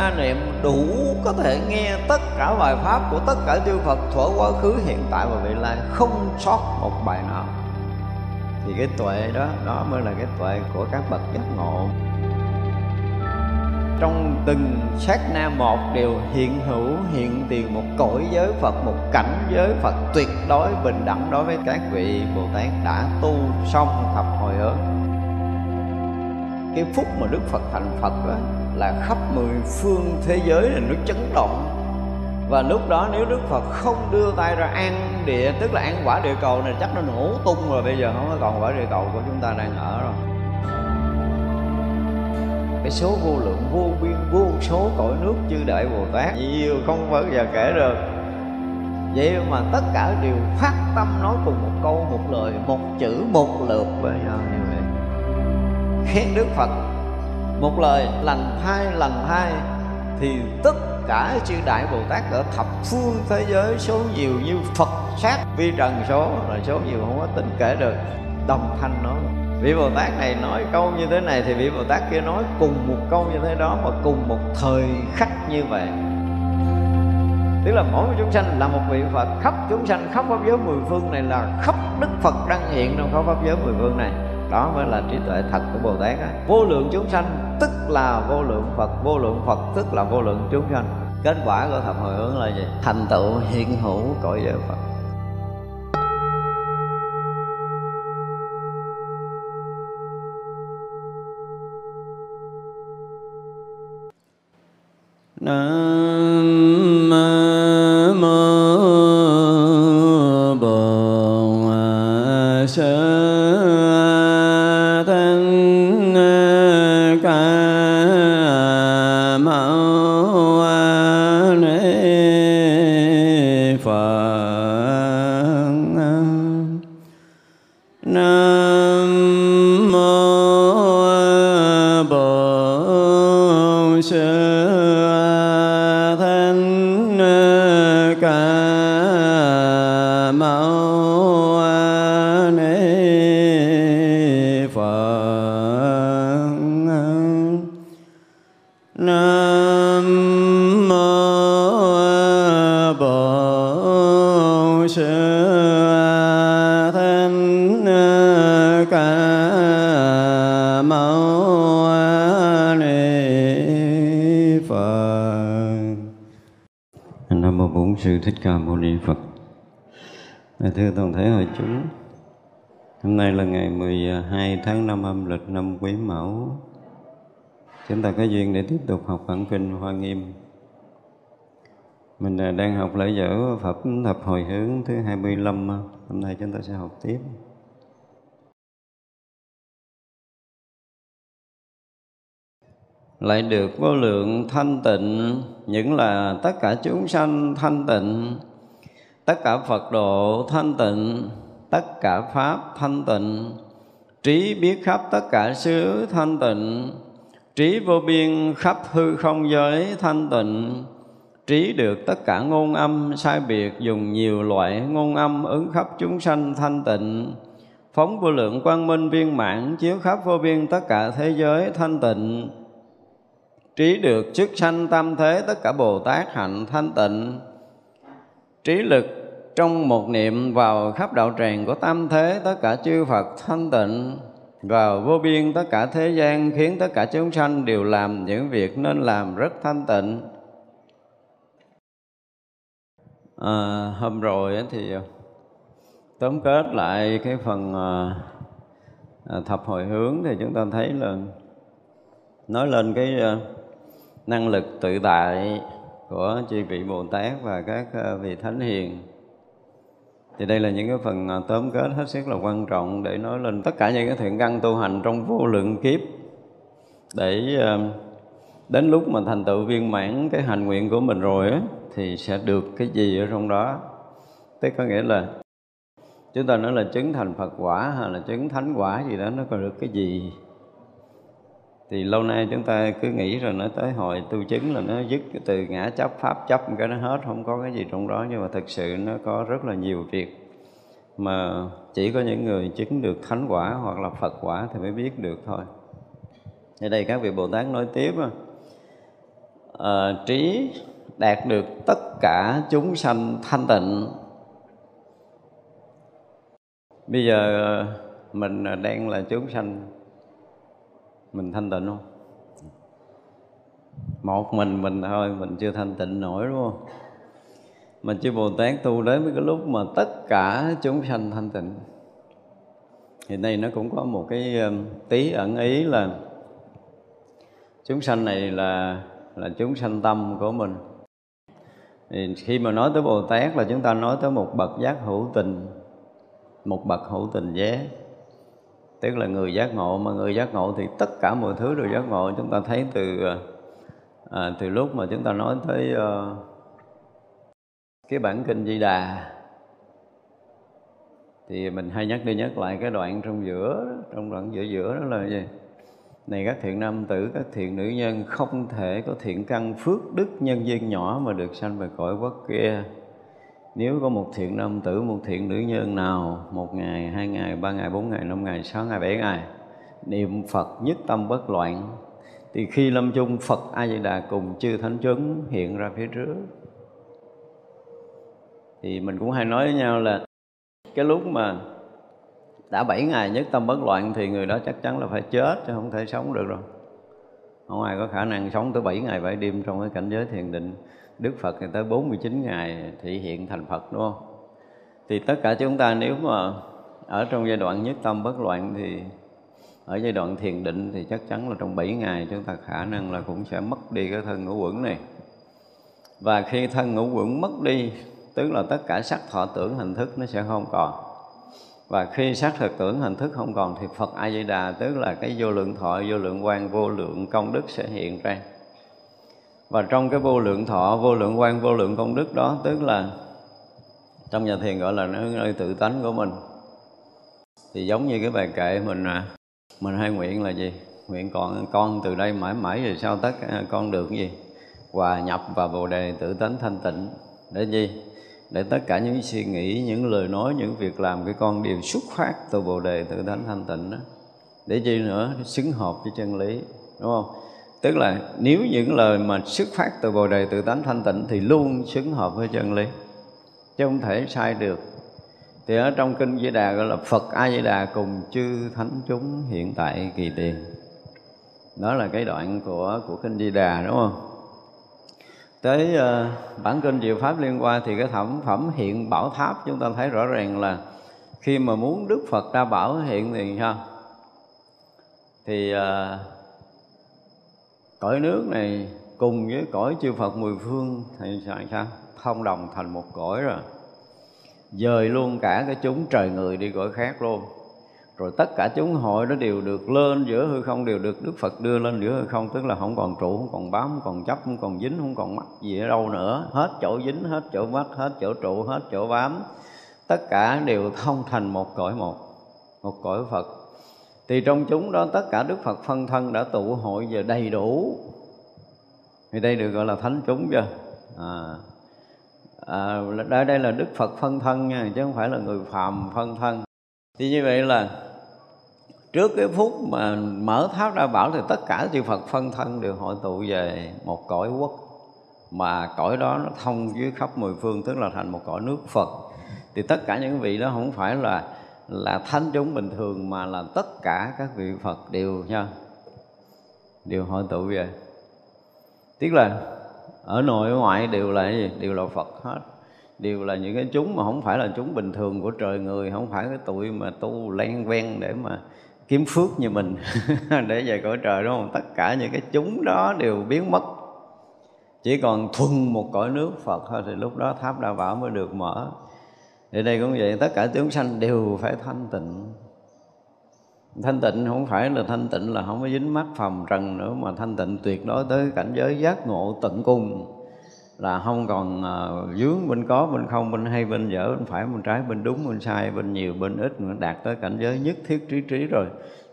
a niệm đủ có thể nghe tất cả bài pháp của tất cả chư Phật thuở quá khứ, hiện tại và vị lai. Không sót một bài nào. Thì cái tuệ đó đó mới là cái tuệ của các bậc giác ngộ. Trong từng sát na một đều hiện hữu, hiện tiền một cõi giới Phật, một cảnh giới Phật tuyệt đối bình đẳng đối với các vị Bồ Tát đã tu xong thập hồi hướng cái phút mà Đức Phật thành Phật đó là khắp mười phương thế giới là nó chấn động. Và lúc đó nếu Đức Phật không đưa tay ra an địa, tức là an quả địa cầu này, chắc nó nổ tung rồi, bây giờ không có còn quả địa cầu của chúng ta đang ở rồi. Cái số vô lượng, vô biên, vô số cõi nước chư đại bồ tát. Nhiều không bao giờ kể được. Vậy mà tất cả đều phát tâm nói cùng một câu, một lời, một chữ, một lượt bây giờ như vậy. Khen đức phật một lời lành hai lành hai, thì tất cả chư đại bồ tát ở thập phương thế giới số nhiều như phật sát. Vi trần số, là số nhiều không có tính kể được, đồng thanh nói vị bồ tát này nói câu như thế này thì vị bồ tát kia nói cùng một câu như thế đó mà cùng một thời khắc như vậy. Tức là mỗi chúng sanh là một vị phật. Khắp chúng sanh, khắp pháp giới mười phương này là khắp đức phật đang hiện trong khắp pháp giới mười phương này đó mới là trí tuệ thật của bồ tát á. Vô lượng chúng sanh tức là vô lượng phật, vô lượng phật tức là vô lượng chúng sanh. Kết quả của thập hồi hướng là gì? Thành tựu hiện hữu cõi giới phật. Nam chúng Hôm nay là ngày 12 tháng 5 âm lịch năm Quý Mão. Chúng ta có duyên để tiếp tục học bản kinh Hoa Nghiêm. Mình à, đang học lễ dở Phật Thập Hồi Hướng thứ 25 Hôm nay chúng ta sẽ học tiếp. Lại được vô lượng thanh tịnh, những là tất cả chúng sanh thanh tịnh. Tất cả phật độ thanh tịnh tất cả pháp thanh tịnh. Trí biết khắp tất cả xứ thanh tịnh. Trí vô biên khắp hư không giới thanh tịnh. Trí được tất cả ngôn âm sai biệt dùng nhiều loại ngôn âm ứng khắp chúng sanh thanh tịnh. Phóng vô lượng quang minh viên mãn chiếu khắp vô biên tất cả thế giới thanh tịnh. Trí được chức sanh tam thế tất cả bồ tát hạnh thanh tịnh. Trí lực trong một niệm vào khắp đạo tràng của tam thế tất cả chư phật thanh tịnh và vô biên tất cả thế gian khiến tất cả chúng sanh đều làm những việc nên làm rất thanh tịnh. À, hôm rồi thì tóm kết lại cái phần à, à, thập hồi hướng thì chúng ta thấy là nói lên cái à, năng lực tự tại của chư vị Bồ Tát và các à, vị thánh hiền thì đây là những cái phần à, tóm kết hết sức là quan trọng để nói lên tất cả những cái thiện căn tu hành trong vô lượng kiếp. Để à, đến lúc mà thành tựu viên mãn cái hành nguyện của mình rồi á, thì sẽ được cái gì ở trong đó. Tức có nghĩa là chúng ta nói là chứng thành Phật quả hay là chứng thánh quả gì đó, nó còn được cái gì? Thì lâu nay chúng ta cứ nghĩ rồi nói tới hồi tu chứng là nó dứt cái từ ngã chấp pháp chấp cái nó hết không có cái gì trong đó nhưng mà thực sự nó có rất là nhiều việc mà chỉ có những người chứng được thánh quả hoặc là Phật quả thì mới biết được thôi. Ở đây các vị Bồ Tát nói tiếp à, trí đạt được tất cả chúng sanh thanh tịnh bây giờ ờ, mình ờ, đang là chúng sanh mình thanh tịnh không? Một mình mình thôi, mình chưa thanh tịnh nổi đúng không? Mà chư Bồ Tát tu đến với cái lúc mà tất cả chúng sanh thanh tịnh. Thì nay nó cũng có một cái um, tí ẩn ý là chúng sanh này là là chúng sanh tâm của mình. Thì khi mà nói tới Bồ Tát là chúng ta nói tới một bậc giác hữu tình, một bậc hữu tình giác tức là người giác ngộ mà người giác ngộ thì tất cả mọi thứ đều giác ngộ. Chúng ta thấy từ à, à từ lúc mà chúng ta nói tới uh, cái bản kinh Di Đà thì mình hay nhắc đi nhắc lại cái đoạn trong giữa trong đoạn giữa giữa đó là gì? Này các thiện nam tử các thiện nữ nhân không thể có thiện căn phước đức nhân duyên nhỏ mà được sanh về cõi quốc kia nếu có một thiện nam tử, một thiện nữ nhân nào, một ngày, hai ngày, ba ngày, bốn ngày, năm ngày, sáu ngày, bảy ngày, niệm phật nhất tâm bất loạn, thì khi lâm chung, phật a di đà cùng chư thánh chứng hiện ra phía trước. Thì mình cũng hay nói với nhau là cái lúc mà đã bảy ngày nhất tâm bất loạn thì người đó chắc chắn là phải chết, chứ không thể sống được rồi. Không ai có khả năng sống tới 7 ngày bảy đêm trong cái cảnh giới thiền định. Đức Phật thì tới 49 ngày thị hiện thành Phật đúng không? Thì tất cả chúng ta nếu mà ở trong giai đoạn nhất tâm bất loạn thì ở giai đoạn thiền định thì chắc chắn là trong 7 ngày chúng ta khả năng là cũng sẽ mất đi cái thân ngũ quẩn này. Và khi thân ngũ quẩn mất đi, tức là tất cả sắc thọ tưởng hình thức nó sẽ không còn. Và khi sắc thực tưởng hình thức không còn thì Phật A Di Đà tức là cái vô lượng thọ, vô lượng quan, vô lượng công đức sẽ hiện ra và trong cái vô lượng thọ, vô lượng quan, vô lượng công đức đó, tức là trong nhà thiền gọi là nơi tự tánh của mình. Thì giống như cái bài kệ mình à mình hay nguyện là gì? Nguyện còn con từ đây mãi mãi về sau tất con được gì? Hòa nhập vào bồ đề tự tánh thanh tịnh. Để gì? Để tất cả những suy nghĩ, những lời nói, những việc làm cái con đều xuất phát từ bồ đề tự tánh thanh tịnh đó. Để chi nữa? Xứng hợp với chân lý, đúng không? Tức là nếu những lời mà xuất phát từ bồ đề tự tánh thanh tịnh thì luôn xứng hợp với chân lý. Chứ không thể sai được. Thì ở trong kinh Di Đà gọi là Phật A Di Đà cùng chư thánh chúng hiện tại kỳ tiền. Đó là cái đoạn của của kinh Di Đà đúng không? Tới uh, bản kinh diệu pháp liên quan thì cái thẩm phẩm hiện bảo tháp chúng ta thấy rõ ràng là khi mà muốn Đức Phật ra bảo hiện thì sao? Thì uh, cõi nước này cùng với cõi chư Phật mười phương thì sao, sao? thông đồng thành một cõi rồi. Dời luôn cả cái chúng trời người đi cõi khác luôn. Rồi tất cả chúng hội nó đều được lên giữa hư không đều được Đức Phật đưa lên giữa hư không tức là không còn trụ không còn bám không còn chấp không còn dính không còn mắc gì ở đâu nữa. Hết chỗ dính hết chỗ mắc hết chỗ trụ hết chỗ bám. Tất cả đều thông thành một cõi một một cõi Phật thì trong chúng đó tất cả Đức Phật phân thân đã tụ hội về đầy đủ. Thì đây được gọi là thánh chúng chưa à, à, đây đây là Đức Phật phân thân nha chứ không phải là người phàm phân thân. Thì như vậy là trước cái phút mà mở tháp ra bảo thì tất cả chư Phật phân thân đều hội tụ về một cõi quốc. Mà cõi đó nó thông dưới khắp mười phương tức là thành một cõi nước Phật. Thì tất cả những vị đó không phải là là thánh chúng bình thường mà là tất cả các vị Phật đều nha. Đều hội tụ về tức là ở nội ở ngoại đều là gì? Đều là Phật hết. Đều là những cái chúng mà không phải là chúng bình thường của trời người, không phải cái tụi mà tu len ven để mà kiếm phước như mình. Để về cõi trời, đúng không? Tất cả những cái chúng đó đều biến mất. Chỉ còn thuần một cõi nước Phật thôi thì lúc đó tháp đa bảo mới được mở thì đây cũng vậy tất cả tướng sanh đều phải thanh tịnh. Thanh tịnh không phải là thanh tịnh là không có dính mắt phòng trần nữa mà thanh tịnh tuyệt đối tới cảnh giới giác ngộ tận cùng. Là không còn à, uh, dướng bên có bên không bên hay bên dở bên phải bên trái bên đúng bên sai bên nhiều bên ít nữa đạt tới cảnh giới nhất thiết trí trí rồi.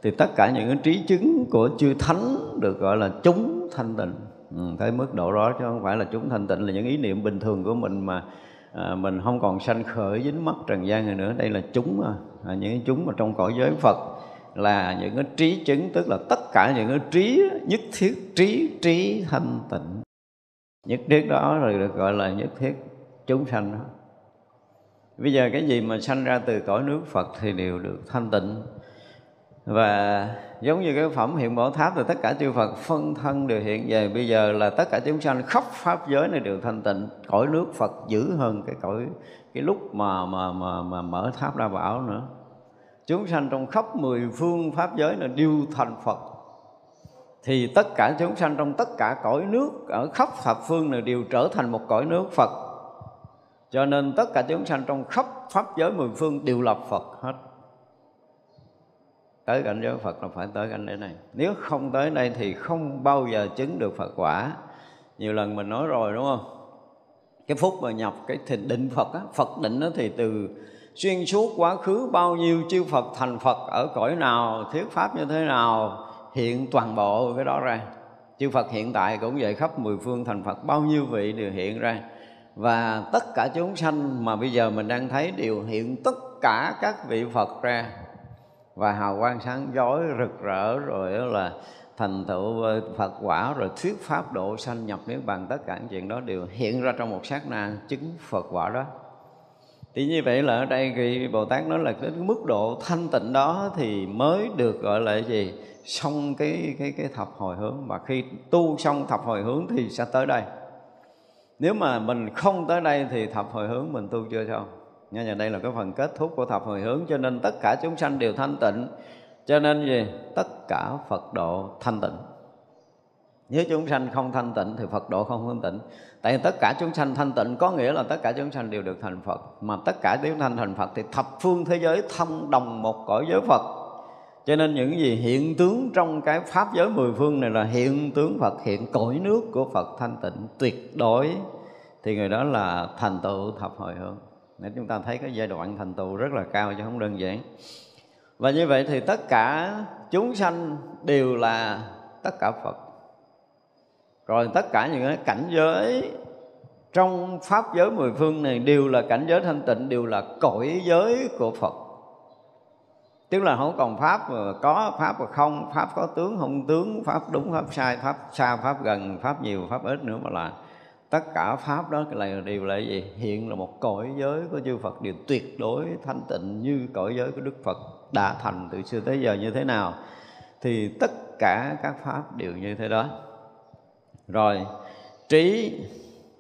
Thì tất cả những cái trí chứng của chư thánh được gọi là chúng thanh tịnh. Ừ, tới mức độ đó chứ không phải là chúng thanh tịnh là những ý niệm bình thường của mình mà à, mình không còn sanh khởi dính mắt trần gian này nữa. Đây là chúng à, à những chúng mà trong cõi giới Phật là những cái trí chứng tức là tất cả những cái trí nhất thiết trí trí thanh tịnh. Nhất thiết đó rồi được gọi là nhất thiết chúng sanh đó. Bây giờ cái gì mà sanh ra từ cõi nước phật thì đều được thanh tịnh và giống như cái phẩm hiện bảo tháp thì tất cả chư Phật phân thân đều hiện về. Bây giờ là tất cả chúng sanh khắp pháp giới này đều thanh tịnh. Cõi nước Phật dữ hơn cái cõi, cái lúc mà mà mà mà mở tháp ra bảo nữa. Chúng sanh trong khắp mười phương pháp giới là đều thành Phật. Thì tất cả chúng sanh trong tất cả cõi nước ở khắp thập phương này đều trở thành một cõi nước Phật. Cho nên tất cả chúng sanh trong khắp pháp giới mười phương đều là Phật hết tới cảnh giới Phật là phải tới cảnh giới này. Nếu không tới đây thì không bao giờ chứng được Phật quả. Nhiều lần mình nói rồi đúng không? Cái phút mà nhập cái thịnh định Phật á, Phật định nó thì từ xuyên suốt quá khứ bao nhiêu chư Phật thành Phật ở cõi nào thuyết pháp như thế nào hiện toàn bộ cái đó ra. Chư Phật hiện tại cũng vậy khắp mười phương thành Phật bao nhiêu vị đều hiện ra. Và tất cả chúng sanh mà bây giờ mình đang thấy đều hiện tất cả các vị Phật ra và hào quang sáng chói rực rỡ rồi đó là thành tựu ờ, Phật quả rồi thuyết pháp độ sanh nhập niết bàn. Tất cả những chuyện đó đều hiện ra trong một sát na chứng Phật quả đó. Thì như vậy là ở đây khi Bồ Tát nói là cái mức độ thanh tịnh đó thì mới được gọi là gì? Xong cái cái cái thập hồi hướng. Và khi tu xong thập hồi hướng thì sẽ tới đây. Nếu mà mình không tới đây thì thập hồi hướng mình tu chưa xong? Nghe giờ đây là cái phần kết thúc của thập hồi hướng, Cho nên tất cả chúng sanh đều thanh tịnh. Cho nên gì? Tất cả Phật độ thanh tịnh. Nếu chúng sanh không thanh tịnh thì Phật độ không thanh tịnh. Tại vì tất cả chúng sanh thanh tịnh, có nghĩa là tất cả chúng sanh đều được thành Phật. Mà tất cả chúng sanh thành Phật thì thập phương thế giới thông đồng một cõi giới Phật. Cho nên những gì hiện tướng trong cái pháp giới mười phương này là hiện tướng Phật, hiện cõi nước của Phật thanh tịnh tuyệt đối. Thì người đó là thành tựu thập hồi hướng nên chúng ta thấy cái giai đoạn thành tựu rất là cao chứ không đơn giản. Và như vậy thì tất cả chúng sanh đều là tất cả Phật. Rồi tất cả những cái cảnh giới trong pháp giới mười phương này đều là cảnh giới thanh tịnh, đều là cõi giới của Phật. Tức là không còn pháp mà có pháp mà không, pháp có tướng, không tướng, pháp đúng, pháp sai, pháp xa, pháp gần, pháp nhiều, pháp ít nữa mà là tất cả pháp đó là đều là gì? Hiện là một cõi giới của chư Phật đều tuyệt đối, thanh tịnh như cõi giới của Đức Phật đã thành từ xưa tới giờ như thế nào. Thì tất cả các pháp đều như thế đó. Rồi, trí,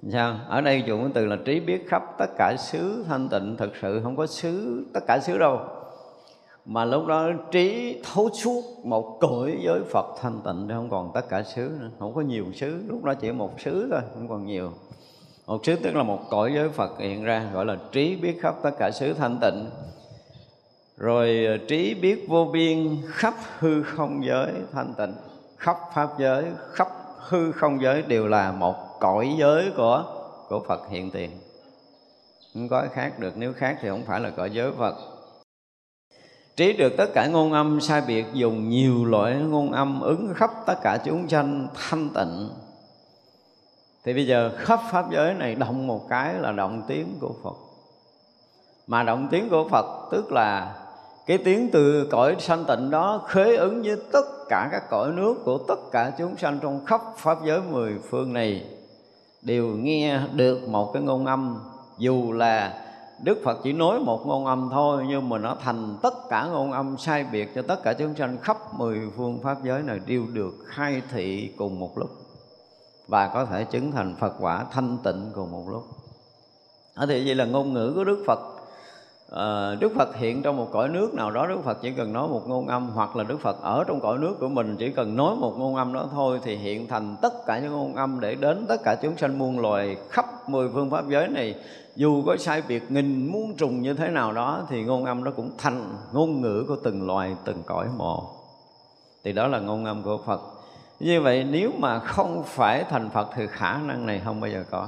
sao? Ở đây dùng cái từ là trí biết khắp tất cả xứ thanh tịnh, thực sự không có xứ, tất cả xứ đâu mà lúc đó trí thấu suốt một cõi giới Phật thanh tịnh không còn tất cả xứ nữa. Không có nhiều xứ. Lúc đó chỉ một xứ thôi, không còn nhiều. Một xứ tức là một cõi giới Phật hiện ra, gọi là trí biết khắp tất cả xứ thanh tịnh. Rồi ờ, trí biết vô biên khắp hư không giới thanh tịnh. Khắp pháp giới, khắp hư không giới đều là một cõi giới của của Phật hiện tiền. Không có khác được. Nếu khác thì không phải là cõi giới Phật trí được tất cả ngôn âm, sai biệt dùng nhiều loại ngôn âm ứng khắp tất cả chúng sanh thanh tịnh. Thì bây giờ khắp pháp giới này động một cái là động tiếng của Phật. Mà động tiếng của Phật tức là cái tiếng từ cõi sanh tịnh đó khế ứng với tất cả các cõi nước của tất cả chúng sanh trong khắp pháp giới mười phương này. Đều nghe được một cái ngôn âm, dù là Đức Phật chỉ nói một ngôn âm thôi nhưng mà nó thành tất cả ngôn âm sai biệt cho tất cả chúng sanh khắp mười phương pháp giới này đều được khai thị cùng một lúc và có thể chứng thành Phật quả thanh tịnh cùng một lúc. Ở thì vậy là ngôn ngữ của Đức Phật à, Đức Phật hiện trong một cõi nước nào đó Đức Phật chỉ cần nói một ngôn âm hoặc là Đức Phật ở trong cõi nước của mình chỉ cần nói một ngôn âm đó thôi thì hiện thành tất cả những ngôn âm để đến tất cả chúng sanh muôn loài khắp mười phương pháp giới này dù có sai biệt nghìn muôn trùng như thế nào đó, thì ngôn âm nó cũng thành ngôn ngữ của từng loài, từng cõi một thì đó là ngôn âm của Phật. Như vậy, nếu mà không phải thành Phật thì khả năng này không bao giờ có.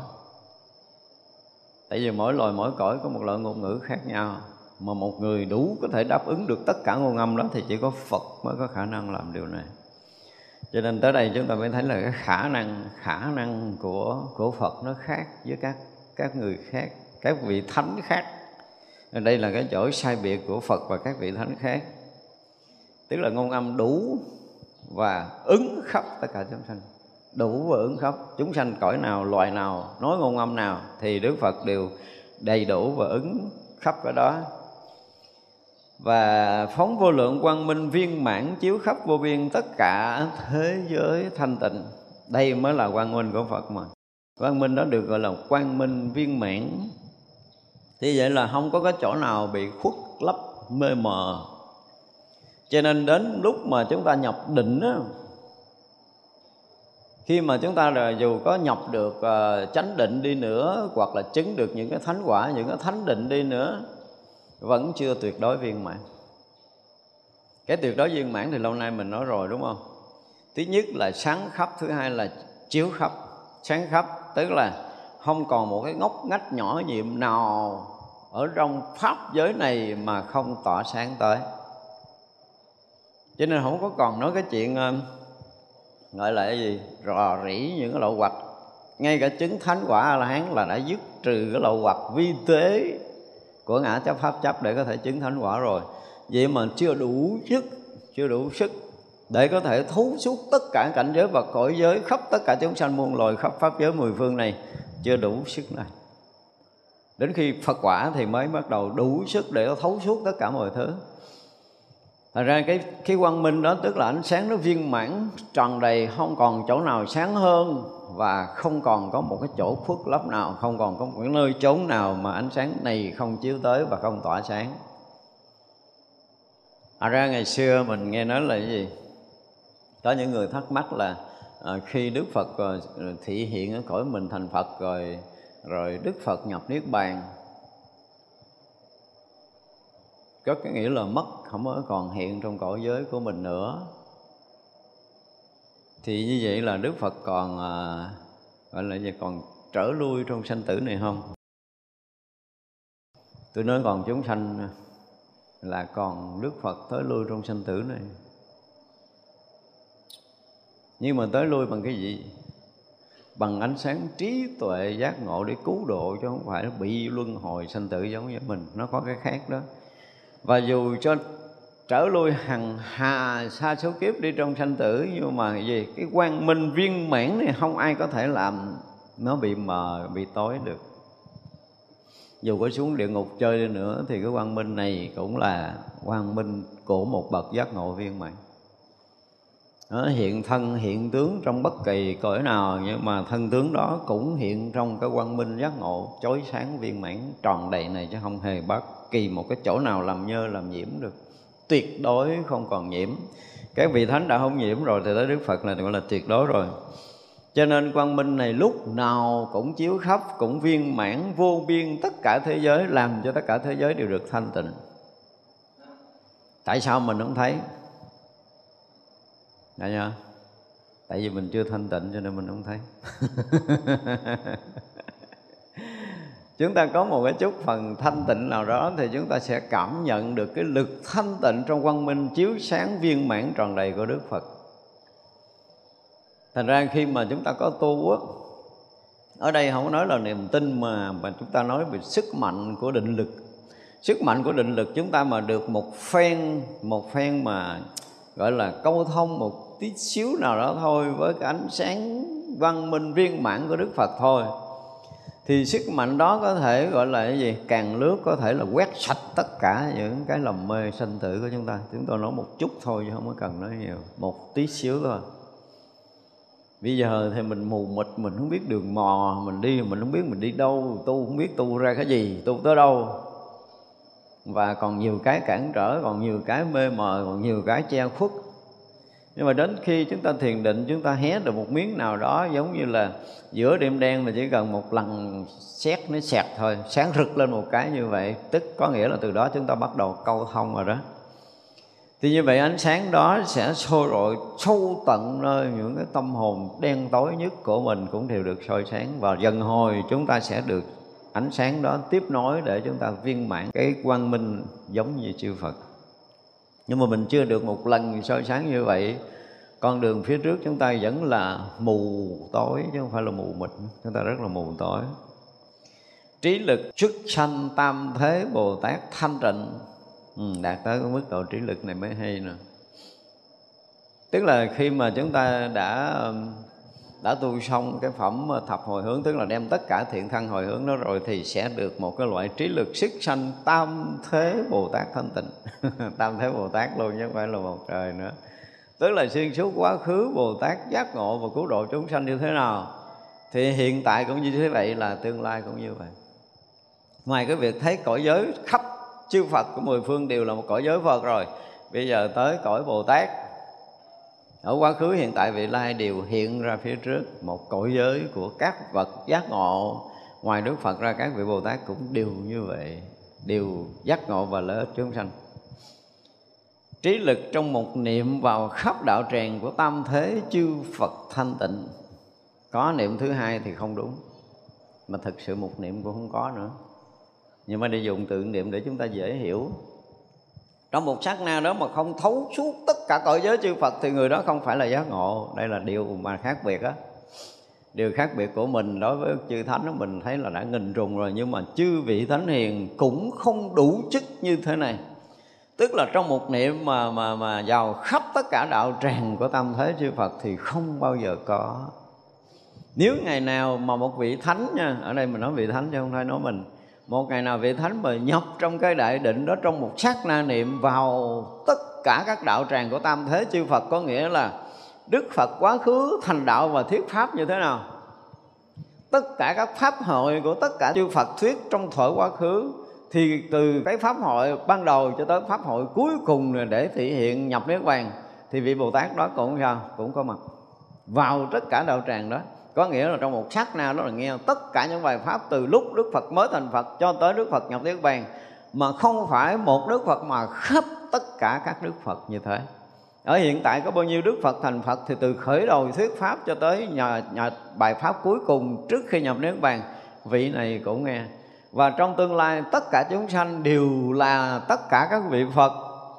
Tại vì mỗi loài, mỗi cõi có một loại ngôn ngữ khác nhau. Mà một người đủ có thể đáp ứng được tất cả ngôn âm đó, thì chỉ có Phật mới có khả năng làm điều này. Cho nên tới đây chúng ta mới thấy là cái khả năng khả năng của của Phật nó khác với các các người khác, các vị thánh khác. Đây là cái chỗ sai biệt của Phật và các vị thánh khác. Tức là ngôn âm đủ và ứng khắp tất cả chúng sanh. Đủ và ứng khắp. Chúng sanh cõi nào, loài nào, nói ngôn âm nào thì đức phật đều đầy đủ và ứng khắp cái đó. Và phóng vô lượng quang minh viên mãn chiếu khắp vô biên tất cả thế giới thanh tịnh. Đây mới là quang minh của phật mà quang minh đó được gọi là quang minh viên mãn. Thì vậy là không có cái chỗ nào bị khuất lấp mê mờ. Cho nên đến lúc mà chúng ta nhập định á khi mà chúng ta là dù có nhập được uh, chánh định đi nữa hoặc là chứng được những cái thánh quả những cái thánh định đi nữa vẫn chưa tuyệt đối viên mãn. Cái tuyệt đối viên mãn thì lâu nay mình nói rồi đúng không? Thứ nhất là sáng khắp thứ hai là chiếu khắp. Sáng khắp tức là không còn một cái ngóc ngách nhỏ nhiệm nào ở trong pháp giới này mà không tỏa sáng tới. Cho nên không có còn nói cái chuyện ờ, gọi là cái gì, rò rỉ những cái lộ hoạch ngay cả chứng thánh quả a la hán là đã dứt trừ cái lộ hoạch vi tế của ngã chấp pháp chấp để có thể chứng thánh quả rồi. Vậy mà chưa đủ sức, chưa đủ sức để có thể thú suốt tất cả cảnh giới và cõi giới khắp tất cả chúng sanh muôn loài khắp pháp giới mười phương này chưa đủ sức này. Đến khi phật quả thì mới bắt đầu đủ sức để thấu suốt tất cả mọi thứ. Thật ra cái cái quang minh đó, tức là ánh sáng nó viên mãn tròn đầy, không còn chỗ nào sáng hơn và không còn có một cái chỗ khuất lấp nào, không còn có một cái nơi chốn nào mà ánh sáng này không chiếu tới và không tỏa sáng. À ra ngày xưa mình nghe nói là cái gì? Có những người thắc mắc là à, khi đức phật à, thị hiện ở cõi mình thành phật rồi rồi đức phật nhập niết bàn có cái nghĩa là mất không có còn hiện trong cõi giới của mình nữa. Thì như vậy là đức phật còn à, gọi là gì còn trở lui trong sanh tử này không? Tôi nói còn chúng sanh là còn đức phật tới lui trong sanh tử này nhưng mà tới lui bằng cái gì? Bằng ánh sáng trí tuệ giác ngộ để cứu độ, chứ không phải bị luân hồi sanh tử giống như mình. Nó có cái khác đó. Và dù cho trở lui hằng hà, xa số kiếp đi trong sanh tử, nhưng mà gì? Cái quang minh viên mãn này không ai có thể làm nó bị mờ, bị tối được. Dù có xuống địa ngục chơi đi nữa, thì cái quang minh này cũng là quang minh của một bậc giác ngộ viên mãn nó hiện thân, hiện tướng trong bất kỳ cõi nào, nhưng mà thân tướng đó cũng hiện trong cái quang minh giác ngộ, chói sáng, viên mãn, tròn đầy này chứ không hề bất kỳ một cái chỗ nào làm nhơ, làm nhiễm được. Tuyệt đối không còn nhiễm. Các vị thánh đã không nhiễm rồi thì tới đức phật là gọi là tuyệt đối rồi. Cho nên quang minh này lúc nào cũng chiếu khắp, cũng viên mãn, vô biên, tất cả thế giới, làm cho tất cả thế giới đều được thanh tịnh. Tại sao mình không thấy? Đấy nhá tại vì mình chưa thanh tịnh cho nên mình không thấy chúng ta có một cái chút phần thanh tịnh nào đó thì chúng ta sẽ cảm nhận được cái lực thanh tịnh trong quang minh chiếu sáng viên mãn tròn đầy của Đức Phật. Thành ra khi mà chúng ta có tu á, ở đây không có nói là niềm tin mà mà chúng ta nói về sức mạnh của định lực. Sức mạnh của định lực chúng ta mà được một phen một phen mà gọi là câu thông một tí xíu nào đó thôi, với cái ánh sáng văn minh viên mãn của Đức Phật thôi. Thì sức mạnh đó có thể gọi là cái gì? Càng lướt có thể là quét sạch tất cả những cái lầm mê sanh tử của chúng ta. Chúng tôi nói một chút thôi chứ không có cần nói nhiều, một tí xíu thôi. Bây giờ thì mình mù mịt, mình không biết đường mò, mình đi mình không biết mình đi đâu, tu không biết tu ra cái gì, tu tới đâu. Và còn nhiều cái cản trở, còn nhiều cái mê mờ, còn nhiều cái che khuất nhưng mà đến khi chúng ta thiền định, chúng ta hé được một miếng nào đó giống như là giữa đêm đen mà chỉ cần một lần xét nó sẹt thôi, sáng rực lên một cái như vậy, tức có nghĩa là từ đó chúng ta bắt đầu câu thông rồi đó. Thì như vậy ánh sáng đó sẽ sôi rọi sâu tận nơi những cái tâm hồn đen tối nhất của mình cũng đều được soi sáng và dần hồi chúng ta sẽ được ánh sáng đó tiếp nối để chúng ta viên mãn cái quang minh giống như chư Phật nhưng mà mình chưa được một lần soi sáng như vậy. Con đường phía trước chúng ta vẫn là mù tối chứ không phải là mù mịt. Chúng ta rất là mù tối. Trí lực xuất sanh tam thế bồ tát thanh tịnh. Ừ, đạt tới cái mức độ trí lực này mới hay nè. Tức là khi mà chúng ta đã đã tu xong cái phẩm ờ, thập hồi hướng, tức là đem tất cả thiện thân hồi hướng đó rồi thì sẽ được một cái loại trí lực sức sanh tam thế bồ tát thanh tịnh. Tam thế bồ tát luôn chứ không phải là một trời nữa. Tức là xuyên suốt quá khứ bồ tát giác ngộ và cứu độ chúng sanh như thế nào, thì hiện tại cũng như thế vậy là tương lai cũng như vậy. Ngoài cái việc thấy cõi giới khắp chư Phật của mười phương đều là một cõi giới Phật rồi, bây giờ tới cõi Bồ Tát ở quá khứ hiện tại, vị lai đều hiện ra phía trước, một cõi giới của các vật giác ngộ. Ngoài Đức Phật ra, các vị Bồ Tát cũng đều như vậy, đều giác ngộ và lợi ích chúng sanh. Trí lực trong một niệm vào khắp đạo tràng của tam thế chư Phật thanh tịnh. Có niệm thứ hai thì không đúng, mà thực sự một niệm cũng không có nữa. Nhưng mà để dùng tự niệm để chúng ta dễ hiểu trong một sát na đó mà không thấu suốt tất cả cõi giới chư Phật thì người đó không phải là giác ngộ. Đây là điều mà khác biệt á. Điều khác biệt của mình đối với chư thánh đó mình thấy là đã nghìn trùng rồi, nhưng mà chư vị thánh hiền cũng không đủ chức như thế này. Tức là trong một niệm mà mà mà vào khắp tất cả đạo tràng của tam thế chư Phật thì không bao giờ có. Nếu ngày nào mà một vị thánh nha, ở đây mình nói vị thánh chứ không phải nói mình một ngày nào vị thánh mà nhập trong cái đại định đó, trong một sát na niệm vào tất cả các đạo tràng của tam thế chư Phật, có nghĩa là Đức Phật quá khứ, thành đạo và thuyết pháp như thế nào? Tất cả các pháp hội của tất cả chư Phật thuyết trong thuở quá khứ, thì từ cái pháp hội ban đầu cho tới pháp hội cuối cùng để thể hiện nhập niết bàn, thì vị Bồ Tát đó cũng sao? Cũng có mặt. Vào tất cả đạo tràng đó có nghĩa là trong một sát na đó là nghe tất cả những bài pháp từ lúc Đức Phật mới thành Phật cho tới Đức Phật nhập niết bàn mà không phải một Đức Phật mà khắp tất cả các Đức Phật như thế. Ở hiện tại có bao nhiêu Đức Phật thành Phật thì từ khởi đầu thuyết pháp cho tới nhà, nhà bài pháp cuối cùng trước khi nhập niết bàn vị này cũng nghe. Và trong tương lai tất cả chúng sanh đều là tất cả các vị Phật.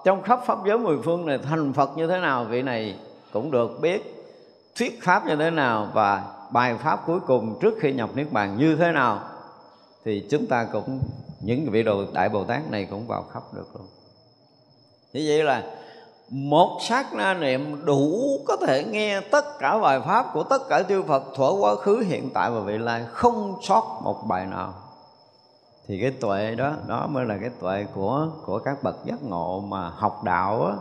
Trong khắp pháp giới mười phương này thành Phật như thế nào vị này cũng được biết. Thuyết pháp như thế nào và bài pháp cuối cùng trước khi nhập niết bàn như thế nào, thì chúng ta cũng, những vị đồ đại bồ tát này cũng vào khắp được luôn. Như vậy là một sát na niệm đủ có thể nghe tất cả bài pháp của tất cả chư Phật thuở quá khứ, hiện tại và vị lai, không sót một bài nào. Thì cái tuệ đó đó mới là cái tuệ của của các bậc giác ngộ mà học đạo á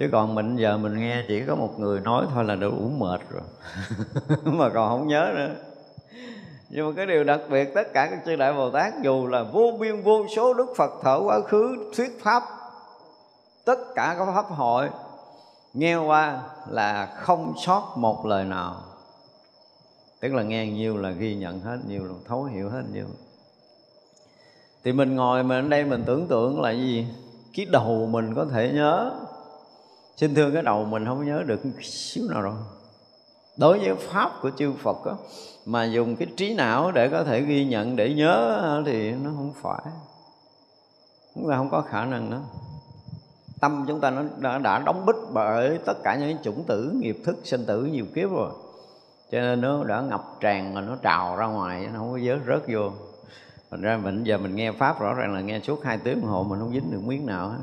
chứ còn mình giờ mình nghe chỉ có một người nói thôi là đủ mệt rồi. Mà còn không nhớ nữa. Nhưng mà cái điều đặc biệt, tất cả các chư đại bồ tát dù là vô biên, vô số đức phật thở quá khứ, thuyết pháp, tất cả các pháp hội, nghe qua là không sót một lời nào. Tức là nghe nhiều là ghi nhận hết, nhiều là thấu hiểu hết, nhiều. Thì mình ngồi mình ở đây mình tưởng tượng là gì? Cái đầu mình có thể nhớ xin thương cái đầu mình không nhớ được xíu nào rồi. Đối với pháp của chư Phật đó, mà dùng cái trí não để có thể ghi nhận để nhớ thì nó không phải. Chúng ta không có khả năng đó. Tâm chúng ta nó đã, đã đóng bích bởi tất cả những chủng tử nghiệp thức sinh tử nhiều kiếp rồi. Cho nên nó đã ngập tràn rồi nó trào ra ngoài nó không có giới rớt vô. Thành ra mình giờ mình nghe pháp rõ ràng là nghe suốt hai tiếng đồng hồ mình không dính được miếng nào hết.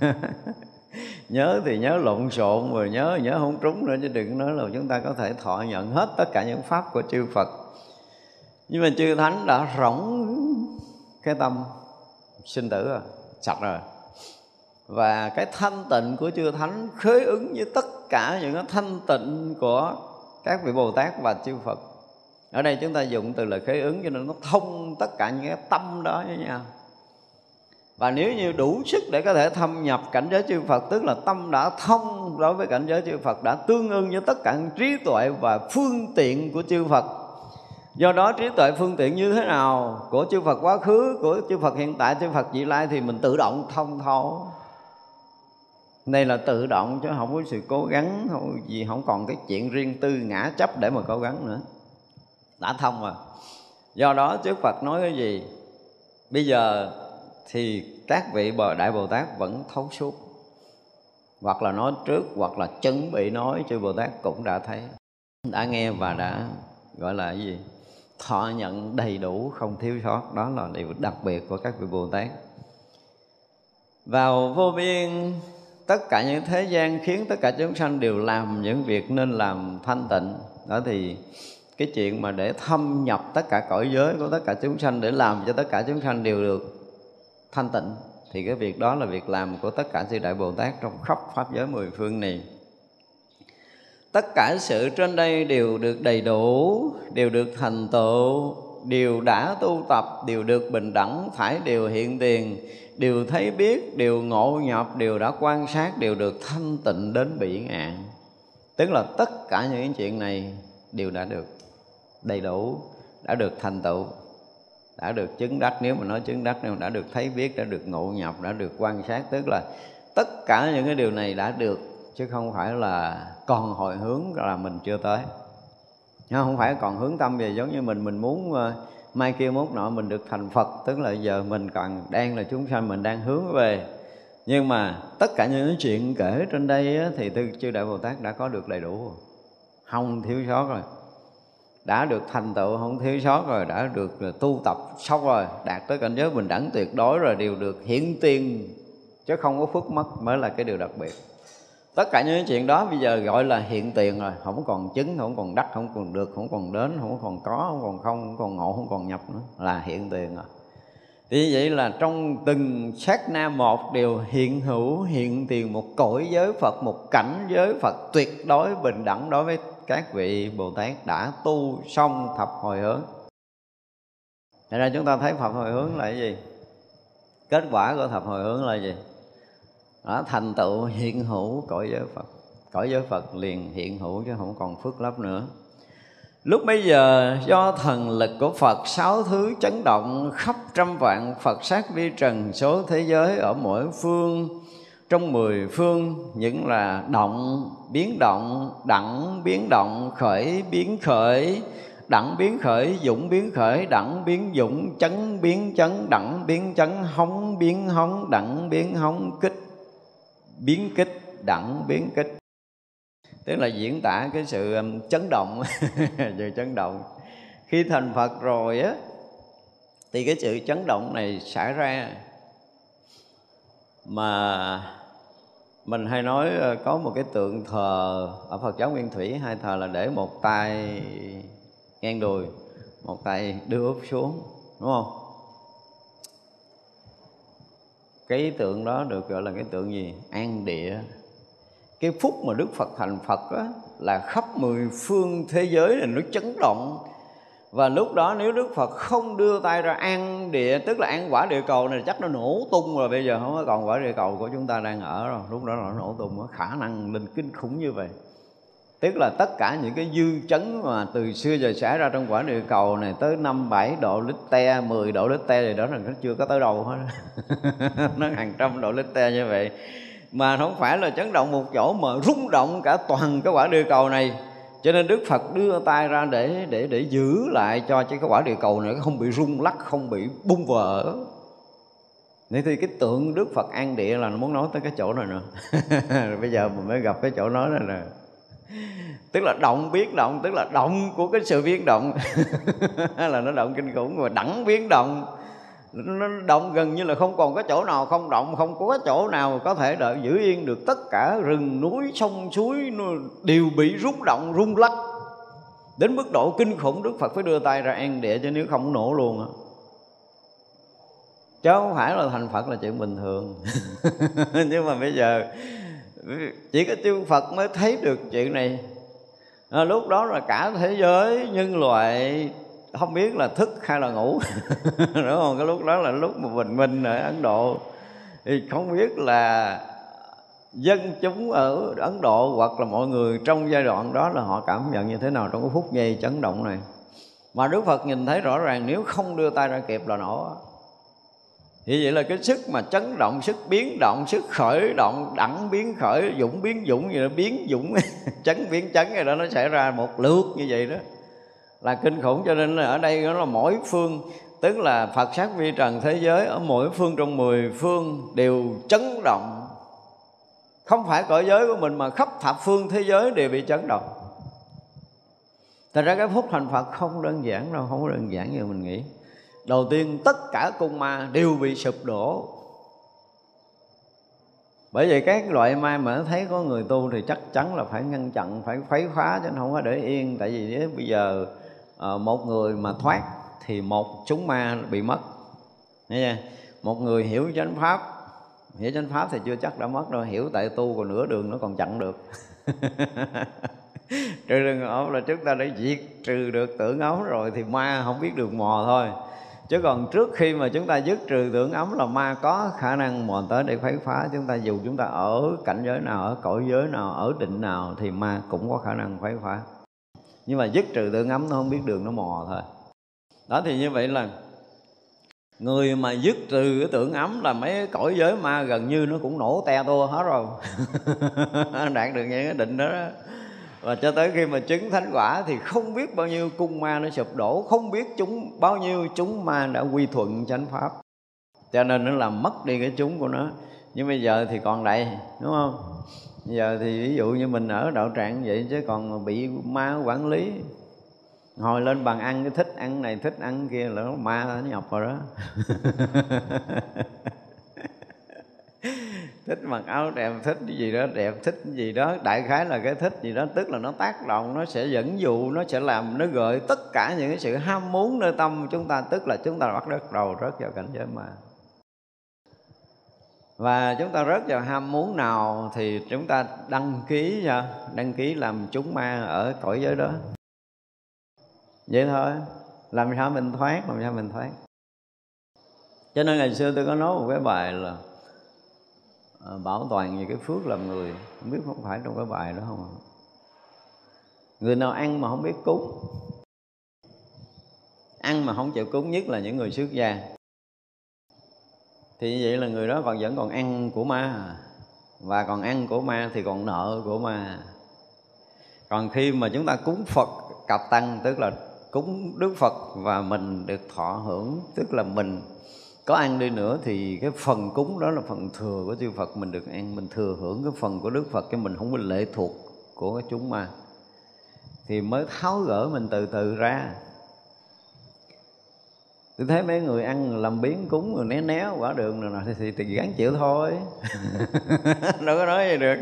nhớ thì nhớ lộn xộn rồi nhớ nhớ không trúng nữa, chứ đừng nói là chúng ta có thể thọ nhận hết tất cả những pháp của chư Phật. Nhưng mà chư thánh đã rỗng cái tâm sinh tử rồi sạch rồi. Và cái thanh tịnh của chư thánh khế ứng với tất cả những cái thanh tịnh của các vị Bồ Tát và chư Phật. Ở đây chúng ta dùng từ là khế ứng cho nên nó thông tất cả những cái tâm đó với nhau và nếu như đủ sức để có thể thâm nhập cảnh giới chư Phật, tức là tâm đã thông đối với cảnh giới chư Phật, đã tương ưng với tất cả trí tuệ và phương tiện của chư Phật. Do đó trí tuệ phương tiện như thế nào của chư Phật quá khứ, của chư Phật hiện tại, chư Phật vị lai thì mình tự động thông thấu. Đây là tự động chứ không có sự cố gắng, không gì, không còn cái chuyện riêng tư ngã chấp để mà cố gắng nữa. Đã thông rồi. Do đó trước Phật nói cái gì? Bây giờ thì các vị bờ đại bồ tát vẫn thấu suốt. Hoặc là nói trước, hoặc là chuẩn bị nói, chư bồ tát cũng đã thấy. Đã nghe và đã, gọi là cái gì? Thọ nhận đầy đủ, không thiếu sót. Đó là điều đặc biệt của các vị bồ tát. Vào vô biên, tất cả những thế gian khiến tất cả chúng sanh đều làm những việc nên làm thanh tịnh. Đó thì cái chuyện mà để thâm nhập tất cả cõi giới của tất cả chúng sanh, để làm cho tất cả chúng sanh đều được thanh tịnh, thì cái việc đó là việc làm của tất cả chư đại bồ tát trong khắp pháp giới mười phương này. Tất cả sự trên đây đều được đầy đủ, đều được thành tựu, đều đã tu tập, đều được bình đẳng, phải đều hiện tiền, đều thấy biết, đều ngộ nhập, đều đã quan sát, đều được thanh tịnh đến bị ngạn. Tức là tất cả những chuyện này đều đã được đầy đủ, đã được thành tựu đã được chứng đắc nếu mà nói chứng đắc nếu mà đã được thấy biết đã được ngộ nhập đã được quan sát tức là tất cả những cái điều này đã được chứ không phải là còn hồi hướng là mình chưa tới. Không phải còn hướng tâm về giống như mình mình muốn ờ, mai kia mốt nọ mình được thành Phật tức là giờ mình còn đang là chúng sanh mình đang hướng về. Nhưng mà tất cả những chuyện kể trên đây á, thì tư chư đại bồ tát đã có được đầy đủ. Không thiếu sót rồi đã được thành tựu không thiếu sót rồi, đã được tu tập xong rồi, đạt tới cảnh giới bình đẳng tuyệt đối rồi, đều được hiển tiên, chứ không có phước mất mới là cái điều đặc biệt. Tất cả những chuyện đó bây giờ gọi là hiện tiền rồi, không còn chứng, không còn đắc, không còn được, không còn đến, không còn có, không còn không không còn ngộ, không còn nhập nữa, là hiện tiền rồi. Thì vậy là trong từng sát na một đều hiện hữu, hiện tiền một cõi giới Phật, một cảnh giới Phật tuyệt đối bình đẳng đối với các vị Bồ Tát đã tu xong thập hồi hướng Thế ra chúng ta thấy thập hồi hướng là cái gì? Kết quả của thập hồi hướng là gì? Đó, thành tựu hiện hữu cõi giới Phật Cõi giới Phật liền hiện hữu chứ không còn phước lấp nữa Lúc bây giờ do thần lực của Phật sáu thứ chấn động khắp trăm vạn Phật sát vi trần số thế giới ở mỗi phương trong mười phương, những là động, biến động, đẳng, biến động, khởi, biến khởi. Đẳng, biến khởi, dũng, biến khởi. Đẳng, biến dũng, chấn, biến chấn. Đẳng, biến chấn hóng biến hóng đẳng, biến hóng kích, biến kích. Đẳng, biến kích. Tức là diễn tả cái sự um, chấn động. Sự chấn động. Khi thành phật rồi á, thì cái sự chấn động này xảy ra. Mà mình hay nói ờ, có một cái tượng thờ ở Phật giáo Nguyên Thủy hai thờ là để một tay ngang đùi một tay đưa úp xuống đúng không? Cái tượng đó được gọi là cái tượng gì? An địa. Cái phút mà đức phật thành phật đó, là khắp mười phương thế giới là nó chấn động và lúc đó nếu Đức Phật không đưa tay ra ăn địa Tức là ăn quả địa cầu này chắc nó nổ tung rồi. Bây giờ không có còn quả địa cầu của chúng ta đang ở rồi. Lúc đó nó nổ tung có khả năng linh kinh khủng như vậy. Tức là tất cả những cái dư chấn mà từ xưa giờ xảy ra trong quả địa cầu này Tới 5, 7 độ lít te, 10 độ lít te thì đó là nó chưa có tới đâu hết. Nó hàng trăm độ lít te như vậy. Mà không phải là chấn động một chỗ mà rung động cả toàn cái quả địa cầu này cho nên Đức Phật đưa tay ra để để để giữ lại cho cái quả địa cầu này, không bị rung lắc, không bị bung vỡ. Nên thì cái tượng Đức Phật an địa là nó muốn nói tới cái chỗ này nữa Bây giờ mình mới gặp cái chỗ nói này nè. Tức là động biến động, Tức là động của cái sự biến động. Là nó động kinh khủng, Mà đẳng biến động nó động gần như là không còn có chỗ nào không động không có chỗ nào có thể đợi giữ yên được tất cả rừng núi sông suối đều bị rung động rung lắc. Đến mức độ kinh khủng đức phật phải đưa tay ra an địa cho nếu không nổ luôn á. Chứ không phải là thành phật là chuyện bình thường. Nhưng mà bây giờ chỉ có chư phật mới thấy được chuyện này. À, lúc đó là cả thế giới nhân loại không biết là thức hay là ngủ. Đúng không? Cái lúc đó là lúc mà bình minh ở ấn độ. Thì không biết là dân chúng ở ấn độ hoặc là mọi người trong giai đoạn đó là họ cảm nhận như thế nào trong cái phút giây chấn động này? Mà đức phật nhìn thấy rõ ràng nếu không đưa tay ra kịp là nổ. Thì vậy là cái sức mà chấn động, sức biến động, sức khởi động, đẳng biến khởi, dũng biến dũng gì đó biến dũng, chấn biến chấn gì đó, nó xảy ra một lượt như vậy đó là kinh khủng. Cho nên là ở đây nó là mỗi phương tức là Phật sát vi trần thế giới ở mỗi phương trong mười phương đều chấn động. Không phải cõi giới của mình mà khắp thập phương thế giới đều bị chấn động. Thật ra cái phúc thành Phật không đơn giản đâu, không đơn giản như mình nghĩ. Đầu tiên tất cả cung ma đều bị sụp đổ. Bởi vậy các loại ma mà thấy có người tu thì chắc chắn là phải ngăn chặn phải khuấy khóa chứ không có để yên. Tại vì nếu bây giờ Ờ, một người mà thoát thì một chúng ma bị mất. Nghe chưa? một người hiểu chánh pháp, hiểu chánh pháp thì chưa chắc đã mất đâu, hiểu tại tu còn nửa đường nó còn chặn được. Trừ đường ống là chúng ta đã diệt trừ được tưởng ấm rồi thì ma không biết đường mò thôi. Chứ còn trước khi mà chúng ta dứt trừ tưởng ấm là ma có khả năng mò tới để khuấy phá. Chúng ta dù chúng ta ở cảnh giới nào, ở cõi giới nào, ở định nào thì ma cũng có khả năng khuấy phá nhưng mà dứt trừ tưởng ấm nó không biết đường nó mò thôi. Đó thì như vậy là người mà dứt trừ cái tưởng ấm là mấy cõi giới ma gần như nó cũng nổ te tua hết rồi. Đạt được những cái định đó, đó. Và cho tới khi mà chứng thánh quả thì không biết bao nhiêu cung ma nó sụp đổ không biết chúng bao nhiêu chúng ma đã quy thuận chánh pháp. Cho nên nó làm mất đi cái chúng của nó. Nhưng bây giờ thì còn đây đúng không? Giờ thì ví dụ như mình ở đạo trạng vậy chứ còn bị ma quản lý hồi lên bàn ăn cái thích ăn này, thích ăn kia là nó ma, nó nhập vào đó. Thích mặc áo đẹp, thích cái gì đó đẹp, thích cái gì đó, đại khái là cái thích gì đó, tức là nó tác động, nó sẽ dẫn dụ, nó sẽ làm, nó gợi tất cả những cái sự ham muốn nơi tâm chúng ta, tức là chúng ta bắt đầu rớt vào cảnh giới mà và chúng ta rớt vào ham muốn nào thì chúng ta đăng ký nha. Đăng ký làm chúng ma ở cõi giới đó. Vậy thôi. Làm sao mình thoát, làm sao mình thoát. Cho nên ngày xưa tôi có nói một cái bài là ờ, bảo toàn về cái phước làm người. Không biết không phải trong cái bài đó không người nào ăn mà không biết cúng. Ăn mà không chịu cúng nhất là những người xuất gia thì như vậy là người đó còn vẫn còn ăn của ma. Và còn ăn của ma thì còn nợ của ma. Còn khi mà chúng ta cúng phật cặp tăng, tức là cúng đức phật và mình được thọ hưởng, tức là mình có ăn đi nữa, thì cái phần cúng đó là phần thừa của chư Phật. Mình được ăn, mình thừa hưởng cái phần của Đức Phật, cái mình không có lệ thuộc của chúng ma. Thì mới tháo gỡ mình từ từ ra tôi thấy mấy người ăn làm biến cúng rồi né né quả đường rồi thì, thì, thì gắn chịu thôi. Đâu có nói gì được.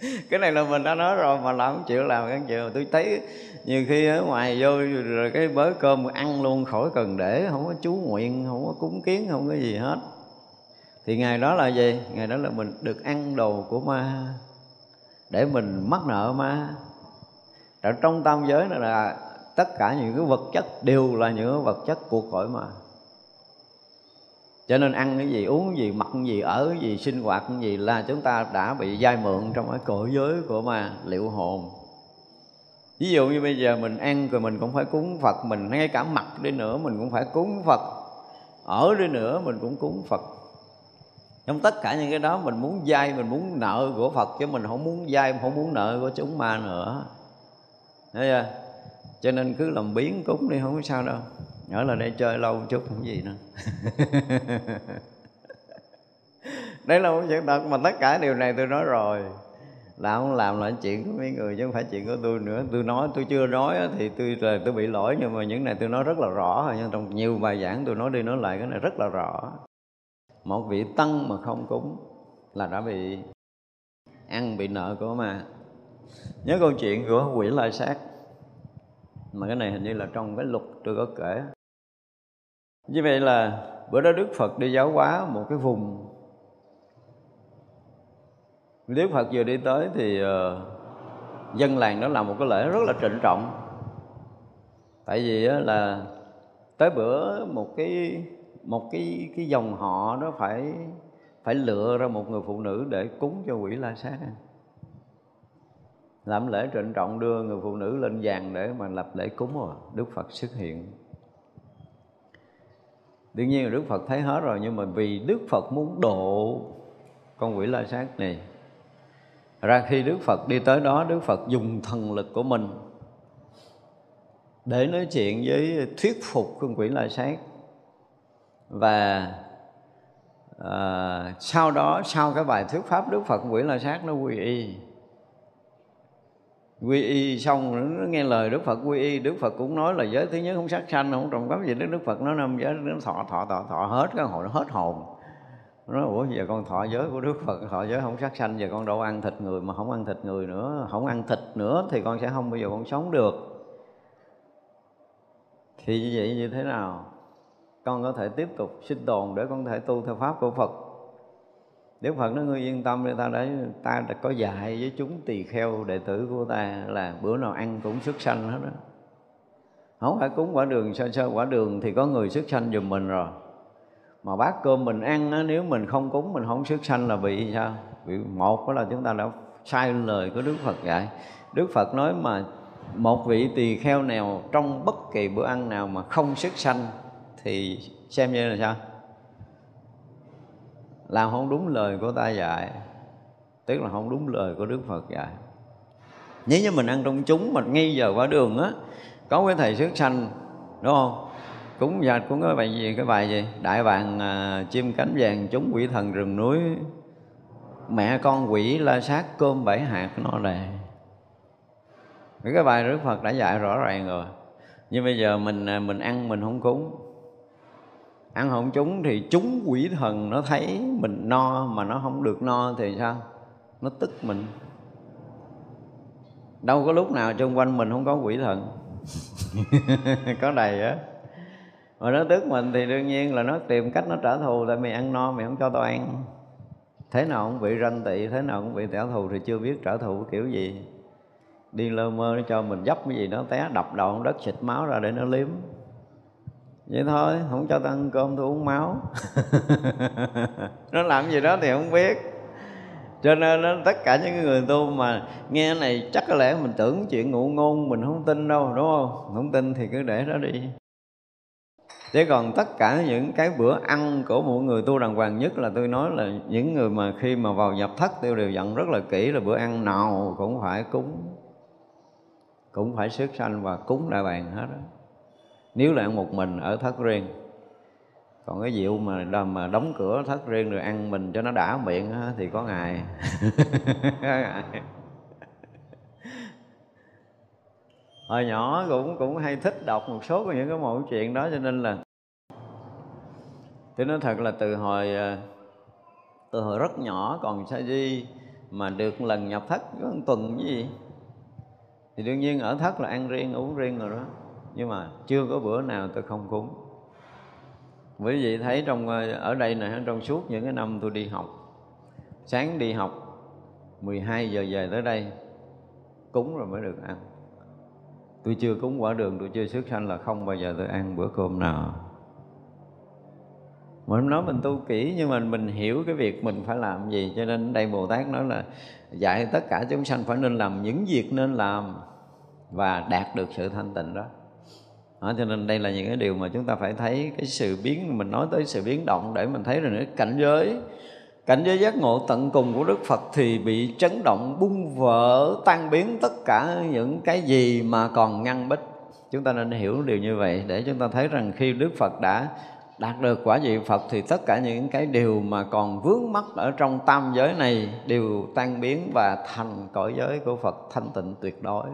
Cái này là mình đã nói rồi mà làm không chịu làm gắn chịu. Tôi thấy nhiều khi ở ngoài vô rồi cái bới cơm ăn luôn khỏi cần để không có chú nguyện không có cúng kiến không có gì hết. Thì ngày đó là gì? Ngày đó là mình được ăn đồ của ma để mình mắc nợ ma. Ở trong tam giới này là tất cả những cái vật chất đều là những vật chất của cõi mà. Cho nên ăn cái gì, uống cái gì, mặc cái gì, ở cái gì, sinh hoạt cái gì là chúng ta đã bị dai mượn trong cái cõi giới của ma liệu hồn. Ví dụ như bây giờ mình ăn rồi mình cũng phải cúng phật, mình ngay cả mặt đi nữa mình cũng phải cúng phật, ở đi nữa mình cũng cúng phật. Trong tất cả những cái đó mình muốn dai, mình muốn nợ của phật chứ mình không muốn dai, không muốn nợ của chúng ma nữa. Thấy chưa? Cho nên cứ làm biến cúng đi, không có sao đâu. Ở là đây chơi lâu một chút, không gì nữa. Đấy là một chuyện thật, mà tất cả điều này tôi nói rồi. Là không làm là chuyện của mấy người, chứ không phải chuyện của tôi nữa. Tôi nói, tôi chưa nói thì tôi là tôi bị lỗi, nhưng mà những này tôi nói rất là rõ rồi. Nhưng trong nhiều bài giảng tôi nói đi nói lại, cái này rất là rõ. Một vị tăng mà không cúng là đã bị ăn bị nợ của mà nhớ câu chuyện của quỷ lai sát mà cái này hình như là trong cái luật tôi có kể. Như vậy là bữa đó đức phật đi giáo hóa một cái vùng. Đức Phật vừa đi tới thì uh, dân làng đó làm một cái lễ rất là trịnh trọng. Tại vì là tới bữa một cái một cái cái dòng họ đó phải phải lựa ra một người phụ nữ để cúng cho quỷ la sát làm lễ trịnh trọng đưa người phụ nữ lên vàng để mà lập lễ cúng rồi đức phật xuất hiện. Đương nhiên là đức phật thấy hết rồi nhưng mà vì đức phật muốn độ con quỷ la sát này ra khi đức phật đi tới đó đức phật dùng thần lực của mình để nói chuyện với thuyết phục con quỷ la sát. Và à, sau đó sau cái bài thuyết pháp đức phật quỷ la sát nó quy y quy y xong nó nghe lời đức phật, quy y, đức phật cũng nói là giới thứ nhất không sát sanh, không trồng cắp gì. Đức đức phật nói năm giới, nó thọ thọ thọ thọ hết, cái hồi nó hết hồn. Nói, ủa, giờ con thọ giới của đức phật, thọ giới không sát sanh, giờ con đâu ăn thịt người mà không ăn thịt người nữa. Không ăn thịt nữa thì con sẽ không bao giờ con sống được. Thì như vậy như thế nào? Con có thể tiếp tục sinh tồn để con thể tu theo pháp của phật. Đức Phật nói ngươi yên tâm đi ta đã ta đã có dạy với chúng tỳ kheo đệ tử của ta là bữa nào ăn cũng xuất sanh hết đó. Không phải cúng quả đường sơ sơ quả đường thì có người xuất sanh giùm mình rồi. Mà bát cơm mình ăn á, nếu mình không cúng mình không xuất sanh là bị sao? Bị một đó là chúng ta đã sai lời của Đức Phật dạy. Đức Phật nói mà một vị tỳ kheo nào trong bất kỳ bữa ăn nào mà không xuất sanh thì xem như là sao? Làm không đúng lời của ta dạy tức là không đúng lời của đức phật dạy. Nếu như mình ăn trong chúng mình ngay giờ qua đường á có cái thầy xuất sanh đúng không? Cúng dạch cũng có bài gì cái bài gì? Đại bàng à, chim cánh vàng chúng quỷ thần rừng núi. Mẹ con quỷ la sát cơm bảy hạt no đề cái bài đức phật đã dạy rõ ràng rồi. Nhưng bây giờ mình à, mình ăn mình không cúng ăn không chúng thì chúng quỷ thần nó thấy mình no mà nó không được no thì sao? Nó tức mình. Đâu có lúc nào xung quanh mình không có quỷ thần. Có đầy á. Mà nó tức mình thì đương nhiên là nó tìm cách nó trả thù, tại mày ăn no mày không cho tao ăn. Thế nào cũng bị ranh tị, thế nào cũng bị trả thù thì chưa biết trả thù kiểu gì. Đi lơ mơ nó cho mình dấp cái gì nó té đập đầu đất xịt máu ra để nó liếm vậy thôi không cho tôi ăn cơm tôi uống máu. Nó làm gì đó thì không biết. Cho nên đó, tất cả những người tu mà nghe này chắc có lẽ mình tưởng chuyện ngụ ngôn mình không tin đâu đúng không? Không tin thì cứ để đó đi. Chứ còn tất cả những cái bữa ăn của một người tu đàng hoàng nhất là tôi nói là những người mà khi mà vào nhập thất tôi đều dặn rất là kỹ là bữa ăn nào cũng phải cúng. Cũng phải sức sanh và cúng đại bàn hết đó nếu là ăn một mình ở thất riêng. Còn cái rượu mà đầm mà đóng cửa thất riêng rồi ăn mình cho nó đã miệng thì có ngày hồi nhỏ cũng cũng hay thích đọc một số của những cái mẫu chuyện đó, cho nên là tôi nói thật là từ hồi ờ, từ hồi rất nhỏ còn sa di mà được lần nhập thất có một tuần cái gì. Thì đương nhiên ở thất là ăn riêng, uống riêng rồi đó nhưng mà chưa có bữa nào tôi không cúng. Quý vị thấy trong ờ, ở đây này trong suốt những cái năm tôi đi học, sáng đi học 12 giờ về tới đây, cúng rồi mới được ăn. Tôi chưa cúng quả đường, tôi chưa xuất sanh là không bao giờ tôi ăn bữa cơm nào. Mình nói mình tu kỹ, nhưng mà mình hiểu cái việc mình phải làm gì, cho nên đây bồ tát nói là dạy tất cả chúng sanh phải nên làm những việc nên làm và đạt được sự thanh tịnh đó đó, cho nên đây là những cái điều mà chúng ta phải thấy cái sự biến mình nói tới sự biến động để mình thấy rằng cái cảnh giới. Cảnh giới giác ngộ tận cùng của Đức Phật thì bị chấn động bung vỡ tan biến tất cả những cái gì mà còn ngăn bích. Chúng ta nên hiểu điều như vậy để chúng ta thấy rằng khi Đức Phật đã đạt được quả vị Phật thì tất cả những cái điều mà còn vướng mắc ở trong tam giới này đều tan biến và thành cõi giới của Phật thanh tịnh tuyệt đối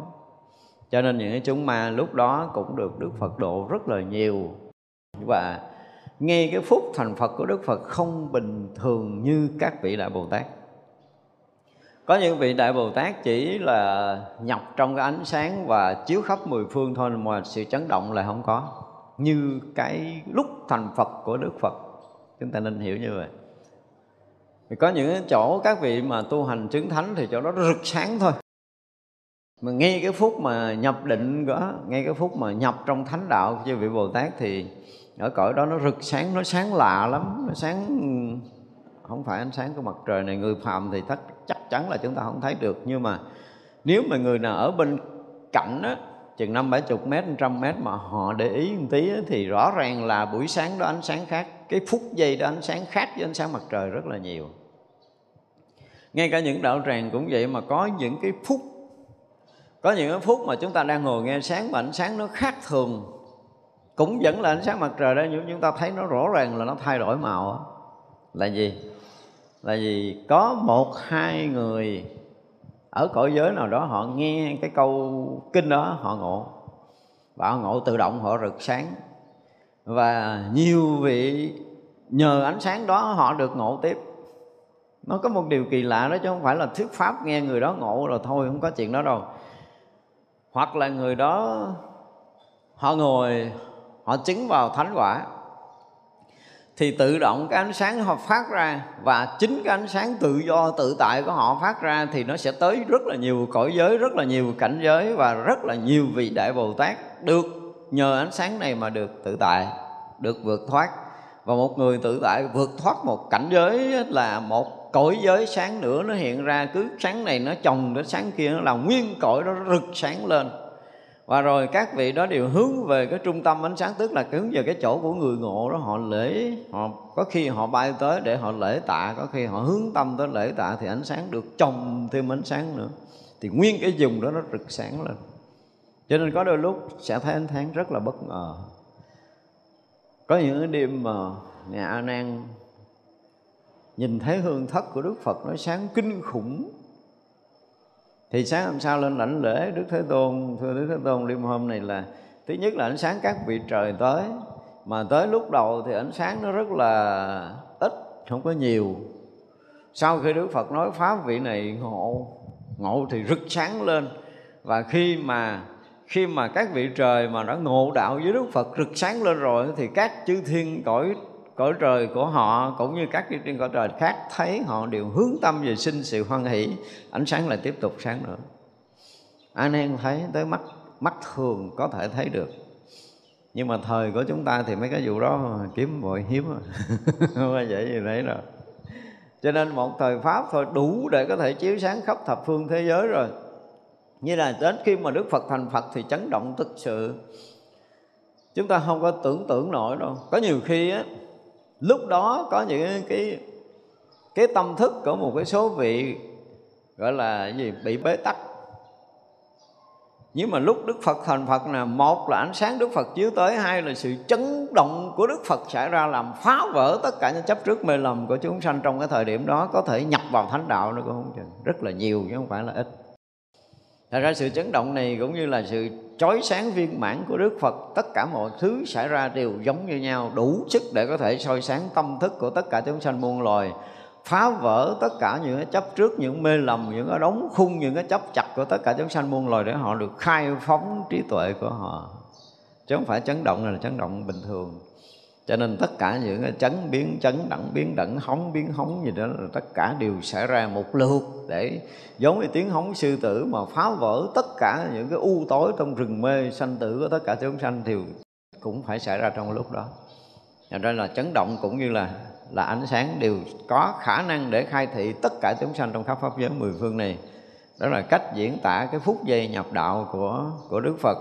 cho nên những cái chúng ma lúc đó cũng được đức phật độ rất là nhiều. Và ngay cái phút thành phật của đức phật không bình thường như các vị đại bồ tát. Có những vị đại bồ tát chỉ là nhập trong cái ánh sáng và chiếu khắp mười phương thôi mà sự chấn động lại không có. Như cái lúc thành phật của đức phật. Chúng ta nên hiểu như vậy. Thì có những chỗ các vị mà tu hành chứng thánh thì chỗ đó rực sáng thôi mà ngay cái phút mà nhập định đó ngay cái phút mà nhập trong thánh đạo chư vị bồ tát thì ở cõi đó nó rực sáng nó sáng lạ lắm nó sáng không phải ánh sáng của mặt trời này người phàm thì tất chắc chắn là chúng ta không thấy được. Nhưng mà nếu mà người nào ở bên cạnh á chừng năm bảy chục mét trăm mét mà họ để ý một tí á, thì rõ ràng là buổi sáng đó ánh sáng khác cái phút giây đó ánh sáng khác với ánh sáng mặt trời rất là nhiều. Ngay cả những đạo tràng cũng vậy mà có những cái phút có những cái phút mà chúng ta đang ngồi nghe sáng mà ánh sáng nó khác thường. Cũng vẫn là ánh sáng mặt trời đó, nhưng chúng ta thấy nó rõ ràng là nó thay đổi màu đó. là gì? Là gì? Có một, hai người ở cõi giới nào đó họ nghe cái câu kinh đó, họ ngộ. Và họ ngộ tự động, họ rực sáng. Và nhiều vị nhờ ánh sáng đó họ được ngộ tiếp. Nó có một điều kỳ lạ đó, chứ không phải là thuyết pháp nghe người đó ngộ rồi thôi, không có chuyện đó đâu hoặc là người đó, họ ngồi, họ chứng vào thánh quả, thì tự động cái ánh sáng họ phát ra và chính cái ánh sáng tự do, tự tại của họ phát ra thì nó sẽ tới rất là nhiều cõi giới, rất là nhiều cảnh giới và rất là nhiều vị đại bồ tát được nhờ ánh sáng này mà được tự tại, được vượt thoát. Và một người tự tại vượt thoát một cảnh giới là một cõi giới sáng nữa nó hiện ra, cứ sáng này nó chồng đến sáng kia, nó là nguyên cõi đó rực sáng lên. Và rồi các vị đó đều hướng về cái trung tâm ánh sáng, tức là hướng về cái chỗ của người ngộ đó, họ lễ, họ, có khi họ bay tới để họ lễ tạ, có khi họ hướng tâm tới lễ tạ thì ánh sáng được chồng thêm ánh sáng nữa. Thì nguyên cái vùng đó nó rực sáng lên. Cho nên có đôi lúc sẽ thấy ánh sáng rất là bất ngờ. Có những cái đêm mà nhà a nan nhìn thấy hương thất của đức phật nó sáng kinh khủng. Thì sáng hôm sau lên lãnh lễ, đức thế tôn, thưa đức thế tôn, đêm hôm này là, thứ nhất là ánh sáng các vị trời tới, mà tới lúc đầu thì ánh sáng nó rất là ít, không có nhiều. Sau khi đức phật nói pháp vị này ngộ ngộ thì rực sáng lên. Và khi mà khi mà các vị trời mà đã ngộ đạo với đức phật rực sáng lên rồi, thì các chư thiên cõi cõi trời của họ cũng như các trên cõi trời khác thấy họ đều hướng tâm về sinh sự hoan hỷ. Ánh sáng lại tiếp tục sáng nữa. Anh em thấy tới mắt mắt thường có thể thấy được. Nhưng mà thời của chúng ta thì mấy cái vụ đó kiếm bội hiếm không vậy dễ gì đấy rồi cho nên một thời pháp thôi, đủ để có thể chiếu sáng khắp thập phương thế giới rồi. Như là đến khi mà đức phật thành phật thì chấn động thực sự. Chúng ta không có tưởng tượng nổi đâu. Có nhiều khi á lúc đó có những cái cái tâm thức của một cái số vị, gọi là gì, bị bế tắc. Nhưng mà lúc Đức Phật thành Phật là một là ánh sáng Đức Phật chiếu tới, hai là sự chấn động của Đức Phật xảy ra làm phá vỡ tất cả những chấp trước mê lầm của chúng sanh trong cái thời điểm đó, có thể nhập vào thánh đạo nữa cũng không chừng. Rất là nhiều chứ không phải là ít. Thật ra sự chấn động này cũng như là sự chói sáng viên mãn của Đức Phật Tất cả mọi thứ xảy ra đều giống như nhau Đủ sức để có thể soi sáng tâm thức của tất cả chúng sanh muôn loài Phá vỡ tất cả những cái chấp trước, những mê lầm, những cái đóng khung, những cái chấp chặt của tất cả chúng sanh muôn loài Để họ được khai phóng trí tuệ của họ. Chứ không phải chấn động này là chấn động bình thường cho nên tất cả những cái chấn biến, chấn đẳng biến đẳng, hóng, biến hóng gì đó là tất cả đều xảy ra một lượt để giống như tiếng hóng sư tử mà phá vỡ tất cả những cái u tối trong rừng mê sanh tử của tất cả chúng sanh thì cũng phải xảy ra trong lúc đó. Thành ra là chấn động cũng như là là ánh sáng đều có khả năng để khai thị tất cả chúng sanh trong khắp pháp giới mười phương này. Đó là cách diễn tả cái phút giây nhập đạo của của Đức Phật.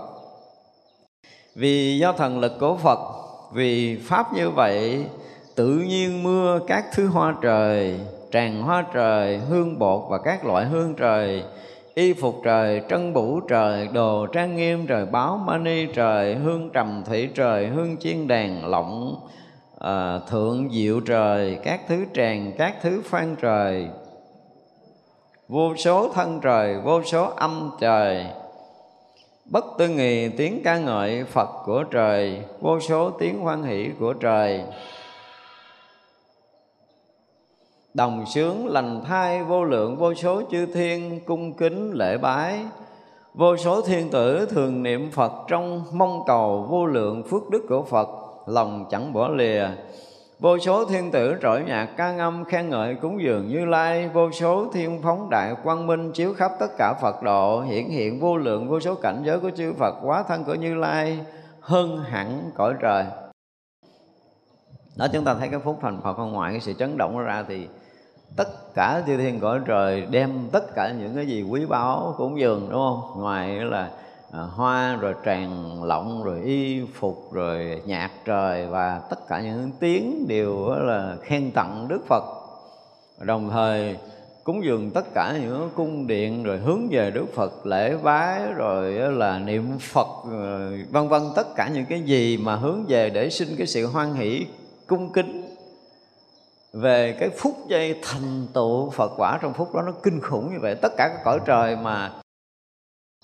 Vì do thần lực của Phật vì pháp như vậy tự nhiên mưa các thứ hoa trời tràng hoa trời hương bột và các loại hương trời y phục trời trân bủ trời đồ trang nghiêm trời báo mani trời hương trầm thủy trời hương chiên đàn lộng à, ờ, thượng diệu trời các thứ tràng các thứ phan trời vô số thân trời vô số âm trời. Bất tư nghì tiếng ca ngợi Phật của trời, Vô số tiếng hoan hỷ của trời. Đồng sướng lành thai vô lượng vô số chư thiên cung kính lễ bái. Vô số thiên tử thường niệm Phật trong mong cầu vô lượng phước đức của Phật, Lòng chẳng bỏ lìa. Vô số thiên tử trỗi nhạc ca ngâm khen ngợi cúng dường Như Lai, Vô số thiên phóng đại quang minh chiếu khắp tất cả Phật độ, Hiển hiện vô lượng vô số cảnh giới của chư Phật Quá thân của Như Lai, hơn hẳn cõi trời. Đó, chúng ta thấy cái phút thành Phật không? Ngoại cái sự chấn động ra thì tất cả chư thiên cõi trời đem tất cả những cái gì quý báu cúng dường, đúng không? Ngoài là à, hoa rồi tràn lộng rồi y phục rồi nhạc trời và tất cả những tiếng đều là khen tặng đức phật. Đồng thời cúng dường tất cả những cung điện rồi hướng về đức phật lễ bái rồi là niệm phật ờ, vân vân tất cả những cái gì mà hướng về để xin cái sự hoan hỷ cung kính. Về cái phút giây thành tựu Phật quả trong phút đó nó kinh khủng như vậy tất cả các cõi trời mà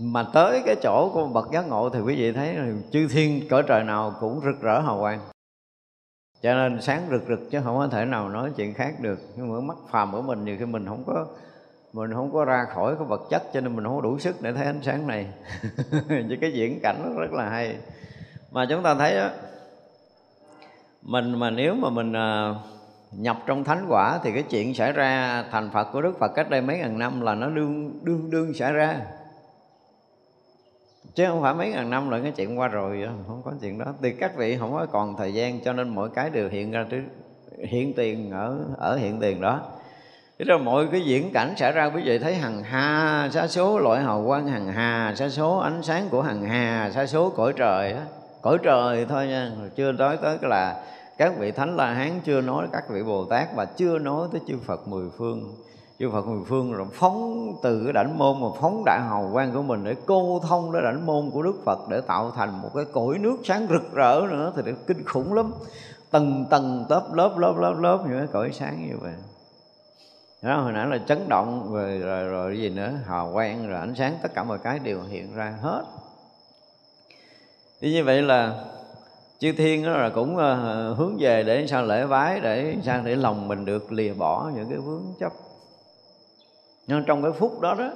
mà tới cái chỗ của bậc giác ngộ thì quý vị thấy chư thiên cõi trời nào cũng rực rỡ hào quang. Cho nên sáng rực rực chứ không có thể nào nói chuyện khác được. Nhưng mà mắt phàm của mình nhiều khi mình không có, mình không có ra khỏi cái vật chất cho nên mình không có đủ sức để thấy ánh sáng này. Chứ cái diễn cảnh rất là hay. Mà chúng ta thấy đó mình mà nếu mà mình à, nhập trong thánh quả thì cái chuyện xảy ra thành Phật của Đức Phật cách đây mấy ngàn năm là nó đương đương đương xảy ra chứ không phải mấy ngàn năm là cái chuyện qua rồi, không có chuyện đó. Thì các vị không có còn thời gian, cho nên mỗi cái đều hiện ra trước, hiện tiền ở ở hiện tiền đó. Thế rồi mọi cái diễn cảnh xảy ra, quý vị thấy hằng hà sa số loại hào quang hằng hà sa số ánh sáng của hằng hà sa số cõi trời đó. cõi trời thôi nha, chưa nói tới cái là các vị thánh la hán chưa nói, các vị bồ tát và chưa nói tới chư phật mười phương chư phật mười phương rồi phóng từ cái đảnh môn mà phóng đại hào quang của mình để cô thông đến đảnh môn của đức phật để tạo thành một cái cõi nước sáng rực rỡ nữa thì kinh khủng lắm. Tầng tầng tớp lớp lớp lớp lớp những cái cõi sáng như vậy. Đó, hồi nãy là chấn động rồi, rồi rồi gì nữa? Hào quang rồi ánh sáng tất cả mọi cái đều hiện ra hết. Thì như vậy là chư thiên đó là cũng ờ, hướng về để sao lễ vái để sao để lòng mình được lìa bỏ những cái vướng chấp nhưng trong cái phút đó đó,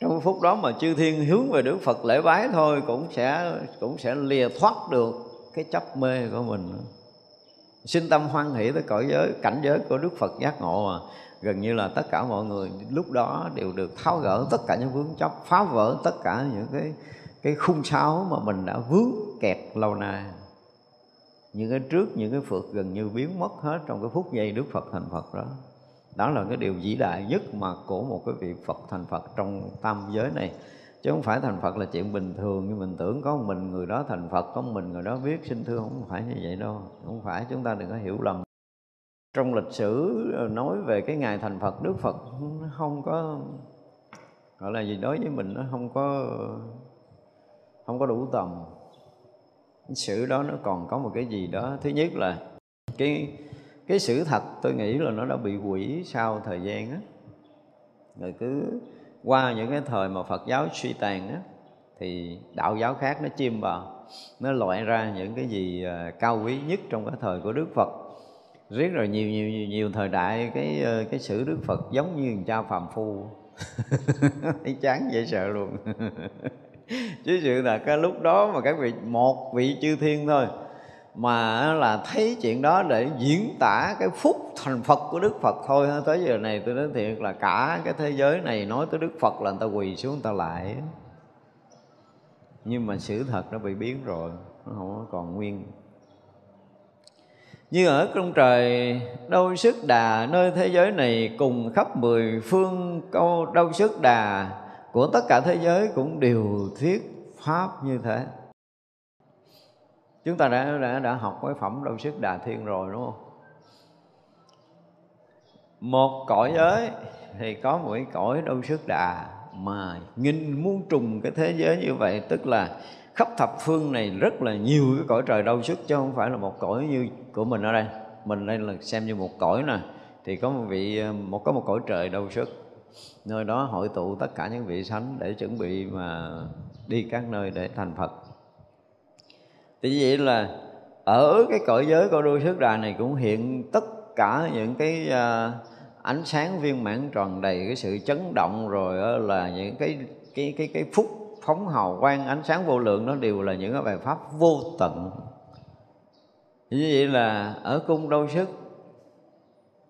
trong cái phút đó mà chư thiên hướng về đức phật lễ bái thôi cũng sẽ cũng sẽ lìa thoát được cái chấp mê của mình. Sinh tâm hoan hỷ tới cõi giới, cảnh giới của đức phật giác ngộ mà. Gần như là tất cả mọi người lúc đó đều được tháo gỡ tất cả những vướng chấp phá vỡ tất cả những cái cái khung sáo mà mình đã vướng kẹt lâu nay. Những cái trước, những cái phượt gần như biến mất hết trong cái phút giây Đức Phật thành Phật đó đó là cái điều vĩ đại nhất mà của một cái vị Phật thành Phật trong tam giới này. Chứ không phải thành Phật là chuyện bình thường như mình tưởng có mình người đó thành Phật, có mình người đó biết sinh thương không phải như vậy đâu. Không phải, chúng ta đừng có hiểu lầm. Trong lịch sử ờ, nói về cái ngày thành Phật, Đức Phật không có, gọi là gì, đối với mình nó không có không có đủ tầm. Sự đó nó còn có một cái gì đó. Thứ nhất là cái cái sự thật tôi nghĩ là nó đã bị quỷ sau thời gian á. Rồi cứ qua những cái thời mà Phật giáo suy tàn á thì đạo giáo khác nó chim vào nó loại ra những cái gì à, cao quý nhất trong cái thời của Đức Phật. Riết rồi nhiều nhiều nhiều, nhiều thời đại cái ờ, cái sử Đức Phật giống như cha phàm phu. Thấy chán dễ sợ luôn. Chứ sự là cái lúc đó mà các vị một vị chư thiên thôi mà là thấy chuyện đó để diễn tả cái phúc thành Phật của Đức Phật thôi tới giờ này tôi nói thiệt là cả cái thế giới này nói tới Đức Phật là người ta quỳ xuống, người ta lại. Nhưng mà sự thật nó bị biến rồi, nó không còn nguyên. Như ở trong trời đâu sức đà, nơi thế giới này cùng khắp mười phương, câu đâu sức đà của tất cả thế giới cũng đều thuyết pháp như thế chúng ta đã đã, đã học cái phẩm đâu sức đà thiên rồi đúng không? Một cõi giới thì có một cái cõi đâu sức đà mà nghìn muôn trùng cái thế giới như vậy tức là khắp thập phương này rất là nhiều cái cõi trời đâu sức chứ không phải là một cõi như của mình ở đây. Mình đây là xem như một cõi nè thì có một vị một có một cõi trời đâu sức. Nơi đó hội tụ tất cả những vị sánh để chuẩn bị mà đi các nơi để thành Phật thì vậy là ở cái cõi giới của đôi sức đà này cũng hiện tất cả những cái uh, ánh sáng viên mãn tròn đầy cái sự chấn động rồi là những cái cái cái cái phúc phóng hào quang ánh sáng vô lượng nó đều là những cái bài pháp vô tận. Như vậy là ở cung đôi sức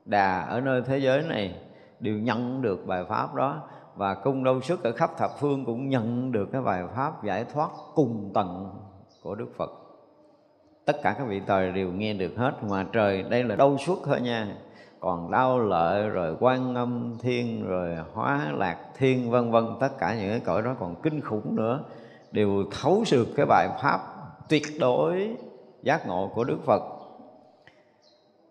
đà ở nơi thế giới này đều nhận được bài pháp đó và cung đâu sức ở khắp thập phương cũng nhận được cái bài pháp giải thoát cùng tận của Đức Phật tất cả các vị trời đều nghe được hết. Mà trời, đây là đâu suốt thôi nha. Còn đau lợi, rồi quan âm thiên, rồi hóa lạc thiên, vân vân. Tất cả những cái cõi đó còn kinh khủng nữa. Đều thấu được cái bài pháp tuyệt đối giác ngộ của Đức Phật.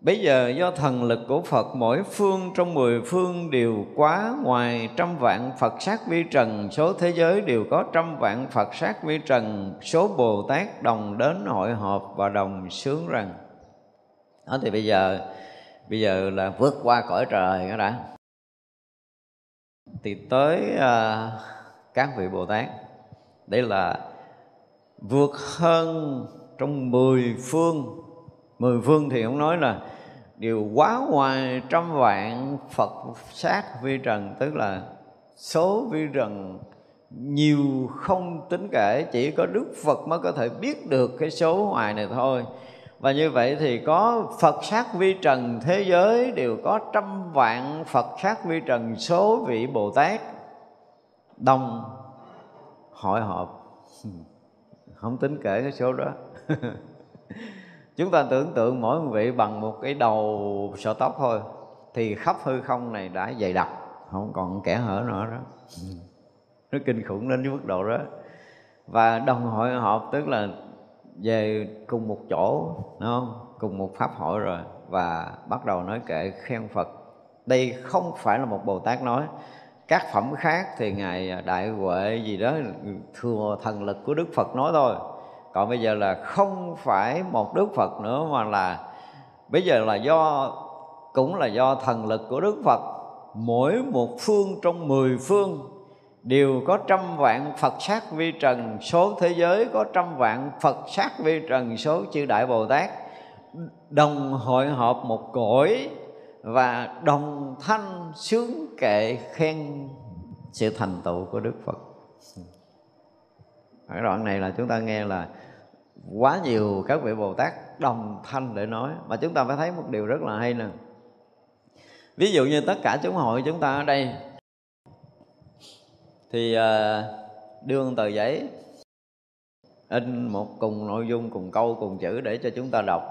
Bây giờ do thần lực của Phật mỗi phương trong mười phương đều quá ngoài trăm vạn Phật sát vi trần. Số thế giới đều có trăm vạn Phật sát vi trần. Số Bồ Tát đồng đến hội họp và đồng sướng rằng. Đó thì bây giờ bây giờ là vượt qua cõi trời đó đã. Thì tới uh, các vị Bồ Tát Đây là vượt hơn trong mười phương mười phương thì ông nói là điều quá ngoài trăm vạn phật sát vi trần, tức là số vi trần nhiều không tính kể, chỉ có đức phật mới có thể biết được cái số ngoài này thôi. Và như vậy thì có Phật sát vi trần thế giới, đều có trăm vạn Phật sát vi trần số vị Bồ Tát. Đồng hội họp. Không tính kể cái số đó. chúng ta tưởng tượng mỗi một vị bằng một cái đầu sợi tóc thôi, thì khắp hư không này đã dày đặc, không còn kẻ hở nữa đó. Nó kinh khủng đến cái mức độ đó. Và đồng hội họp, tức là về cùng một chỗ, đúng không? Cùng một pháp hội rồi, và bắt đầu nói kệ, khen phật. Đây không phải là một bồ tát nói. Các phẩm khác thì ngài đại huệ gì đó thừa thần lực của đức phật nói thôi còn bây giờ là không phải một đức phật nữa mà là, bây giờ là do, cũng là do thần lực của đức phật mỗi một phương trong mười phương đều có trăm vạn Phật sát vi trần, số thế giới có trăm vạn Phật sát vi trần, số chư đại Bồ Tát đồng hội họp một cõi và đồng thanh sướng kệ khen sự thành tựu của Đức Phật. Ở đoạn này là chúng ta nghe là quá nhiều các vị Bồ Tát đồng thanh để nói. Mà chúng ta phải thấy một điều rất là hay nè. Ví dụ như tất cả chúng hội chúng ta ở đây thì à, đưa tờ giấy in một cùng nội dung cùng câu cùng chữ để cho chúng ta đọc.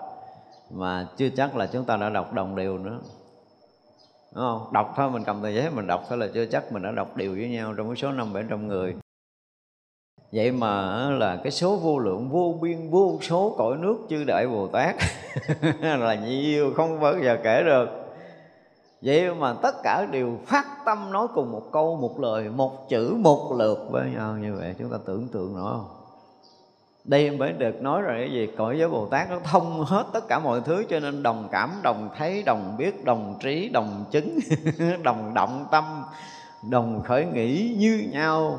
Mà chưa chắc là chúng ta đã đọc đồng đều nữa. Đúng không? Đọc thôi mình cầm tờ giấy mình đọc thôi là chưa chắc mình đã đọc đều với nhau trong cái số năm bảy trăm người vậy mà là cái số vô lượng, vô biên, vô số cõi nước chư đại bồ tát là nhiều không bao giờ kể được. Vậy mà tất cả đều phát tâm nói cùng một câu, một lời, một chữ, một lượt với nhau như vậy. Chúng ta tưởng tượng nổi không? Đây mới được nói rồi, cái gì? Cõi giới bồ tát nó thông hết tất cả mọi thứ cho nên đồng cảm, đồng thấy, đồng biết, đồng trí, đồng chứng, đồng động tâm, đồng khởi nghĩ như nhau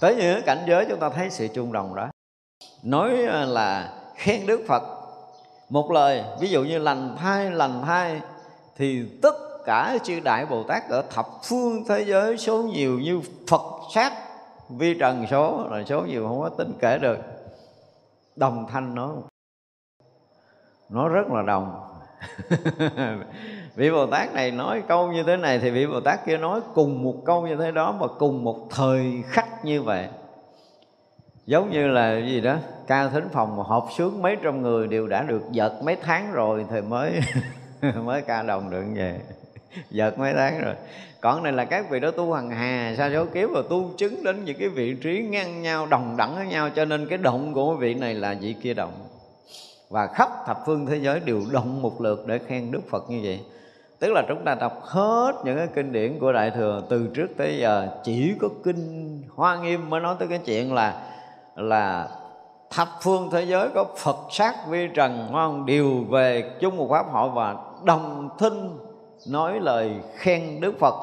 tới những cảnh giới chúng ta thấy sự trung đồng đó. Nói à, là khen đức phật. Một lời, ví dụ như lành thai lành thai thì tất cả chư đại bồ tát ở thập phương thế giới, số nhiều như phật sát, vi trần số là số nhiều không có tính kể được. Đồng thanh nó nó rất là đồng. vị bồ tát này nói câu như thế này thì vị bồ tát kia nói cùng một câu như thế đó mà cùng một thời khắc như vậy. Giống như là gì đó, ca thính phòng mà họp sướng mấy trăm người đều đã được giật mấy tháng rồi thì mới mới ca đồng được về giật mấy tháng rồi. Còn này là các vị đó tu hằng hà, sa số kiếp và tu chứng đến những cái vị trí ngang nhau, đồng đẳng với nhau, cho nên cái động của vị này là vị kia động. Và khắp thập phương thế giới đều động một lượt để khen đức phật như vậy tức là chúng ta đọc hết những cái kinh điển của đại thừa từ trước tới giờ, chỉ có kinh hoa nghiêm mới nói tới cái chuyện là là thập phương thế giới có Phật sát vi trần không? đều về chung một pháp hội và đồng thinh nói lời khen Đức Phật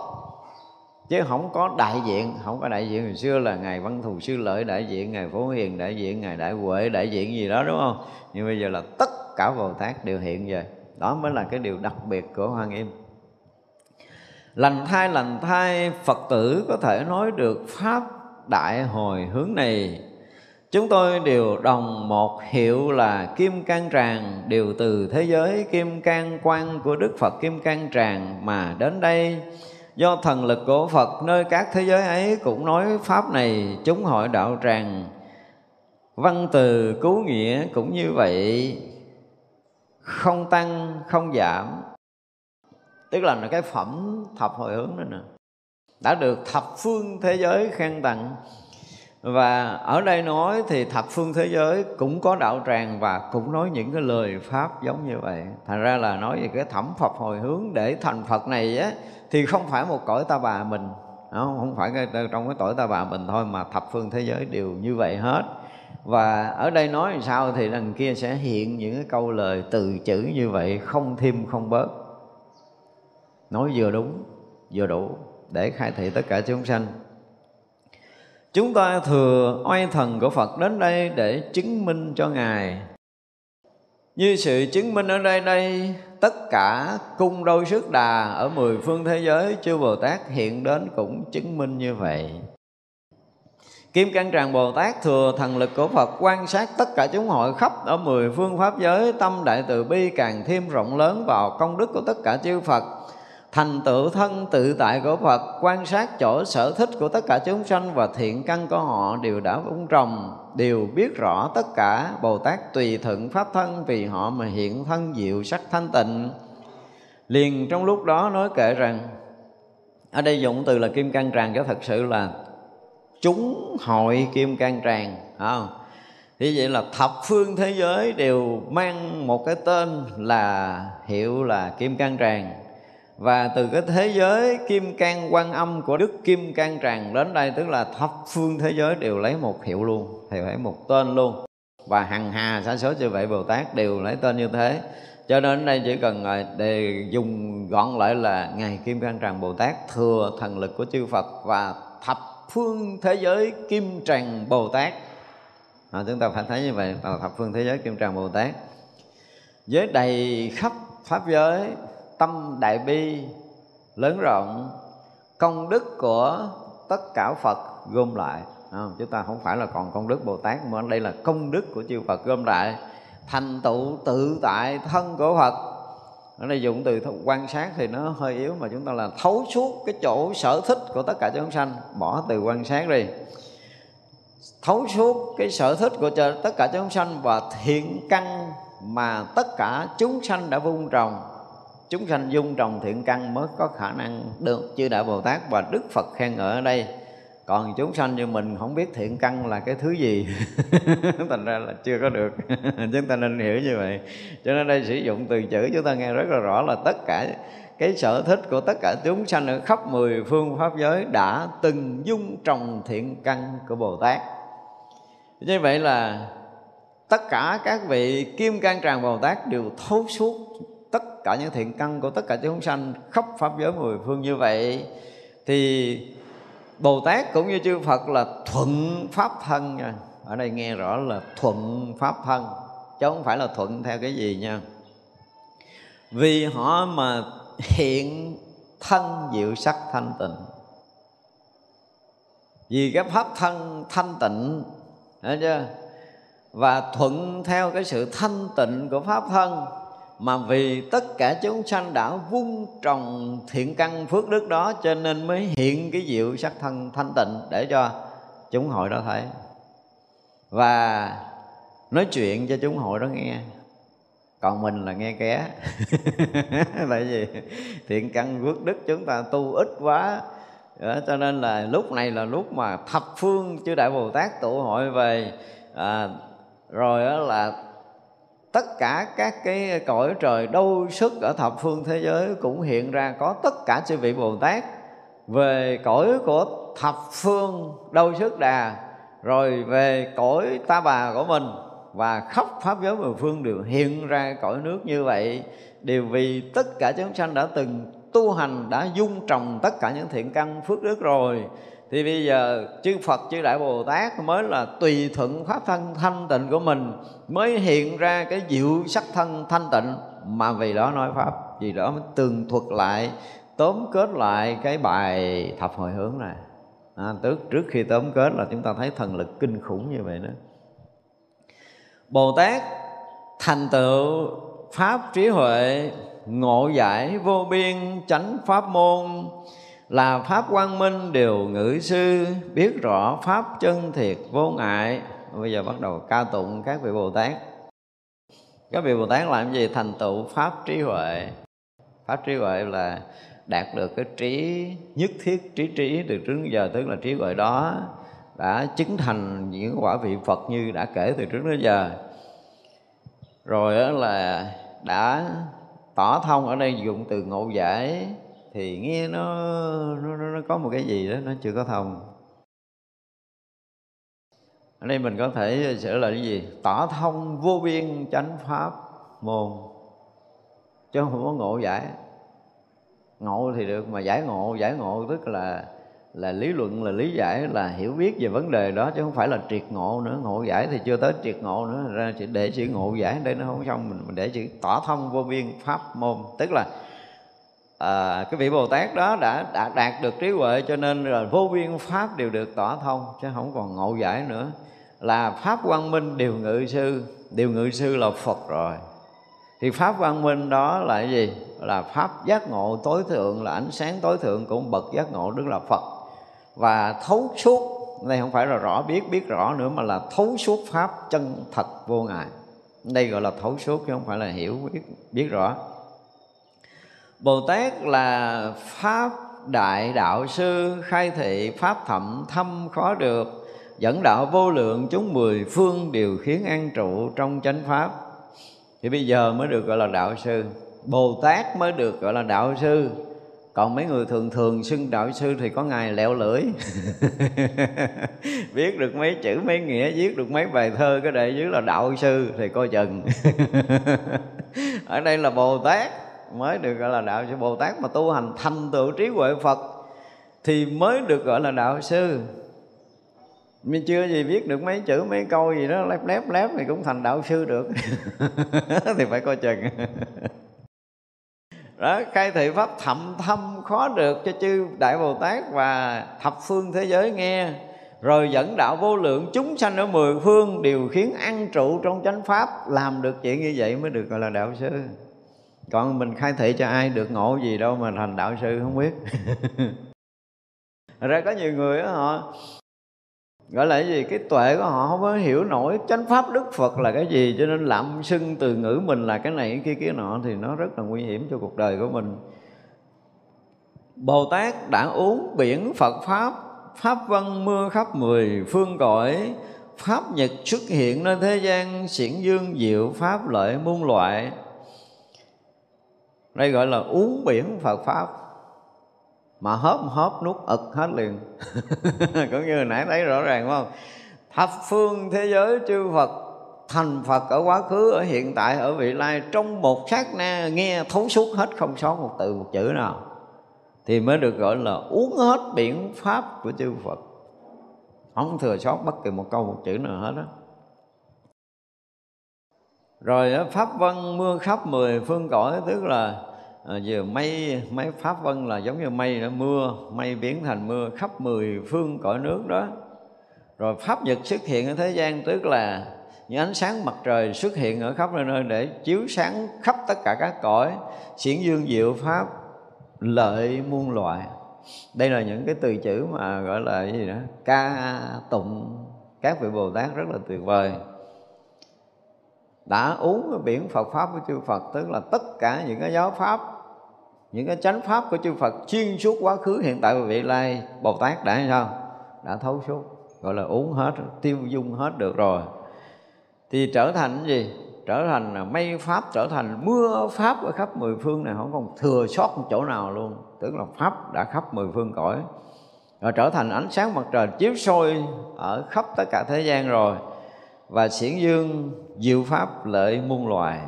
chứ không có đại diện, không có đại diện hồi xưa là ngài văn thù sư lợi đại diện, ngài phổ hiền đại diện, ngài đại huệ đại diện gì đó, đúng không nhưng bây giờ là tất cả bồ tát đều hiện về đó mới là cái điều đặc biệt của hoa nghiêm. Lành thai lành thai, phật tử có thể nói được pháp đại hồi hướng này. Chúng tôi đều đồng một hiệu là Kim Cang Tràng, Đều từ thế giới Kim Cang Quan của Đức Phật Kim Cang Tràng mà đến đây. Do thần lực của Phật nơi các thế giới ấy cũng nói Pháp này, chúng hội đạo tràng. Văn từ cứu nghĩa cũng như vậy. Không tăng, không giảm. Tức là cái phẩm thập hồi hướng đó nè. Đã được thập phương thế giới khen tặng. Và ở đây nói thì thập phương thế giới cũng có đạo tràng và cũng nói những cái lời pháp giống như vậy. Thành ra là nói về cái thẩm phật hồi hướng để thành phật này á thì không phải một cõi ta bà mình. Không, không phải trong cái cõi ta bà mình thôi mà thập phương thế giới đều như vậy hết và ở đây nói làm sao thì đằng kia sẽ hiện những cái câu lời từ chữ như vậy, không thêm, không bớt. Nói vừa đúng, vừa đủ, để khai thị tất cả chúng sanh. Chúng ta thừa oai thần của Phật đến đây để chứng minh cho Ngài. Như sự chứng minh ở đây đây, tất cả cung đôi sức đà ở mười phương thế giới chư bồ tát hiện đến cũng chứng minh như vậy. Kim Cang Tràng Bồ Tát thừa thần lực của Phật quan sát tất cả chúng hội khắp ở mười phương pháp giới, tâm đại từ bi càng thêm rộng lớn vào công đức của tất cả chư Phật. Thành tựu thân tự tại của Phật, quan sát chỗ sở thích của tất cả chúng sanh và thiện căn của họ đều đã vun trồng, đều biết rõ tất cả Bồ Tát tùy thuận pháp thân vì họ mà hiện thân diệu sắc thanh tịnh. Liền trong lúc đó nói kể rằng, ở đây dụng từ là kim cang tràng cho thật sự là chúng hội kim cang tràng không? thì vậy là thập phương thế giới đều mang một cái tên là hiệu là kim cang tràng. Và từ cái thế giới kim cang quan âm của đức kim cang tràng đến đây, tức là thập phương thế giới đều lấy một hiệu luôn thì lấy một tên luôn. Và hằng hà sa số chư vậy bồ tát đều lấy tên như thế. Cho nên đây chỉ cần à, để dùng gọn lại là ngài kim cang tràng bồ tát, thừa thần lực của chư phật và thập phương thế giới kim tràng bồ tát. À, chúng ta phải thấy như vậy là thập phương thế giới kim tràng bồ tát. Với đầy khắp pháp giới tâm đại bi lớn rộng công đức của tất cả Phật gom lại. À, chúng ta không phải là còn công đức Bồ Tát mà đây là công đức của chư Phật gom lại. Thành tựu tự tại thân của Phật ở đây dùng từ quan sát thì nó hơi yếu mà chúng ta là thấu suốt cái chỗ sở thích của tất cả chúng sanh. Bỏ từ quan sát đi. Thấu suốt cái sở thích của tất cả chúng sanh và thiện căn mà tất cả chúng sanh đã vun trồng. Chúng sanh dung trồng thiện căn mới có khả năng được chư đại bồ tát và đức phật khen ngợi ở đây còn chúng sanh như mình không biết thiện căn là cái thứ gì. Thành ra là chưa có được. Chúng ta nên hiểu như vậy. Cho nên đây sử dụng từ chữ chúng ta nghe rất là rõ là tất cả cái sở thích của tất cả chúng sanh ở khắp mười phương pháp giới đã từng dung trồng thiện căn của Bồ Tát. Như vậy là tất cả các vị kim cang tràng Bồ Tát đều thấu suốt tất cả những thiện căn của tất cả chúng sanh khắp pháp giới mười phương như vậy. Thì Bồ Tát cũng như chư Phật là thuận pháp thân nha. Ở đây nghe rõ là thuận pháp thân, chứ không phải là thuận theo cái gì nha. Vì họ mà hiện thân diệu sắc thanh tịnh. Vì cái pháp thân thanh tịnh chưa? Và thuận theo cái sự thanh tịnh của pháp thân mà vì tất cả chúng sanh đã vun trồng thiện căn phước đức đó cho nên mới hiện cái diệu sắc thân thanh tịnh để cho chúng hội đó thấy. Và nói chuyện cho chúng hội đó nghe. Còn mình là nghe ké tại vì thiện căn phước đức chúng ta tu ít quá. Đó, cho nên là lúc này là lúc mà thập phương chư đại bồ tát tụ hội về. À, rồi đó là tất cả các cái cõi trời đâu sức ở thập phương thế giới cũng hiện ra có tất cả chư vị Bồ Tát. Về cõi của thập phương đâu sức đà, rồi về cõi ta bà của mình và khắp pháp giới mười phương đều hiện ra cõi nước như vậy. Đều vì tất cả chúng sanh đã từng tu hành, đã dung trồng tất cả những thiện căn phước đức rồi thì bây giờ chư Phật chư Đại Bồ Tát mới là tùy thuận pháp thân thanh tịnh của mình mới hiện ra cái diệu sắc thân thanh tịnh. Mà vì đó nói pháp vì đó mới tường thuật lại tóm kết lại cái bài thập hồi hướng này. À, trước trước khi tóm kết là chúng ta thấy thần lực kinh khủng như vậy đó. Bồ Tát thành tựu pháp trí huệ ngộ giải vô biên chánh pháp môn là pháp quang minh đều ngữ sư, biết rõ pháp chân thiệt vô ngại. Bây giờ bắt đầu ca tụng các vị bồ tát. Các vị bồ tát làm gì? Thành tựu pháp trí huệ. Pháp trí huệ là đạt được cái trí nhất thiết, trí trí từ trước đến giờ, tức là trí huệ đó đã chứng thành những quả vị phật như đã kể từ trước đến giờ. Rồi đó là đã tỏ thông ở đây dùng từ ngộ giải thì nghe nó, nó nó có một cái gì đó nó chưa có thông. Ở đây mình có thể sửa lại cái gì? Tỏ thông vô biên chánh pháp môn. Chứ không có ngộ giải. Ngộ thì được mà giải ngộ giải ngộ tức là là lý luận là lý giải là hiểu biết về vấn đề đó chứ không phải là triệt ngộ nữa. Ngộ giải thì chưa tới triệt ngộ nữa ra chỉ để chữ ngộ giải. Đây nó không xong mình để chữ tỏ thông vô biên pháp môn. Tức là à, cái vị bồ tát đó đã, đã đạt được trí huệ cho nên là vô biên pháp đều được tỏ thông chứ không còn ngộ giải nữa. Là pháp quang minh điều ngự sư điều ngự sư là phật rồi. Thì pháp quang minh đó là cái gì? Là pháp giác ngộ tối thượng là ánh sáng tối thượng của bậc giác ngộ đức là phật. Và thấu suốt đây không phải là rõ biết biết rõ nữa mà là thấu suốt pháp chân thật vô ngại. Đây gọi là thấu suốt chứ không phải là hiểu biết biết rõ bồ tát là pháp đại đạo sư, khai thị pháp thậm thâm khó được, dẫn đạo vô lượng chúng mười phương đều khiến an trụ trong chánh pháp. Thì bây giờ mới được gọi là đạo sư. Bồ tát mới được gọi là đạo sư. Còn mấy người thường thường xưng đạo sư thì có ngày lẹo lưỡi. Viết được mấy chữ, mấy nghĩa, viết được mấy bài thơ, cái đệ dưới là đạo sư thì coi chừng. Ở đây là bồ tát mới được gọi là đạo sư bồ tát mà tu hành thành tựu trí huệ phật thì mới được gọi là đạo sư. Mình chưa gì viết được mấy chữ, mấy câu gì đó, lép lép lép thì cũng thành đạo sư được. Thì phải coi chừng. Đó, khai thị pháp thậm thâm khó được cho chư đại bồ tát và thập phương thế giới nghe. Rồi dẫn đạo vô lượng chúng sanh ở mười phương đều khiến ăn trụ trong chánh pháp làm được chuyện như vậy mới được gọi là đạo sư còn mình khai thị cho ai được ngộ gì đâu mà thành đạo sư không biết. Ra có nhiều người đó, họ gọi là cái gì? Cái tuệ của họ không có hiểu nổi. Chánh pháp đức phật là cái gì? Cho nên lạm xưng từ ngữ mình là cái này cái kia cái nọ thì nó rất là nguy hiểm cho cuộc đời của mình. Bồ tát đã uống biển phật pháp pháp văn mưa khắp mười phương cõi pháp nhật xuất hiện nơi thế gian xiển dương diệu pháp lợi muôn loại đây gọi là uống biển phật pháp. Mà hớp hớp nuốt ực hết liền. Cũng như nãy thấy rõ ràng không? Thập phương thế giới chư Phật, thành Phật ở quá khứ, ở hiện tại, ở vị lai, trong một sát na nghe thấu suốt hết không sót một từ một chữ nào, thì mới được gọi là uống hết biển pháp của chư Phật. Không thừa sót bất kỳ một câu một chữ nào hết á rồi pháp vân mưa khắp mười phương cõi tức là à, giờ mây mấy pháp vân là giống như mây nó mưa mây biến thành mưa khắp mười phương cõi nước đó. Rồi pháp nhật xuất hiện ở thế gian tức là những ánh sáng mặt trời xuất hiện ở khắp nơi nơi để chiếu sáng khắp tất cả các cõi xiển dương diệu pháp lợi muôn loại. Đây là những cái từ chữ mà gọi là cái gì đó? Ca tụng. Các vị bồ tát rất là tuyệt vời đã uống cái biển Phật pháp của chư Phật, tức là tất cả những cái giáo pháp, những cái chánh pháp của chư Phật xuyên suốt quá khứ, hiện tại và vị lai, Bồ Tát đã hay sao? Đã thấu suốt, gọi là uống hết, tiêu dung hết được rồi. Thì trở thành gì? Trở thành mây pháp, trở thành mưa pháp ở khắp mười phương này, không còn thừa sót một chỗ nào luôn. Tức là pháp đã khắp mười phương cõi. Rồi trở thành ánh sáng mặt trời chiếu soi ở khắp tất cả thế gian rồi và xiển dương diệu pháp lợi muôn loài.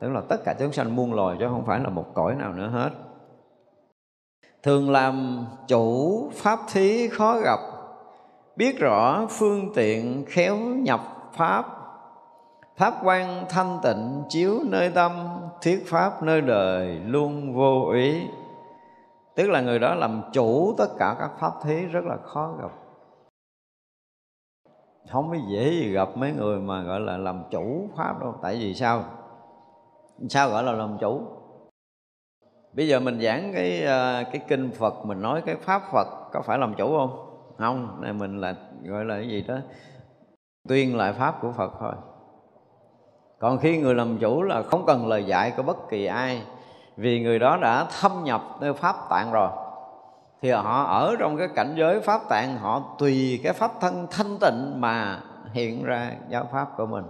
Tức là tất cả chúng sanh muôn loài chứ không phải là một cõi nào nữa hết. Thường làm chủ pháp thí khó gặp, biết rõ phương tiện khéo nhập pháp. Pháp quan thanh tịnh chiếu nơi tâm, thuyết pháp nơi đời luôn vô ý. Tức là người đó làm chủ tất cả các pháp thí rất là khó gặp không có dễ gì gặp mấy người mà, gọi là, làm chủ pháp đâu. Tại vì sao? Sao gọi là làm chủ? Bây giờ mình giảng cái ờ, cái kinh phật, mình nói cái pháp phật có phải làm chủ không? Không, này mình là, gọi là cái gì đó, tuyên lại pháp của phật thôi. Còn khi người làm chủ là không cần lời dạy của bất kỳ ai, vì người đó đã thâm nhập nơi pháp tạng rồi thì họ ở trong cái cảnh giới pháp tạng, họ tùy cái pháp thân thanh tịnh mà hiện ra giáo pháp của mình.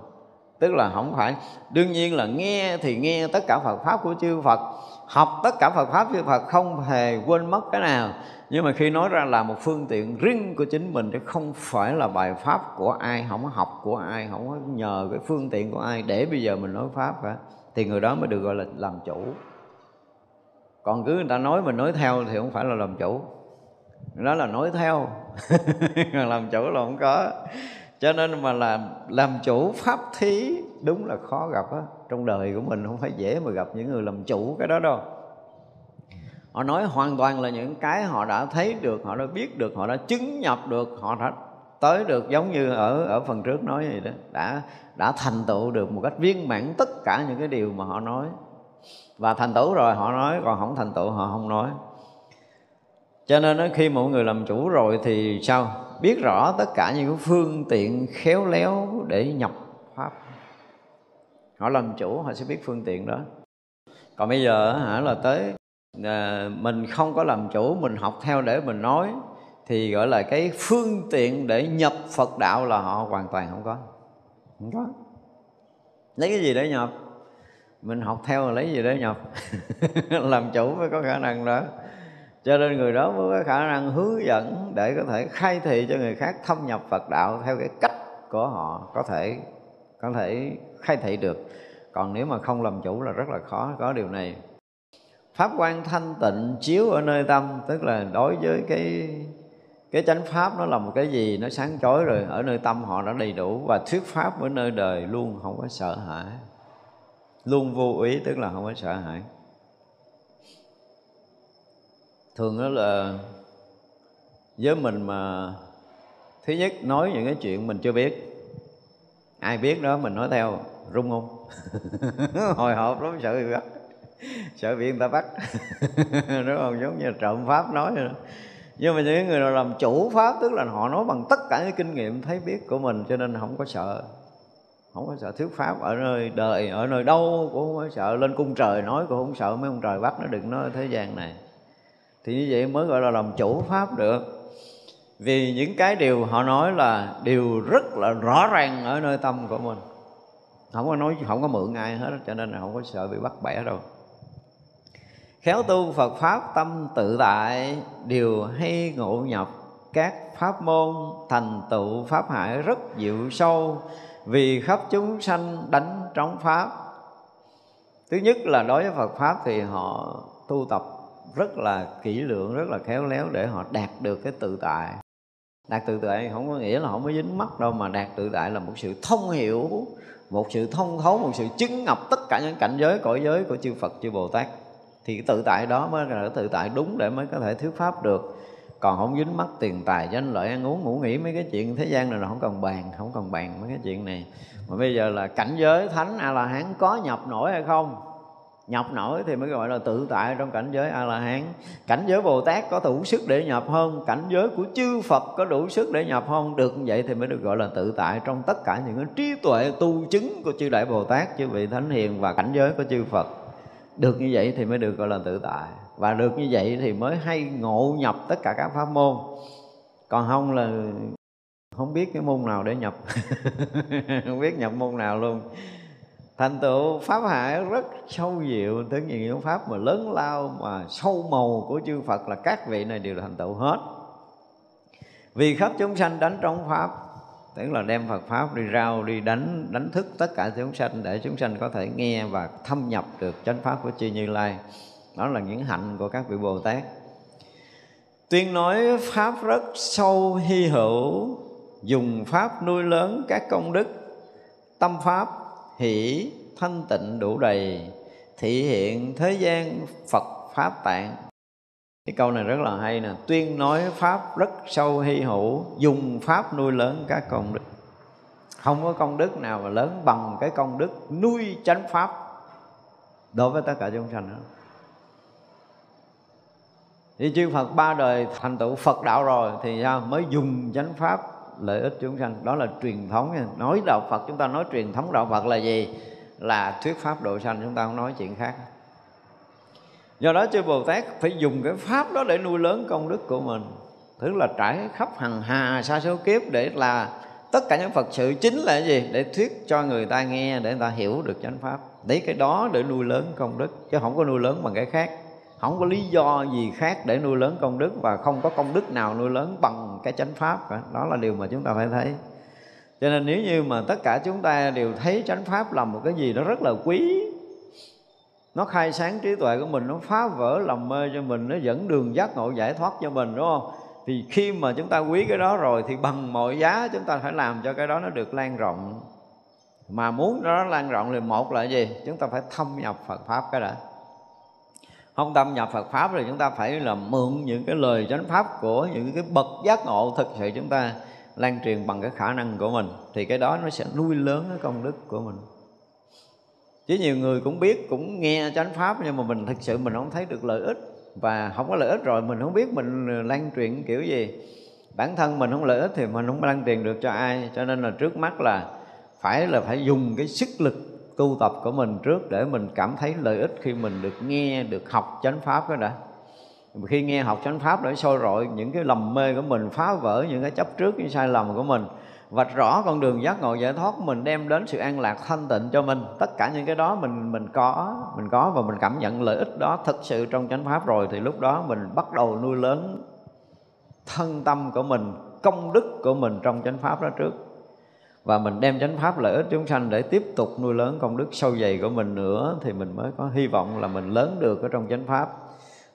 Tức là không phải, đương nhiên là nghe thì nghe tất cả Phật pháp của chư Phật, học tất cả Phật pháp chư Phật không hề quên mất cái nào. Nhưng mà khi nói ra là một phương tiện riêng của chính mình chứ không phải là bài pháp của ai, không có học của ai, không có nhờ cái phương tiện của ai để bây giờ mình nói pháp cả. Thì người đó mới được gọi là làm chủ còn cứ người ta nói mình nói theo thì không phải là làm chủ. Đó là nói theo. Còn làm chủ là không có. Cho nên mà làm làm chủ pháp thí đúng là khó gặp á. Trong đời của mình không phải dễ mà gặp những người làm chủ cái đó đâu. Họ nói hoàn toàn là những cái họ đã thấy được, họ đã biết được, họ đã chứng nhập được, họ đã tới được giống như ở ở phần trước nói vậy đó. Đã đã thành tựu được một cách viên mãn tất cả những cái điều mà họ nói và thành tựu rồi họ nói còn không thành tựu họ không nói. Cho nên đó, khi mọi người làm chủ rồi thì sao? Biết rõ tất cả những phương tiện khéo léo để nhập pháp. Họ làm chủ họ sẽ biết phương tiện đó. Còn bây giờ hả là tới à, mình không có làm chủ mình học theo để mình nói thì gọi là cái phương tiện để nhập Phật đạo là họ hoàn toàn không có. Không có. Lấy cái gì để nhập? Mình học theo là lấy gì để nhập. Làm chủ mới có khả năng đó. Cho nên người đó mới có khả năng hướng dẫn để có thể khai thị cho người khác thâm nhập Phật đạo theo cái cách của họ có thể có thể khai thị được. Còn nếu mà không làm chủ là rất là khó, có điều này. Pháp quan thanh tịnh chiếu ở nơi tâm, tức là đối với cái cái chánh pháp nó là một cái gì nó sáng chói rồi, ở nơi tâm họ đã đầy đủ và thuyết pháp ở nơi đời luôn, không có sợ hãi luôn vô ý, tức là không có sợ hãi. Thường đó là với mình mà thứ nhất nói những cái chuyện mình chưa biết. Ai biết đó, mình nói theo, rung không hồi hộp lắm, sợ bị bắt. Sợ bị người ta bắt. Đúng không? Giống như trộm pháp nói nữa nhưng mà những người nào làm chủ pháp, tức là họ nói bằng tất cả những kinh nghiệm thấy biết của mình, cho nên không có sợ không có sợ thuyết pháp ở nơi đời, ở nơi đâu, cũng không có sợ lên cung trời nói, cũng không sợ mấy ông trời bắt nó đừng nói thế gian này. Thì như vậy mới gọi là làm chủ pháp được. Vì những cái điều họ nói là điều rất là rõ ràng ở nơi tâm của mình. Không có nói, không có mượn ai hết, cho nên là không có sợ bị bắt bẻ đâu. Khéo tu Phật pháp tâm tự tại, điều hay ngộ nhập các pháp môn, thành tựu pháp hải rất diệu sâu vì khắp chúng sanh đánh trống pháp. Thứ nhất là đối với Phật pháp thì họ tu tập rất là kỹ lưỡng, rất là khéo léo để họ đạt được cái tự tại. Đạt tự tại không có nghĩa là không có dính mắt đâu, mà đạt tự tại là một sự thông hiểu, một sự thông thấu, một sự chứng ngập tất cả những cảnh giới, cõi giới của chư Phật, chư Bồ Tát. Thì cái tự tại đó mới là tự tại đúng để mới có thể thuyết pháp được còn không dính mắc tiền tài danh lợi ăn uống, ngủ nghỉ mấy cái chuyện thế gian này là không cần bàn, không cần bàn mấy cái chuyện này. Mà bây giờ là cảnh giới thánh a la hán có nhập nổi hay không? Nhập nổi thì mới gọi là tự tại trong cảnh giới a la hán cảnh giới bồ tát có đủ sức để nhập không? Cảnh giới của chư phật có đủ sức để nhập không? Được như vậy thì mới được gọi là tự tại trong tất cả những cái trí tuệ tu chứng của chư đại bồ tát, chư vị thánh hiền và cảnh giới của chư phật. Được như vậy thì mới được gọi là tự tại và được như vậy thì mới hay ngộ nhập tất cả các pháp môn. Còn không là không biết cái môn nào để nhập. Không biết nhập môn nào luôn. Thành tựu pháp hải rất sâu diệu. Tới những pháp mà lớn lao mà sâu màu của chư Phật là các vị này đều thành tựu hết. Vì khắp chúng sanh đánh trong pháp, tức là đem Phật pháp đi rao, đi đánh đánh thức tất cả chúng sanh để chúng sanh có thể nghe và thâm nhập được chánh pháp của chư Như Lai đó là những hạnh của các vị Bồ Tát. Tuyên nói pháp rất sâu hy hữu, dùng pháp nuôi lớn các công đức. Tâm pháp hỷ, thanh tịnh đủ đầy, thị hiện thế gian Phật pháp tạng. Cái câu này rất là hay nè. Tuyên nói pháp rất sâu hy hữu, dùng pháp nuôi lớn các công đức. Không có công đức nào mà lớn bằng cái công đức nuôi chánh pháp. Đối với tất cả chúng sanh đó thì chư Phật, ba đời thành tựu Phật đạo rồi thì sao? Mới dùng chánh pháp lợi ích chúng sanh. Đó là truyền thống nha. Nói đạo Phật, chúng ta nói truyền thống đạo Phật là gì? Là thuyết pháp độ sanh, chúng ta không nói chuyện khác. Do đó chư bồ tát phải dùng cái pháp đó để nuôi lớn công đức của mình. Tức là trải khắp hằng hà, sa số kiếp để là tất cả những phật sự chính là cái gì? Để thuyết cho người ta nghe, để người ta hiểu được chánh pháp. Lấy cái đó để nuôi lớn công đức, chứ không có nuôi lớn bằng cái khác không có lý do gì khác để nuôi lớn công đức và không có công đức nào nuôi lớn bằng cái chánh pháp cả. Đó là điều mà chúng ta phải thấy. Cho nên nếu như mà tất cả chúng ta đều thấy chánh pháp là một cái gì đó rất là quý, nó khai sáng trí tuệ của mình, nó phá vỡ lòng mê cho mình, nó dẫn đường giác ngộ giải thoát cho mình, đúng không? Thì khi mà chúng ta quý cái đó rồi thì bằng mọi giá chúng ta phải làm cho cái đó nó được lan rộng. Mà muốn nó lan rộng thì một là gì? Chúng ta phải thâm nhập Phật pháp cái đã không tâm nhập Phật pháp thì chúng ta phải là mượn những cái lời chánh pháp của những cái bậc giác ngộ thực sự chúng ta lan truyền bằng cái khả năng của mình, thì cái đó nó sẽ nuôi lớn cái công đức của mình. Chứ nhiều người cũng biết, cũng nghe chánh pháp nhưng mà mình thực sự mình không thấy được lợi ích. Và không có lợi ích rồi, mình không biết mình lan truyền kiểu gì. Bản thân mình không lợi ích thì mình không lan truyền được cho ai. Cho nên là trước mắt là phải là phải dùng cái sức lực tu tập của mình trước để mình cảm thấy lợi ích khi mình được nghe, được học chánh pháp đó đã. Khi nghe học chánh pháp để sôi rọi, những cái lầm mê của mình, phá vỡ những cái chấp trước, những sai lầm của mình, vạch rõ con đường giác ngộ giải thoát của mình, đem đến sự an lạc thanh tịnh cho mình. Tất cả những cái đó mình mình có mình có và mình cảm nhận lợi ích đó thực sự trong chánh pháp rồi, thì lúc đó mình bắt đầu nuôi lớn thân tâm của mình, công đức của mình trong chánh pháp đó trước và mình đem chánh pháp lợi ích chúng sanh để tiếp tục nuôi lớn công đức sâu dày của mình nữa, thì mình mới có hy vọng là mình lớn được ở trong chánh pháp.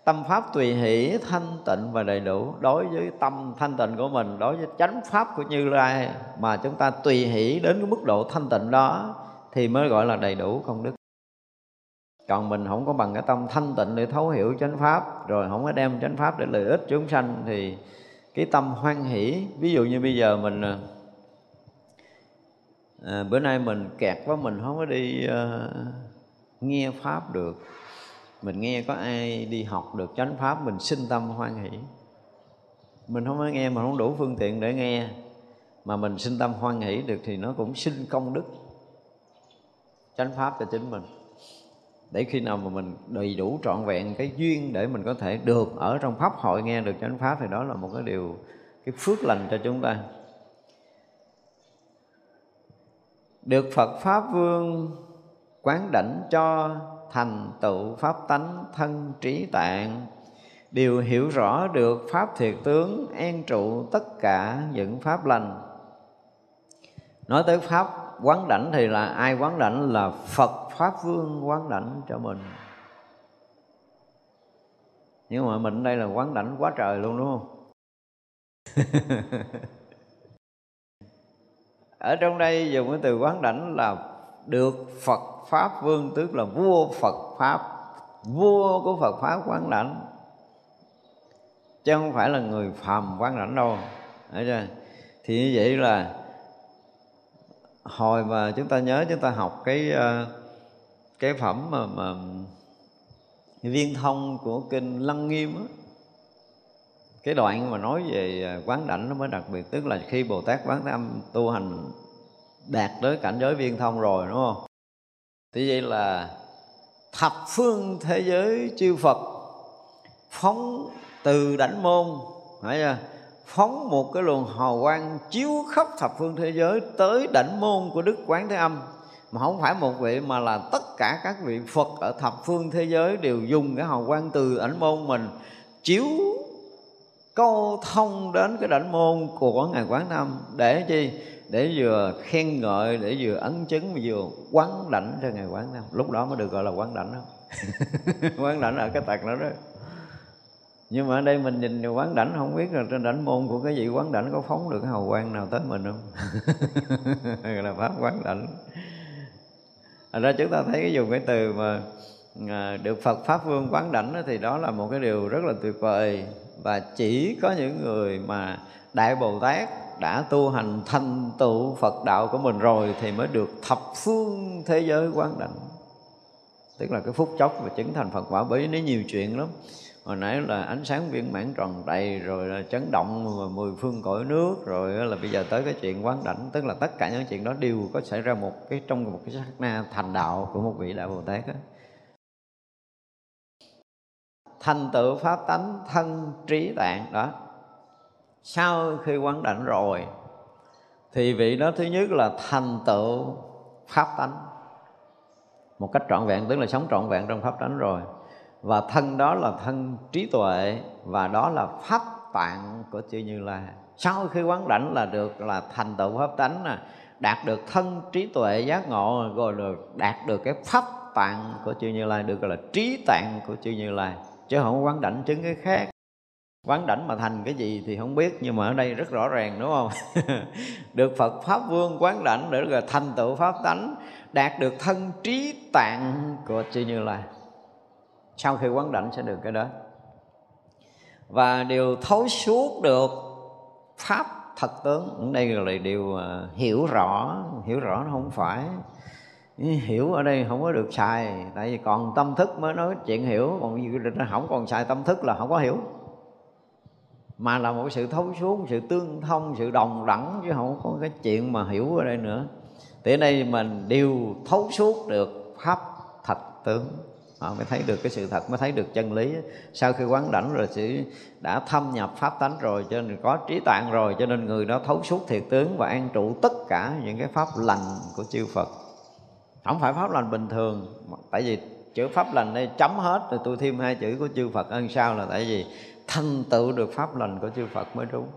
Tâm pháp tùy hỷ, thanh tịnh và đầy đủ. Đối với tâm thanh tịnh của mình, đối với chánh pháp của như lai mà chúng ta tùy hỷ đến cái mức độ thanh tịnh đó, thì mới gọi là đầy đủ công đức. Còn mình không có bằng cái tâm thanh tịnh để thấu hiểu chánh pháp, rồi không có đem chánh pháp để lợi ích chúng sanh, thì cái tâm hoan hỷ, ví dụ như bây giờ mình à, à, bữa nay mình kẹt quá mình không có đi uh, nghe pháp được. Mình nghe có ai đi học được chánh pháp mình sinh tâm hoan hỷ. Mình không có nghe mà không đủ phương tiện để nghe. Mà mình sinh tâm hoan hỷ được thì nó cũng sinh công đức. Chánh pháp cho chính mình. Để khi nào mà mình đầy đủ trọn vẹn cái duyên để mình có thể được ở trong pháp hội nghe được chánh pháp thì đó là một cái điều cái phước lành cho chúng ta. Được Phật Pháp Vương quán đảnh cho thành tựu pháp tánh thân trí tạng, đều hiểu rõ được pháp thiệt tướng an trụ tất cả những pháp lành. Nói tới pháp quán đảnh thì là ai quán đảnh? Là phật pháp vương quán đảnh cho mình. Nhưng mà mình đây là quán đảnh quá trời luôn, đúng không? ở trong đây dùng cái từ quán đảnh là được phật pháp vương tức là vua phật pháp. Vua của phật pháp quán đảnh. Chứ không phải là người phàm quán đảnh đâu. Đấy chưa? thì như vậy là hồi mà chúng ta nhớ chúng ta học cái ờ, cái phẩm mà, mà viên thông của kinh lăng nghiêm á cái đoạn mà nói về à, quán đảnh nó mới đặc biệt, tức là khi bồ tát quán âm tu hành đạt tới cảnh giới viên thông rồi, đúng không thì vậy là thập phương thế giới chư Phật phóng từ đảnh môn, phải chưa? phóng một cái luồng hào quang chiếu khắp thập phương thế giới tới đảnh môn của Đức Quán Thế Âm mà không phải một vị, mà là tất cả các vị Phật ở thập phương thế giới đều dùng cái hào quang từ ảnh môn mình chiếu câu thông đến cái đảnh môn của ngài Quán nam Âm để chi? Để vừa khen ngợi, để vừa ấn chứng mà vừa quán đảnh cho ngài quán nam. Lúc đó mới được gọi là quán đảnh đó. Quán đảnh ở cái tật đó đó. Nhưng mà ở đây mình nhìn quán đảnh, không biết là trên đảnh môn của cái vị quán đảnh có phóng được cái hào quang nào tới mình không? Là pháp quán đảnh. Thành ra chúng ta thấy cái dùng cái từ mà à, được Phật, Pháp Vương quán đảnh thì đó là một cái điều rất là tuyệt vời và chỉ có những người mà Đại Bồ Tát đã tu hành thành tựu Phật đạo của mình rồi thì mới được thập phương thế giới quán đảnh. Tức là cái phút chốc và chứng thành Phật quả bởi vì nó nhiều chuyện lắm. Hồi nãy là ánh sáng viên mãn tròn đầy, rồi là chấn động mười phương cõi nước, rồi là bây giờ tới cái chuyện quán đảnh. Tức là tất cả những chuyện đó đều có xảy ra một cái trong một cái sát na thành đạo của một vị đại bồ tát đó thành tựu pháp tánh thân trí tạng đó. Sau khi quán đảnh rồi, thì vị đó thứ nhất là thành tựu pháp tánh. Một cách trọn vẹn, tức là sống trọn vẹn trong pháp tánh rồi. Và thân đó là thân trí tuệ, và đó là pháp tạng của chư như lai sau khi quán đảnh là được là thành tựu pháp tánh nè, đạt được thân trí tuệ giác ngộ, rồi được đạt được cái pháp tạng của chư như lai được gọi là trí tạng của chư như lai chứ không quán đảnh chứng cái khác. Quán đảnh mà thành cái gì thì không biết, nhưng mà ở đây rất rõ ràng, đúng không? Được phật pháp vương quán đảnh để rồi thành tựu pháp tánh, đạt được thân trí tạng của chư như lai. Sau khi quán đảnh sẽ được cái đó. Và điều thấu suốt được pháp thật tướng, đây là điều à, hiểu rõ. Hiểu rõ nó không phải hiểu ở đây không có được xài, tại vì còn tâm thức mới nói chuyện hiểu, còn không còn xài tâm thức là không có hiểu. Mà là một sự thấu suốt, sự tương thông, sự đồng đẳng, chứ không có cái chuyện mà hiểu ở đây nữa. Thì ở đây mình đều thấu suốt được pháp thật tướng. Họ mới thấy được cái sự thật, mới thấy được chân lý. Sau khi quán đảnh rồi sự đã thâm nhập pháp tánh rồi, cho nên có trí tạng rồi, cho nên người đó thấu suốt thiệt tướng và an trụ tất cả những cái pháp lành của chư Phật không phải pháp lành bình thường tại vì chữ pháp lành đây chấm hết rồi tôi thêm hai chữ của chư Phật ân sao là tại vì thành tựu được pháp lành của chư Phật mới đúng.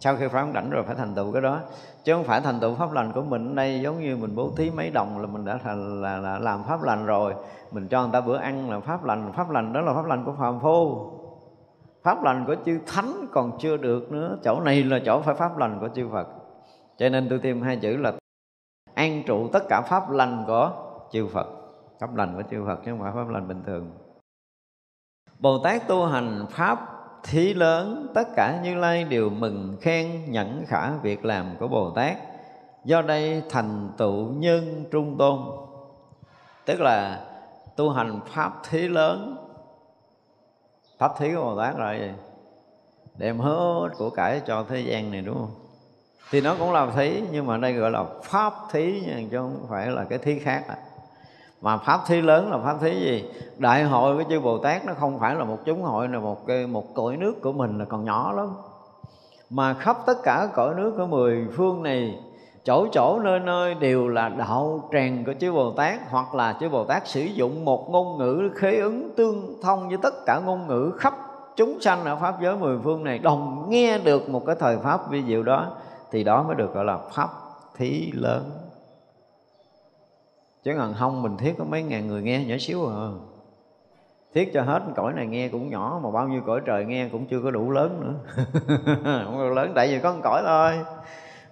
Sau khi phán đảnh rồi phải thành tựu cái đó chứ không phải thành tựu pháp lành của mình đây giống như mình bố thí mấy đồng là mình đã thành là, là làm pháp lành rồi. Mình cho người ta bữa ăn là pháp lành pháp lành đó là pháp lành của phàm phu. Pháp lành của chư thánh còn chưa được nữa chỗ này là chỗ phải pháp lành của chư Phật. Cho nên tôi thêm hai chữ là an trụ tất cả pháp lành của chư Phật. Pháp lành của chư Phật chứ không phải pháp lành bình thường. Bồ Tát tu hành pháp thí lớn, tất cả như lai đều mừng, khen, nhẫn khả việc làm của bồ tát. Do đây thành tựu nhân trung tôn. Tức là tu hành pháp thí lớn. Pháp thí của bồ tát là gì? Đem hết của cải cho thế gian này, đúng không? Thì nó cũng là thí nhưng mà đây gọi là pháp thí chứ không phải là cái thí khác à mà pháp thí lớn là pháp thí gì? Đại hội của chư bồ tát nó không phải là một chúng hội, là một cái, một cõi nước của mình là còn nhỏ lắm. Mà khắp tất cả cõi nước của mười phương này, chỗ chỗ nơi nơi đều là đạo tràng của chư Bồ Tát, hoặc là chư Bồ Tát sử dụng một ngôn ngữ khế ứng tương thông với tất cả ngôn ngữ khắp chúng sanh ở pháp giới mười phương này, đồng nghe được một cái thời pháp vi diệu đó thì đó mới được gọi là pháp thí lớn. Chứ còn không, mình thiết có mấy ngàn người nghe, nhỏ xíu à. Thiết cho hết cõi này nghe cũng nhỏ, mà bao nhiêu cõi trời nghe cũng chưa có đủ lớn nữa. Không có lớn, tại vì có một cõi thôi.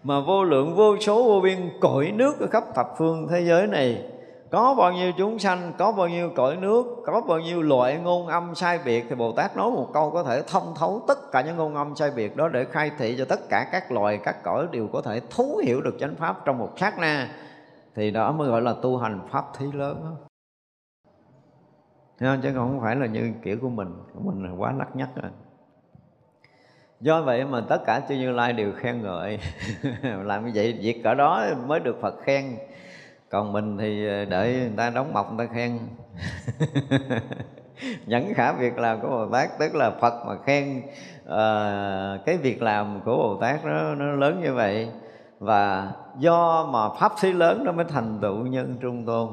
Mà vô lượng vô số vô biên cõi nước ở khắp thập phương thế giới này có bao nhiêu chúng sanh, có bao nhiêu cõi nước, có bao nhiêu loại ngôn âm sai biệt thì bồ tát nói một câu có thể thông thấu tất cả những ngôn âm sai biệt đó để khai thị cho tất cả các loài, các cõi đều có thể thấu hiểu được chánh pháp trong một sát na thì đó mới gọi là tu hành pháp thí lớn đó. Không? chứ không phải là như kiểu của mình của mình là quá lắc nhắc rồi do vậy mà tất cả chư như lai đều khen ngợi làm như vậy việc cỡ đó mới được phật khen còn mình thì ờ, đợi người ta đóng mọc người ta khen. Nhẫn khả việc làm của bồ tát tức là phật mà khen uh, cái việc làm của bồ tát nó, nó lớn như vậy. Và do mà pháp sĩ lớn nó mới thành tựu nhân trung tôn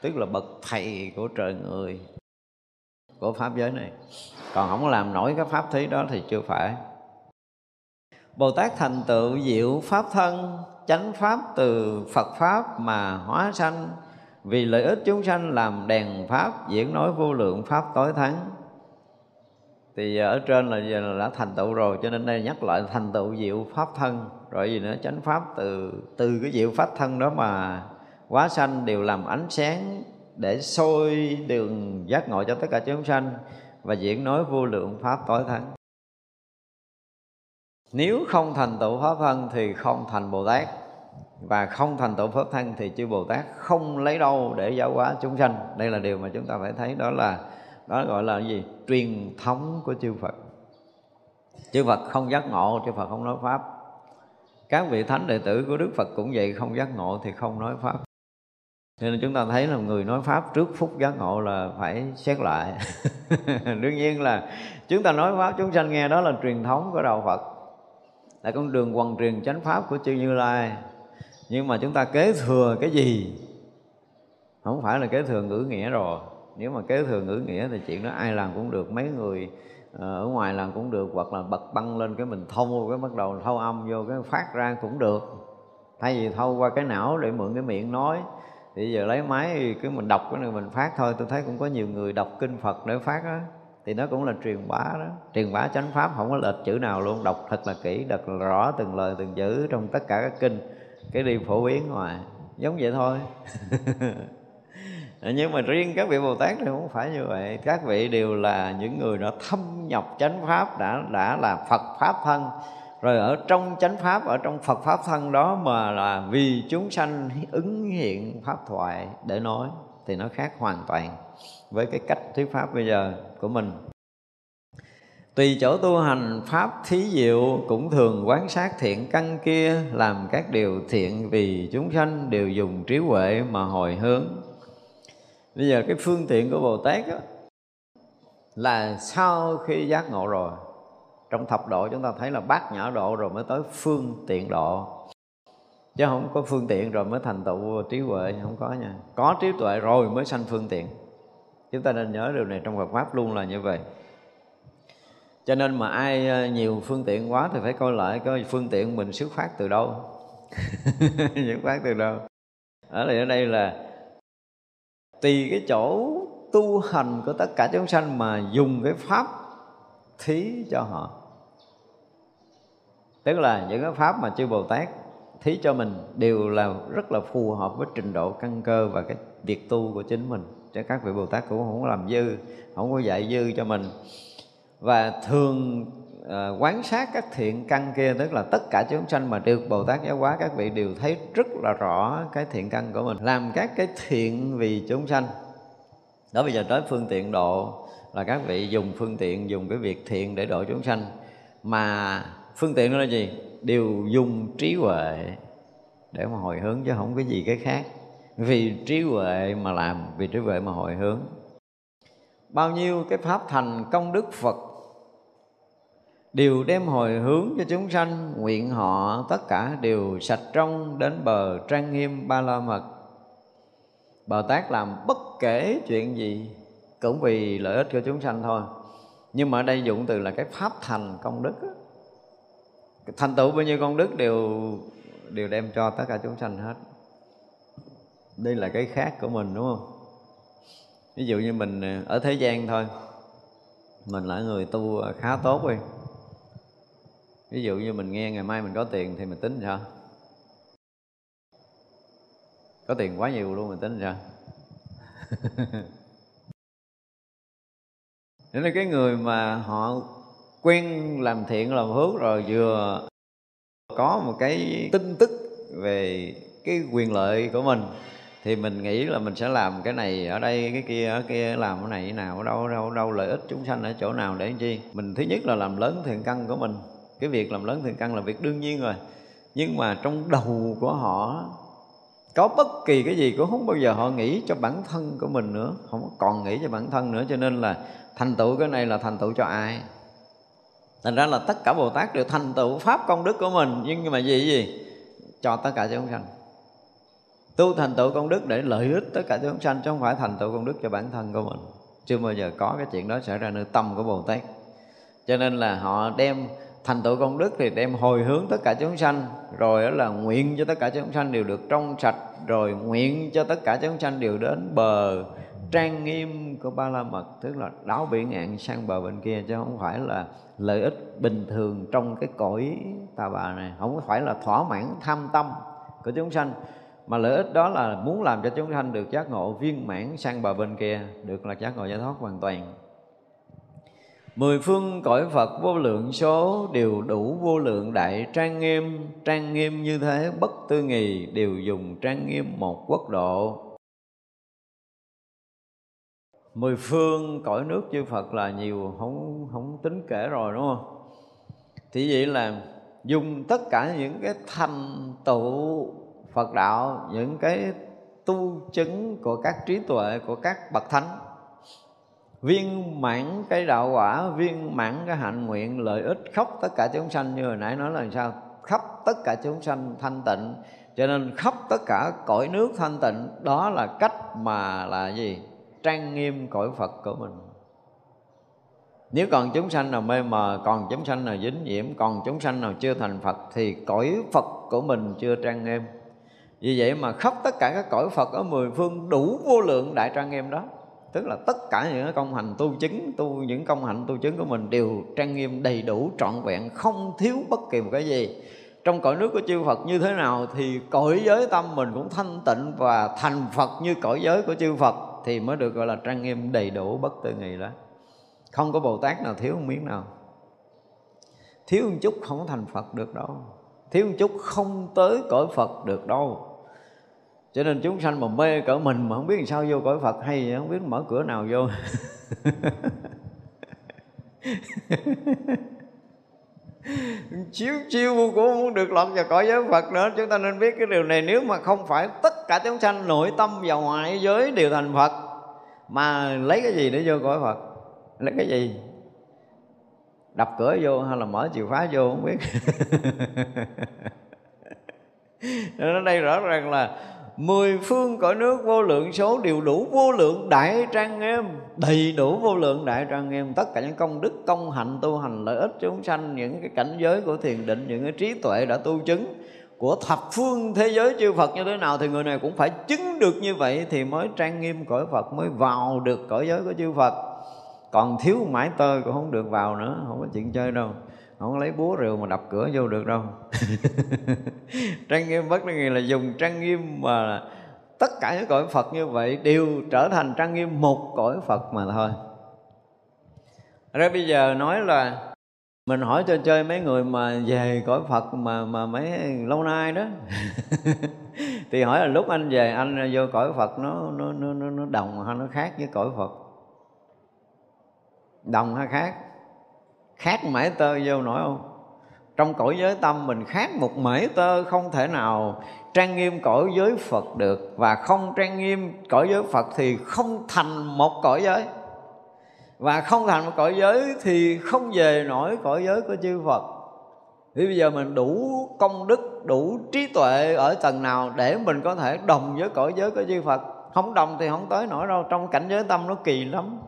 tức là bậc thầy của trời người của pháp giới này. Còn không làm nổi cái pháp thí đó thì chưa phải. Bồ tát thành tựu diệu pháp thân chánh pháp từ phật pháp mà hóa sanh. Vì lợi ích chúng sanh làm đèn pháp, diễn nói vô lượng pháp tối thắng. Thì ở trên là giờ là đã thành tựu rồi, cho nên đây nhắc lại thành tựu diệu pháp thân. Rồi gì nữa? Chánh pháp từ từ cái diệu pháp thân đó mà quá sanh đều làm ánh sáng để soi đường giác ngộ cho tất cả chúng sanh và diễn nói vô lượng pháp tối thắng nếu không thành tựu pháp thân thì không thành bồ tát. Và không thành tựu pháp thân thì chư bồ tát không lấy đâu để giáo hóa chúng sanh. Đây là điều mà chúng ta phải thấy, đó là, đó gọi là gì? Truyền thống của chư phật. Chư phật không giác ngộ, chư phật không nói pháp. Các vị thánh đệ tử của đức phật cũng vậy, không giác ngộ thì không nói pháp. Nên chúng ta thấy là người nói pháp trước phút giác ngộ là phải xét lại. Đương nhiên là chúng ta nói pháp, chúng sanh nghe đó là truyền thống của đạo phật là con đường hoàn truyền chánh pháp của chư như lai. Nhưng mà chúng ta kế thừa cái gì? Không phải là kế thừa ngữ nghĩa rồi. Nếu mà kế thừa ngữ nghĩa thì chuyện đó ai làm cũng được. Mấy người ờ, ở ngoài làm cũng được, hoặc là bật băng lên cái mình thâu, cái bắt đầu thâu âm vô cái phát ra cũng được. Thay vì thâu qua cái não để mượn cái miệng nói, thì giờ lấy máy cứ mình đọc cái này mình phát thôi. Tôi thấy cũng có nhiều người đọc kinh phật để phát á thì nó cũng là truyền bá đó. Truyền bá chánh pháp, không có lệch chữ nào luôn. Đọc thật là kỹ, đọc rõ từng lời, từng chữ trong tất cả các kinh. Cái đi phổ biến ngoài giống vậy thôi. Nhưng mà riêng các vị bồ tát thì không phải như vậy. Các vị đều là những người đã thâm nhập chánh pháp, đã đã là phật pháp thân. Rồi ở trong chánh pháp, ở trong phật pháp thân đó mà là vì chúng sanh ứng hiện pháp thoại để nói, thì nó khác hoàn toàn với cái cách thuyết pháp bây giờ của mình. Tùy chỗ tu hành pháp thí diệu cũng thường quán sát thiện căn kia làm các điều thiện vì chúng sanh đều dùng trí huệ mà hồi hướng. Bây giờ cái phương tiện của bồ tát đó, là sau khi giác ngộ rồi trong thập độ chúng ta thấy là bát nhã độ rồi mới tới phương tiện độ. Chứ không có phương tiện rồi mới thành tựu trí huệ không có nha. Có trí tuệ rồi mới sanh phương tiện chúng ta nên nhớ điều này trong Phật pháp luôn là như vậy. Cho nên mà ai ờ, nhiều phương tiện quá thì phải coi lại coi phương tiện mình xuất phát từ đâu. Xuất phát từ đâu. Ở đây ở đây là tùy cái chỗ tu hành của tất cả chúng sanh mà dùng cái pháp thí cho họ. Tức là những cái pháp mà chư bồ tát thí cho mình đều là rất là phù hợp với trình độ căn cơ và cái việc tu của chính mình cho các vị bồ tát cũng không có làm dư không có dạy dư cho mình. Và thường uh, quán sát các thiện căn kia tức là tất cả chúng sanh mà được bồ tát giáo hóa các vị đều thấy rất là rõ cái thiện căn của mình. Làm các cái thiện vì chúng sanh. Đó bây giờ tới phương tiện độ là các vị dùng phương tiện dùng cái việc thiện để độ chúng sanh. Mà phương tiện đó là gì? Đều dùng trí huệ để mà hồi hướng chứ không có gì cái khác vì trí huệ mà làm, vì trí huệ mà hồi hướng. Bao nhiêu cái pháp thành công đức phật đều đem hồi hướng cho chúng sanh, nguyện họ tất cả đều sạch trong đến bờ trang nghiêm ba la mật. Bồ tát làm bất kể chuyện gì cũng vì lợi ích cho chúng sanh thôi. Nhưng mà ở đây dụng từ là cái pháp thành công đức đó. thành tựu bao nhiêu công đức đều đều đem cho tất cả chúng sanh hết đây là cái khác của mình, đúng không? Ví dụ như mình ờ, ở thế gian thôi. Mình là người tu ờ, khá tốt đi. Ví dụ như mình nghe ngày mai mình có tiền thì mình tính sao? Có tiền quá nhiều luôn mình tính sao? Nên cái người mà họ quen làm thiện, làm phước rồi vừa có một cái tin tức về cái quyền lợi của mình thì mình nghĩ là mình sẽ làm cái này ở đây, cái kia, ở kia, làm cái này cái nào, ở đâu ở đâu ở đâu lợi ích chúng sanh ở chỗ nào để làm chi. Mình thứ nhất là làm lớn thiện căn của mình. Cái việc làm lớn thiện căn là việc đương nhiên rồi. Nhưng mà trong đầu của họ, có bất kỳ cái gì cũng không bao giờ họ nghĩ cho bản thân của mình nữa. Không còn nghĩ cho bản thân nữa, cho nên là thành tựu cái này là thành tựu cho ai. Thành ra là tất cả bồ tát đều thành tựu pháp công đức của mình. Nhưng mà gì gì? Cho tất cả chúng sanh tu thành tựu công đức để lợi ích tất cả chúng sanh, chứ không phải thành tựu công đức cho bản thân của mình. Chưa bao giờ có cái chuyện đó xảy ra nơi tâm của bồ tát. Cho nên là họ đem thành tựu công đức thì đem hồi hướng tất cả chúng sanh, rồi đó là nguyện cho tất cả chúng sanh đều được trong sạch, rồi nguyện cho tất cả chúng sanh đều đến bờ trang nghiêm của ba la mật, tức là đáo biển ngạn sang bờ bên kia, chứ không phải là lợi ích bình thường trong cái cõi tà bà này. Không phải là thỏa mãn tham tâm của chúng sanh mà lợi ích đó là muốn làm cho chúng sanh được giác ngộ viên mãn sang bờ bên kia, được là giác ngộ giải thoát hoàn toàn. Mười phương cõi Phật vô lượng số đều đủ vô lượng đại trang nghiêm. Trang nghiêm như thế bất tư nghì, đều dùng trang nghiêm một quốc độ. Mười phương cõi nước chư Phật là nhiều, không không tính kể rồi, đúng không? Thì vậy là dùng tất cả những cái thành tựu Phật đạo, Những cái tu chứng của các trí tuệ, của các bậc thánh. Viên mãn cái đạo quả, viên mãn cái hạnh nguyện, lợi ích khắp tất cả chúng sanh. Như hồi nãy nói là sao? Khắp tất cả chúng sanh thanh tịnh. Cho nên khắp tất cả cõi nước thanh tịnh, đó là cách mà là gì? Trang nghiêm cõi phật của mình. Nếu còn chúng sanh nào mê mờ, còn chúng sanh nào dính nhiễm, còn chúng sanh nào chưa thành phật, thì cõi phật của mình chưa trang nghiêm vì vậy mà khắp tất cả các cõi phật ở mười phương đủ vô lượng đại trang nghiêm đó. Tức là tất cả những công hành tu chứng, tu, những công hạnh tu chứng của mình đều trang nghiêm đầy đủ, trọn vẹn, không thiếu bất kỳ một cái gì. Trong cõi nước của chư Phật như thế nào thì cõi giới tâm mình cũng thanh tịnh và thành Phật như cõi giới của chư Phật thì mới được gọi là trang nghiêm đầy đủ bất tư nghị đó. Không có Bồ Tát nào thiếu một miếng nào. Thiếu một chút không thành Phật được đâu. Thiếu một chút không tới cõi Phật được đâu cho nên chúng sanh mà mê cỡ mình mà không biết làm sao vô cõi Phật hay không biết mở cửa nào vô. Chiếu chiêu cũng muốn được lọt vào cõi giới Phật nữa. Chúng ta nên biết cái điều này. Nếu mà không phải tất cả chúng sanh nội tâm và ngoại giới đều thành Phật, mà lấy cái gì để vô cõi Phật? Lấy cái gì? Đập cửa vô hay là mở chìa khóa vô không biết. Nên ở đây rõ ràng là mười phương cõi nước vô lượng số đều đủ vô lượng đại trang nghiêm, đầy đủ vô lượng đại trang nghiêm. Tất cả những công đức, công hạnh, tu hành, lợi ích, chúng sanh, những cái cảnh giới của thiền định, những cái trí tuệ đã tu chứng của thập phương thế giới chư Phật như thế nào thì người này cũng phải chứng được như vậy thì mới trang nghiêm cõi Phật, mới vào được cõi giới của chư Phật. Còn thiếu mãi tơ cũng không được vào nữa, không có chuyện chơi đâu không lấy búa rượu mà đập cửa vô được đâu. Trang nghiêm bất nghĩa là dùng trang nghiêm mà tất cả những cõi Phật như vậy đều trở thành trang nghiêm một cõi Phật mà thôi. Ra bây giờ nói là mình hỏi cho chơi mấy người mà về cõi Phật mà mà mấy lâu nay đó. Thì hỏi là lúc anh về anh vô cõi Phật nó nó nó nó đồng hay nó khác với cõi Phật? Đồng hay khác khác mãi tơ vô nổi không? Trong cõi giới tâm mình khác một mảy tơ không thể nào trang nghiêm cõi giới Phật được. Và không trang nghiêm cõi giới Phật thì không thành một cõi giới. Và không thành một cõi giới thì không về nổi cõi giới của chư Phật. Thì bây giờ mình đủ công đức, đủ trí tuệ ở tầng nào để mình có thể đồng với cõi giới của chư Phật? Không đồng thì không tới nổi đâu. Trong cảnh giới tâm nó kỳ lắm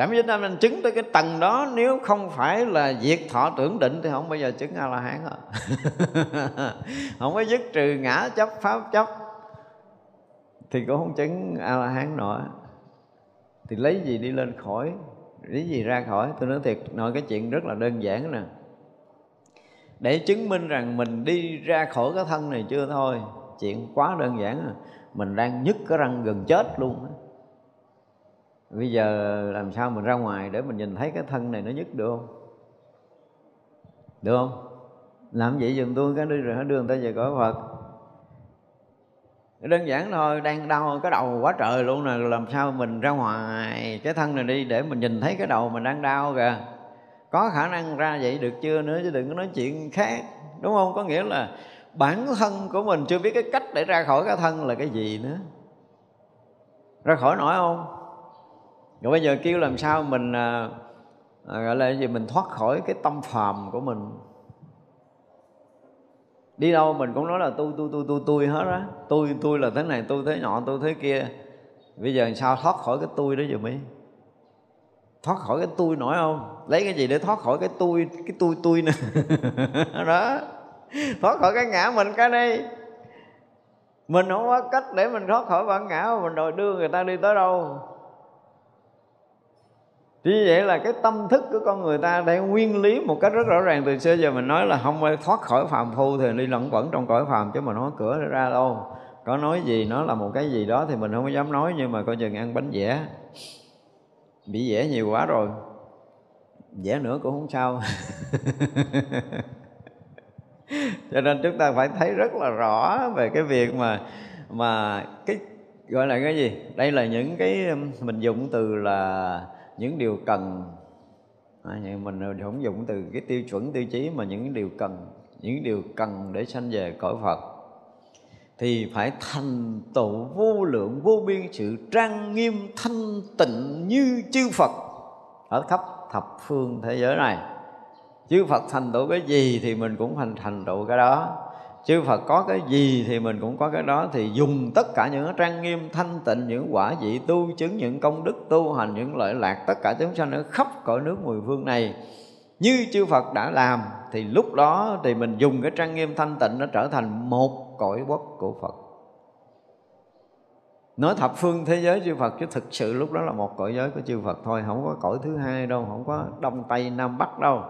cảm giác tâm mình chứng tới cái tầng đó, nếu không phải là diệt thọ tưởng định thì không bao giờ chứng a la hán rồi. Không có dứt trừ ngã chấp, pháp chấp, thì cũng không chứng a la hán nổi. Thì lấy gì đi lên khỏi, lấy gì ra khỏi? Tôi nói thiệt, nói cái chuyện rất là đơn giản nè. Để chứng minh rằng mình đi ra khỏi cái thân này chưa thôi, chuyện quá đơn giản rồi mình đang nhức cái răng gần chết luôn bây giờ làm sao mình ra ngoài để mình nhìn thấy cái thân này nó nhức được không? Được không? Làm vậy dùm tôi cái đi rồi nó đưa người ta về cõi phật. Đơn giản thôi, đang đau cái đầu quá trời luôn nè. Làm sao mình ra ngoài cái thân này đi để mình nhìn thấy cái đầu mình đang đau kìa. Có khả năng ra vậy được chưa nữa chứ đừng có nói chuyện khác, đúng không? Có nghĩa là bản thân của mình chưa biết cái cách để ra khỏi cái thân là cái gì nữa. Ra khỏi nổi không? Rồi bây giờ kêu làm sao mình à, à, gọi là gì mình thoát khỏi cái tâm phàm của mình? Đi đâu mình cũng nói là tôi tôi tôi tôi tôi hết á. Tôi tôi là thế này tôi thế nọ tôi thế kia. Bây giờ làm sao thoát khỏi cái tôi đó dùm ấy thoát khỏi cái tôi nổi không? Lấy cái gì để thoát khỏi cái tôi cái tôi tôi nè? Đó. Thoát khỏi cái ngã mình cái đây mình không có cách để mình thoát khỏi bản ngã mình đòi đưa người ta đi tới đâu. Vì vậy là cái tâm thức của con người ta đang nguyên lý một cách rất rõ ràng. Từ xưa giờ mình nói là không ai thoát khỏi phàm phu thì đi lẫn quẩn trong cõi phàm, chứ mà nói cửa ra đâu. Có nói gì nó là một cái gì đó thì mình không có dám nói, nhưng mà coi chừng ăn bánh vẽ bị vẽ nhiều quá rồi. Vẽ nữa cũng không sao. Cho nên chúng ta phải thấy rất là rõ về cái việc mà mà cái, gọi là cái gì? Đây là những cái um, mình dùng từ là những điều cần. À, mình không dùng từ cái tiêu chuẩn tiêu chí mà những điều cần những điều cần để sanh về cõi Phật. Thì phải thành tựu vô lượng vô biên sự trang nghiêm thanh tịnh như chư Phật ở khắp thập phương thế giới này. Chư Phật thành tựu cái gì thì mình cũng thành thành tựu cái đó chư Phật có cái gì thì mình cũng có cái đó. Thì dùng tất cả những trang nghiêm, thanh tịnh, những quả vị tu, chứng những công đức tu hành, những lợi lạc, tất cả chúng sanh ở khắp cõi nước mười phương này, như chư Phật đã làm, thì lúc đó thì mình dùng cái trang nghiêm, thanh tịnh nó trở thành một cõi quốc của Phật. Nói thập phương thế giới chư Phật, chứ thực sự lúc đó là một cõi giới của chư Phật thôi. Không có cõi thứ hai đâu, không có đông tây nam bắc đâu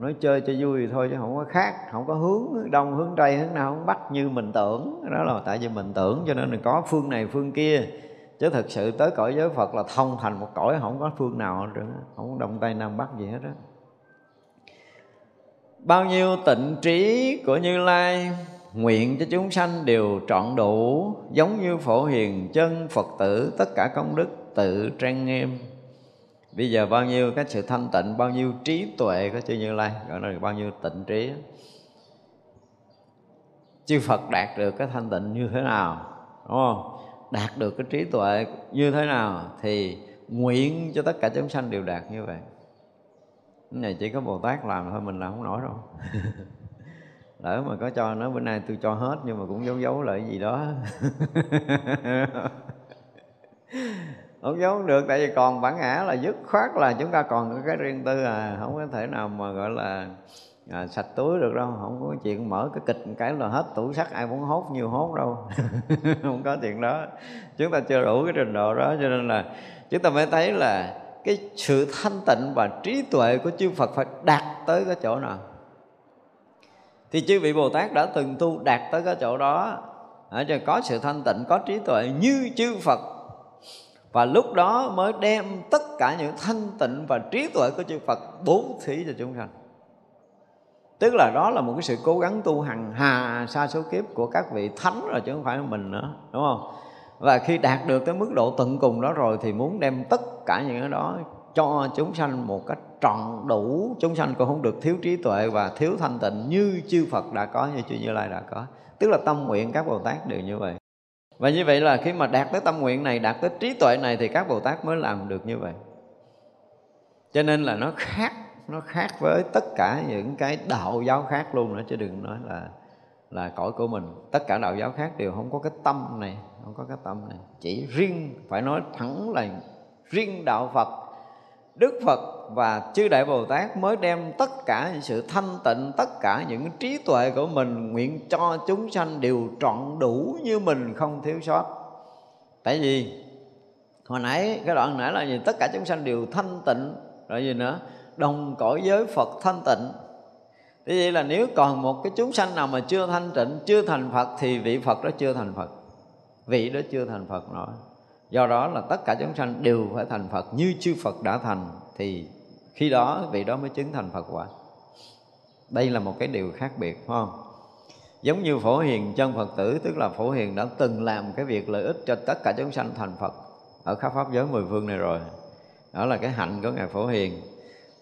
nói chơi cho vui thôi chứ không có khác, không có hướng đông, hướng tây, hướng nào, hướng bắc như mình tưởng. Đó là tại vì mình tưởng cho nên là có phương này, phương kia. Chứ thực sự tới cõi giới Phật là thông thành một cõi, không có phương nào nữa không có đông tây, nam bắc gì hết đó bao nhiêu tịnh trí của như lai, nguyện cho chúng sanh đều trọn đủ, giống như phổ hiền chân phật tử, tất cả công đức tự trang nghiêm bây giờ bao nhiêu cái sự thanh tịnh, bao nhiêu trí tuệ của chư như lai, gọi là bao nhiêu tịnh trí chư phật đạt được cái thanh tịnh như thế nào, đúng không? Đạt được cái trí tuệ như thế nào thì nguyện cho tất cả chúng sanh đều đạt như vậy. Cái này chỉ có bồ tát làm thôi, mình làm không nổi đâu. Lỡ mà có cho nó bữa nay tôi cho hết nhưng mà cũng giấu giấu lại gì đó. không giấu được tại vì còn bản ngã là dứt khoát là chúng ta còn có cái riêng tư à. Không có thể nào mà gọi là à, sạch túi được đâu. Không có chuyện mở cái kịch cái là hết tủ sắt ai muốn hốt nhiều hốt đâu. Không có chuyện đó. Chúng ta chưa đủ cái trình độ đó cho nên là chúng ta mới thấy là cái sự thanh tịnh và trí tuệ của chư Phật phải đạt tới cái chỗ nào. Thì chư vị Bồ Tát đã từng tu đạt tới cái chỗ đó. Ở cho có sự thanh tịnh có trí tuệ như chư Phật và lúc đó mới đem tất cả những thanh tịnh và trí tuệ của chư Phật bố thí cho chúng sanh. Tức là đó là một cái sự cố gắng tu hằng hà sa số kiếp của các vị thánh rồi chứ không phải mình nữa, đúng không? Và khi đạt được cái mức độ tận cùng đó rồi thì muốn đem tất cả những cái đó cho chúng sanh một cách trọn đủ, chúng sanh cũng không được thiếu trí tuệ và thiếu thanh tịnh như chư Phật đã có, như chư Như Lai đã có. Tức là tâm nguyện các Bồ Tát đều như vậy và như vậy là khi mà đạt tới tâm nguyện này, đạt tới trí tuệ này thì các Bồ Tát mới làm được như vậy. Cho nên là nó khác nó khác với tất cả những cái đạo giáo khác luôn nữa, chứ đừng nói là là cõi của mình. Tất cả đạo giáo khác đều không có cái tâm này, không có cái tâm này. Chỉ riêng, phải nói thẳng là riêng đạo Phật Đức Phật và chư Đại Bồ Tát mới đem tất cả những sự thanh tịnh, tất cả những trí tuệ của mình nguyện cho chúng sanh đều trọn đủ như mình không thiếu sót. Tại vì hồi nãy cái đoạn nãy là gì? Tất cả chúng sanh đều thanh tịnh, rồi gì nữa? Đồng cõi giới Phật thanh tịnh. Thế vậy là nếu còn một cái chúng sanh nào mà chưa thanh tịnh, chưa thành Phật thì vị Phật đó chưa thành Phật. Vị đó chưa thành Phật nổi do đó là tất cả chúng sanh đều phải thành phật. Như chư phật đã thành, thì khi đó vị đó mới chứng thành phật quả. Đây là một cái điều khác biệt, phải không? Giống như phổ hiền chân phật tử, tức là phổ hiền đã từng làm cái việc lợi ích cho tất cả chúng sanh thành phật ở khắp pháp giới mười phương này rồi. Đó là cái hạnh của ngài phổ hiền.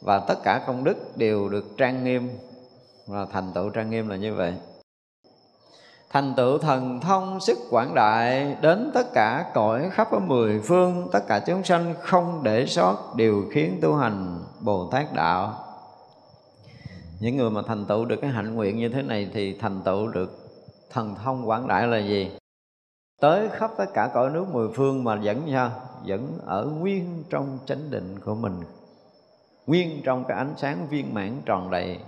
Và tất cả công đức đều được trang nghiêm, và thành tựu trang nghiêm là như vậy thành tựu thần thông sức quảng đại đến tất cả cõi khắp ở mười phương, tất cả chúng sanh không để sót điều khiến tu hành bồ tát đạo. Những người mà thành tựu được cái hạnh nguyện như thế này thì thành tựu được thần thông quảng đại là gì? Tới khắp tất cả cõi nước mười phương mà vẫn sao? Vẫn ở nguyên trong chánh định của mình. Nguyên trong cái ánh sáng viên mãn tròn đầy.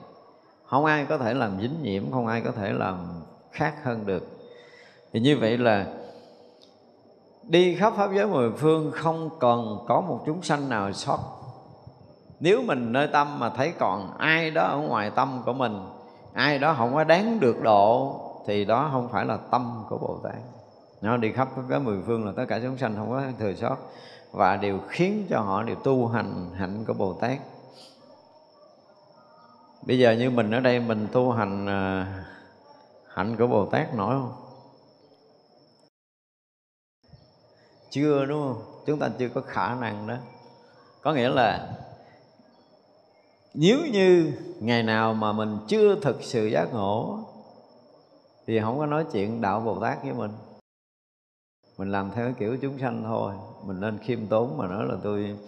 Không ai có thể làm dính nhiễm, không ai có thể làm khác hơn được. Thì như vậy là đi khắp pháp giới mười phương không còn có một chúng sanh nào sót. Nếu mình nơi tâm mà thấy còn ai đó ở ngoài tâm của mình, ai đó không có đáng được độ, thì đó không phải là tâm của bồ tát. Nó đi khắp pháp giới mười phương là tất cả chúng sanh không có thừa sót, và đều khiến cho họ đều tu hành hạnh của bồ tát. Bây giờ như mình ở đây, mình tu hành à, hạnh của bồ tát nổi không? Chưa đúng không? Chúng ta chưa có khả năng đó. Có nghĩa là nếu như ngày nào mà mình chưa thực sự giác ngộ thì không có nói chuyện đạo bồ tát với mình. Mình làm theo cái kiểu chúng sanh thôi. Mình nên khiêm tốn mà nói là tôi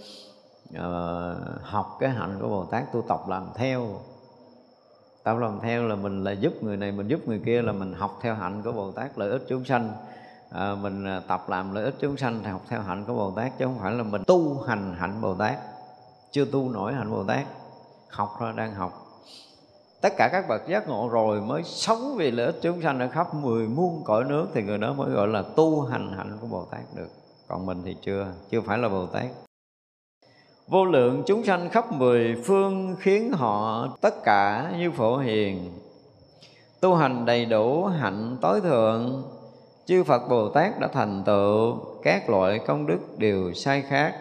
uh, học cái hạnh của bồ tát tu tập làm theo tâm làm theo là mình là giúp người này mình giúp người kia là mình học theo hạnh của bồ tát lợi ích chúng sanh. À, mình à, tập làm lợi ích chúng sanh thì học theo hạnh của bồ tát chứ không phải là mình tu hành hạnh bồ tát. Chưa tu nổi hạnh bồ tát học thôi đang học. Tất cả các bậc giác ngộ rồi mới sống vì lợi ích chúng sanh ở khắp mười muôn cõi nước thì người đó mới gọi là tu hành hạnh của bồ tát được. Còn mình thì chưa chưa phải là bồ tát vô lượng chúng sanh khắp mười phương khiến họ tất cả như phổ hiền. Tu hành đầy đủ hạnh tối thượng chư phật bồ tát đã thành tựu các loại công đức đều sai khác.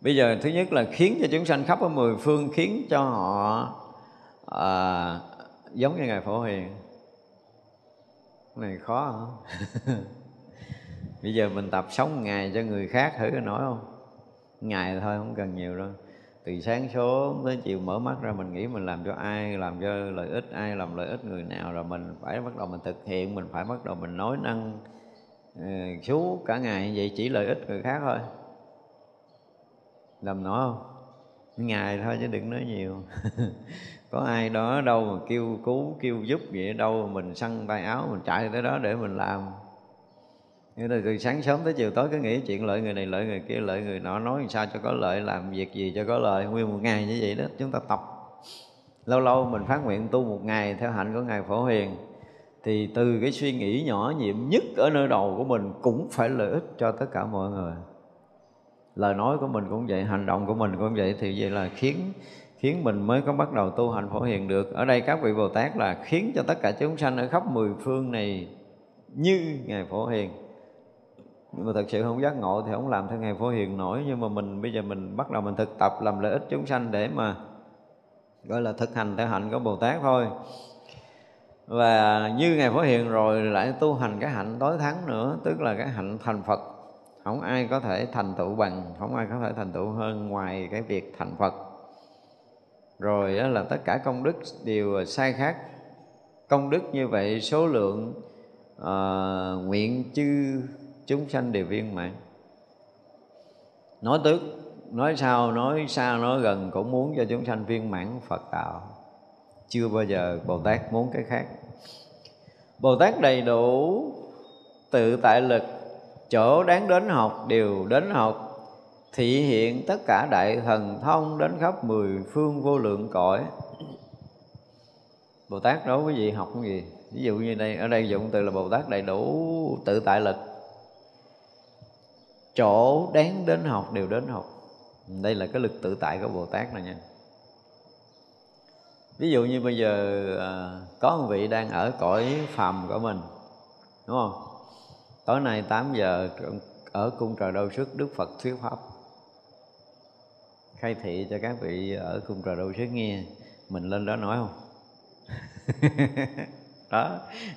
Bây giờ thứ nhất là khiến cho chúng sanh khắp ở mười phương khiến cho họ à, giống như ngài phổ hiền. Cái này khó hả? Bây giờ mình tập sống ngày cho người khác thử có nổi không? Ngày thôi không cần nhiều đâu. Từ sáng số tới chiều mở mắt ra mình nghĩ mình làm cho ai làm cho lợi ích ai làm lợi ích người nào rồi mình phải bắt đầu mình thực hiện mình phải bắt đầu mình nói năng uh, ờ, suốt cả ngày vậy chỉ lợi ích người khác thôi. Làm nổi không? Ngày thôi chứ đừng nói nhiều. Có ai đó đâu mà kêu cứu kêu giúp vậy đâu mình săn tay áo mình chạy tới đó để mình làm như là từ sáng sớm tới chiều tối cứ nghĩ chuyện lợi người này, lợi người kia, lợi người nọ, nói làm sao cho có lợi, làm việc gì cho có lợi, nguyên một ngày như vậy đó, chúng ta tập. Lâu lâu mình phát nguyện tu một ngày theo hạnh của ngài phổ hiền, thì từ cái suy nghĩ nhỏ nhiệm nhất ở nơi đầu của mình cũng phải lợi ích cho tất cả mọi người. Lời nói của mình cũng vậy, hành động của mình cũng vậy, thì vậy là khiến khiến mình mới có bắt đầu tu hành phổ hiền được. Ở đây các vị bồ tát là khiến cho tất cả chúng sanh ở khắp mười phương này như ngài phổ hiền nhưng mà thật sự không giác ngộ thì không làm theo ngài phổ hiền nổi. Nhưng mà mình bây giờ mình bắt đầu mình thực tập làm lợi ích chúng sanh để mà gọi là thực hành theo hạnh của bồ tát thôi. Và như ngài phổ hiền rồi lại tu hành cái hạnh tối thắng nữa tức là cái hạnh thành phật. Không ai có thể thành tựu bằng không ai có thể thành tựu hơn ngoài cái việc thành phật. Rồi là tất cả công đức đều sai khác. Công đức như vậy số lượng uh, nguyện chư chúng sanh đều viên mãn. Nói tức nói sau nói xa, nói gần cũng muốn cho chúng sanh viên mãn phật đạo. Chưa bao giờ bồ tát muốn cái khác. Bồ tát đầy đủ tự tại lực, chỗ đáng đến học đều đến học, thị hiện tất cả đại thần thông đến khắp mười phương vô lượng cõi. Bồ Tát đối với gì học cái gì. Ví dụ như đây, ở đây dụng từ là Bồ Tát đầy đủ tự tại lực chỗ đáng đến học đều đến học. Đây là cái lực tự tại của Bồ Tát này nha. Ví dụ như bây giờ à, có một vị đang ở cõi phàm của mình đúng không? Tối nay 8 giờ ở cung trời đâu sức Đức Phật thuyết pháp. Khai thị cho các vị ở cung trời đâu sức nghe mình lên đó nói không? đó.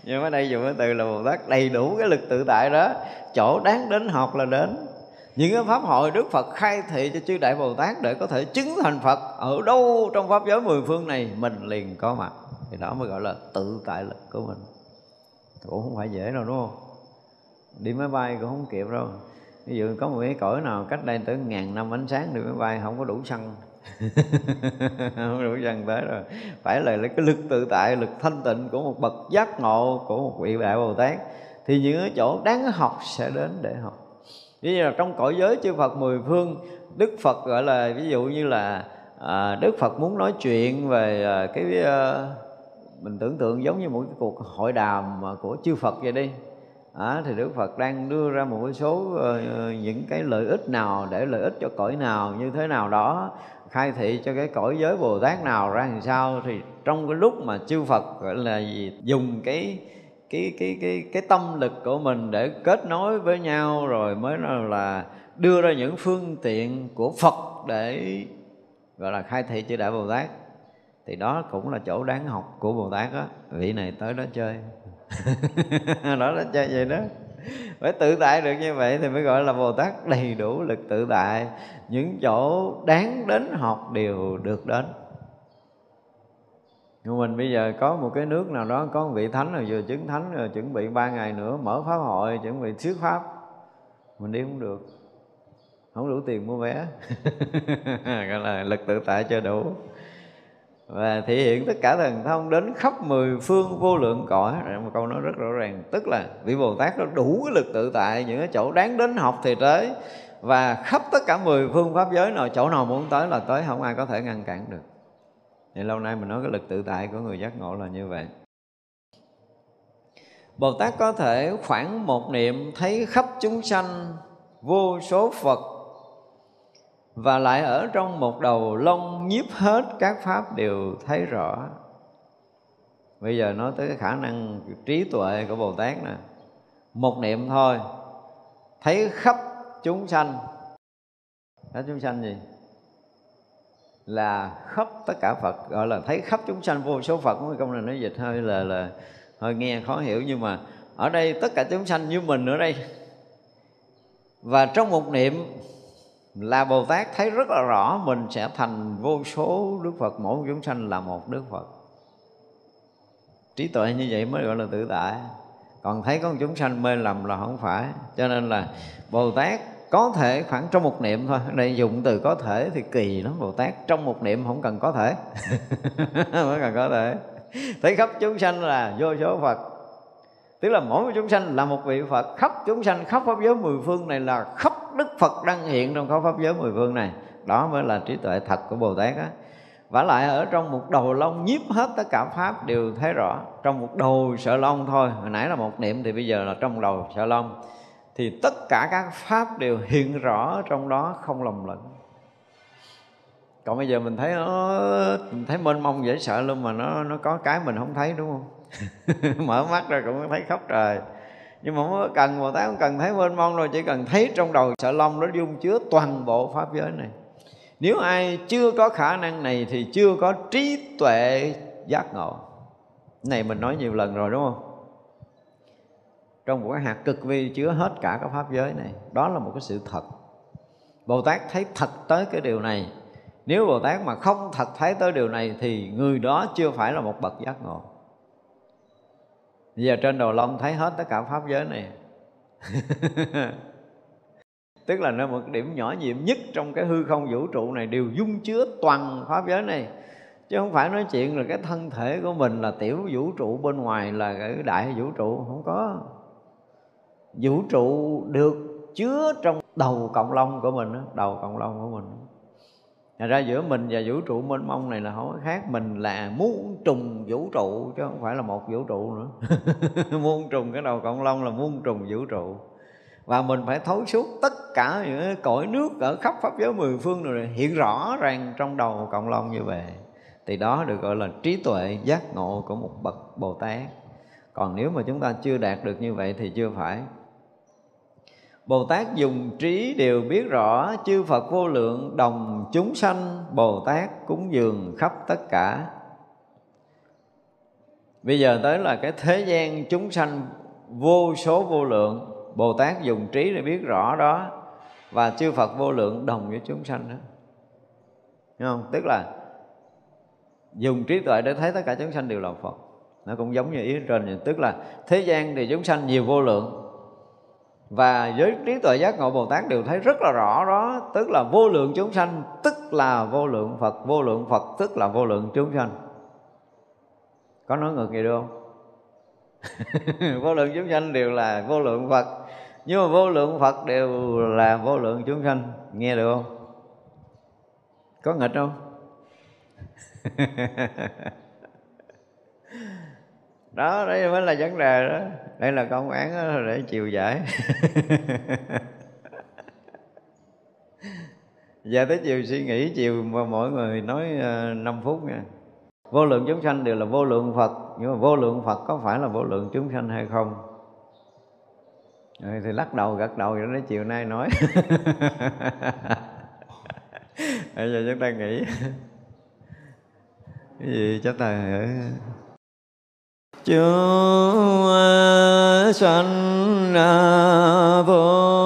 Nhưng mà đây dùng cái từ là bồ tát đầy đủ cái lực tự tại đó. Chỗ đáng đến học là đến. Những cái pháp hội đức phật khai thị cho chư đại bồ tát để có thể chứng thành phật ở đâu trong pháp giới mười phương này, mình liền có mặt. Thì đó mới gọi là tự tại lực của mình. Cũng không phải dễ đâu, đúng không? Đi máy bay cũng không kịp đâu. Ví dụ có một cái cõi nào cách đây tới ngàn năm ánh sáng đi máy bay không có đủ xăng không đủ dần tới rồi. Phải là cái lực tự tại lực thanh tịnh của một bậc giác ngộ của một vị đại bồ tát. Thì những chỗ đáng học sẽ đến để học. Ví dụ là trong cõi giới chư Phật mười phương Đức Phật gọi là ví dụ như là à, Đức Phật muốn nói chuyện về à, cái à, mình tưởng tượng giống như một cái cuộc hội đàm à, của chư Phật vậy đi. À, thì Đức Phật đang đưa ra một số uh, những cái lợi ích nào để lợi ích cho cõi nào như thế nào đó khai thị cho cái cõi giới Bồ Tát nào ra làm sao thì trong cái lúc mà chư Phật, gọi là gì, dùng cái cái cái cái cái tâm lực của mình để kết nối với nhau rồi mới là đưa ra những phương tiện của Phật để, gọi là, khai thị chư đại Bồ Tát. Thì đó cũng là chỗ đáng học của Bồ Tát á. Vị này tới đó chơi. Đó là chơi vậy đó phải tự tại được như vậy thì mới gọi là bồ tát đầy đủ lực tự tại. Những chỗ đáng đến học đều được đến. Nhưng mình bây giờ có một cái nước nào đó, có một vị thánh rồi vừa chứng thánh, rồi chuẩn bị ba ngày nữa mở pháp hội, chuẩn bị thuyết pháp. Mình đi không được. Không đủ tiền mua vé. Gọi là lực tự tại chưa đủ và thể hiện tất cả thần thông đến khắp mười phương vô lượng cõi. Một câu nói rất rõ ràng, tức là vị bồ tát nó đủ cái lực tự tại, những cái chỗ đáng đến học thì tới. Và khắp tất cả mười phương pháp giới nào, chỗ nào muốn tới là tới, không ai có thể ngăn cản được. Thì lâu nay mình nói cái lực tự tại của người giác ngộ là như vậy. Bồ Tát có thể khoảng một niệm thấy khắp chúng sanh, vô số Phật và lại ở trong một đầu lông nhiếp hết các pháp đều thấy rõ. Bây giờ nói tới cái khả năng trí tuệ của Bồ Tát nè. Một niệm thôi thấy khắp chúng sanh. Khắp chúng sanh gì? Là khắp tất cả Phật gọi là thấy khắp chúng sanh, vô số Phật. Cái câu này nói dịch hơi là là hơi nghe khó hiểu nhưng mà ở đây tất cả chúng sanh như mình ở đây và trong một niệm là Bồ Tát thấy rất là rõ mình sẽ thành vô số Đức Phật, mỗi chúng sanh là một Đức Phật. Trí tuệ như vậy mới gọi là tự tại. Còn thấy con chúng sanh mê lầm là không phải. Cho nên là Bồ Tát có thể khoảng trong một niệm thôi. Đây dùng từ có thể thì kỳ lắm. Bồ Tát trong một niệm không cần có thể. Mới cần có thể. Thấy khắp chúng sanh là vô số Phật tức là mỗi một chúng sanh là một vị Phật. Khắp chúng sanh, khắp pháp giới mười phương này là khắp Đức Phật đang hiện trong khắp pháp giới mười phương này. Đó mới là trí tuệ thật của Bồ Tát á. Và lại ở trong một đầu lông nhiếp hết tất cả pháp đều thấy rõ. Trong một đầu sợ lông thôi. Hồi nãy là một niệm, thì bây giờ là trong đầu sợ lông. Thì tất cả các pháp đều hiện rõ trong đó không lầm lẫn. Còn bây giờ mình thấy nó mình thấy mênh mông dễ sợ luôn mà nó nó có cái mình không thấy, đúng không? mở mắt ra cũng thấy khóc trời. Nhưng mà không cần, bồ tát không cần thấy mênh mông đâu, chỉ cần thấy trong đầu sợ long nó dung chứa toàn bộ pháp giới này. Nếu ai chưa có khả năng này thì chưa có trí tuệ giác ngộ. Này mình nói nhiều lần rồi, đúng không? Trong một cái hạt cực vi chứa hết cả các pháp giới này, đó là một cái sự thật. Bồ tát thấy thật tới cái điều này. Nếu bồ tát mà không thật thấy tới điều này thì người đó chưa phải là một bậc giác ngộ giờ trên đầu lông thấy hết tất cả pháp giới này. Tức là nơi một điểm nhỏ nhiệm nhất trong cái hư không vũ trụ này đều dung chứa toàn pháp giới này. Chứ không phải nói chuyện là cái thân thể của mình là tiểu vũ trụ, bên ngoài là cái đại vũ trụ. Không có. Vũ trụ được chứa trong đầu cộng long của mình đầu cộng long của mình Thành ra giữa mình và vũ trụ mênh mông này là không có khác. Mình là muôn trùng vũ trụ, chứ không phải là một vũ trụ nữa. Muôn trùng, cái đầu cộng long là muôn trùng vũ trụ. Và mình phải thấu suốt tất cả những cõi nước ở khắp pháp giới mười phương rồi hiện rõ ràng trong đầu cộng long như vậy. Thì đó được gọi là trí tuệ giác ngộ của một bậc Bồ Tát. Còn nếu mà chúng ta chưa đạt được như vậy thì chưa phải. Bồ Tát dùng trí đều biết rõ, chư Phật vô lượng, đồng chúng sanh, Bồ Tát cúng dường khắp tất cả. Bây giờ tới là cái thế gian chúng sanh vô số vô lượng, Bồ Tát dùng trí để biết rõ đó, Và chư Phật vô lượng đồng với chúng sanh đó. Đúng không? Tức là dùng trí tuệ để thấy tất cả chúng sanh đều là Phật. Nó cũng giống như ý trên vậy. Tức là thế gian thì chúng sanh nhiều vô lượng và giới trí tuệ giác ngộ Bồ Tát đều thấy rất là rõ đó, Tức là vô lượng chúng sanh, Tức là vô lượng Phật, Vô lượng Phật, tức là vô lượng chúng sanh Có nói ngược gì được không? vô lượng chúng sanh đều là vô lượng Phật, Nhưng mà vô lượng Phật đều là vô lượng chúng sanh Nghe được không? Có nghịch không? đó đây mới là vấn đề đó. Đây là công án đó để chiều giải. Giờ tới chiều suy nghĩ chiều mà mỗi người nói ờ, uh, 5 phút nha. Vô lượng chúng sanh đều là vô lượng phật nhưng mà vô lượng phật có phải là vô lượng chúng sanh hay không? Rồi thì lắc đầu gật đầu rồi đó chiều nay nói. Bây giờ chúng ta nghĩ. Cái gì chắc ta chúng sanh vô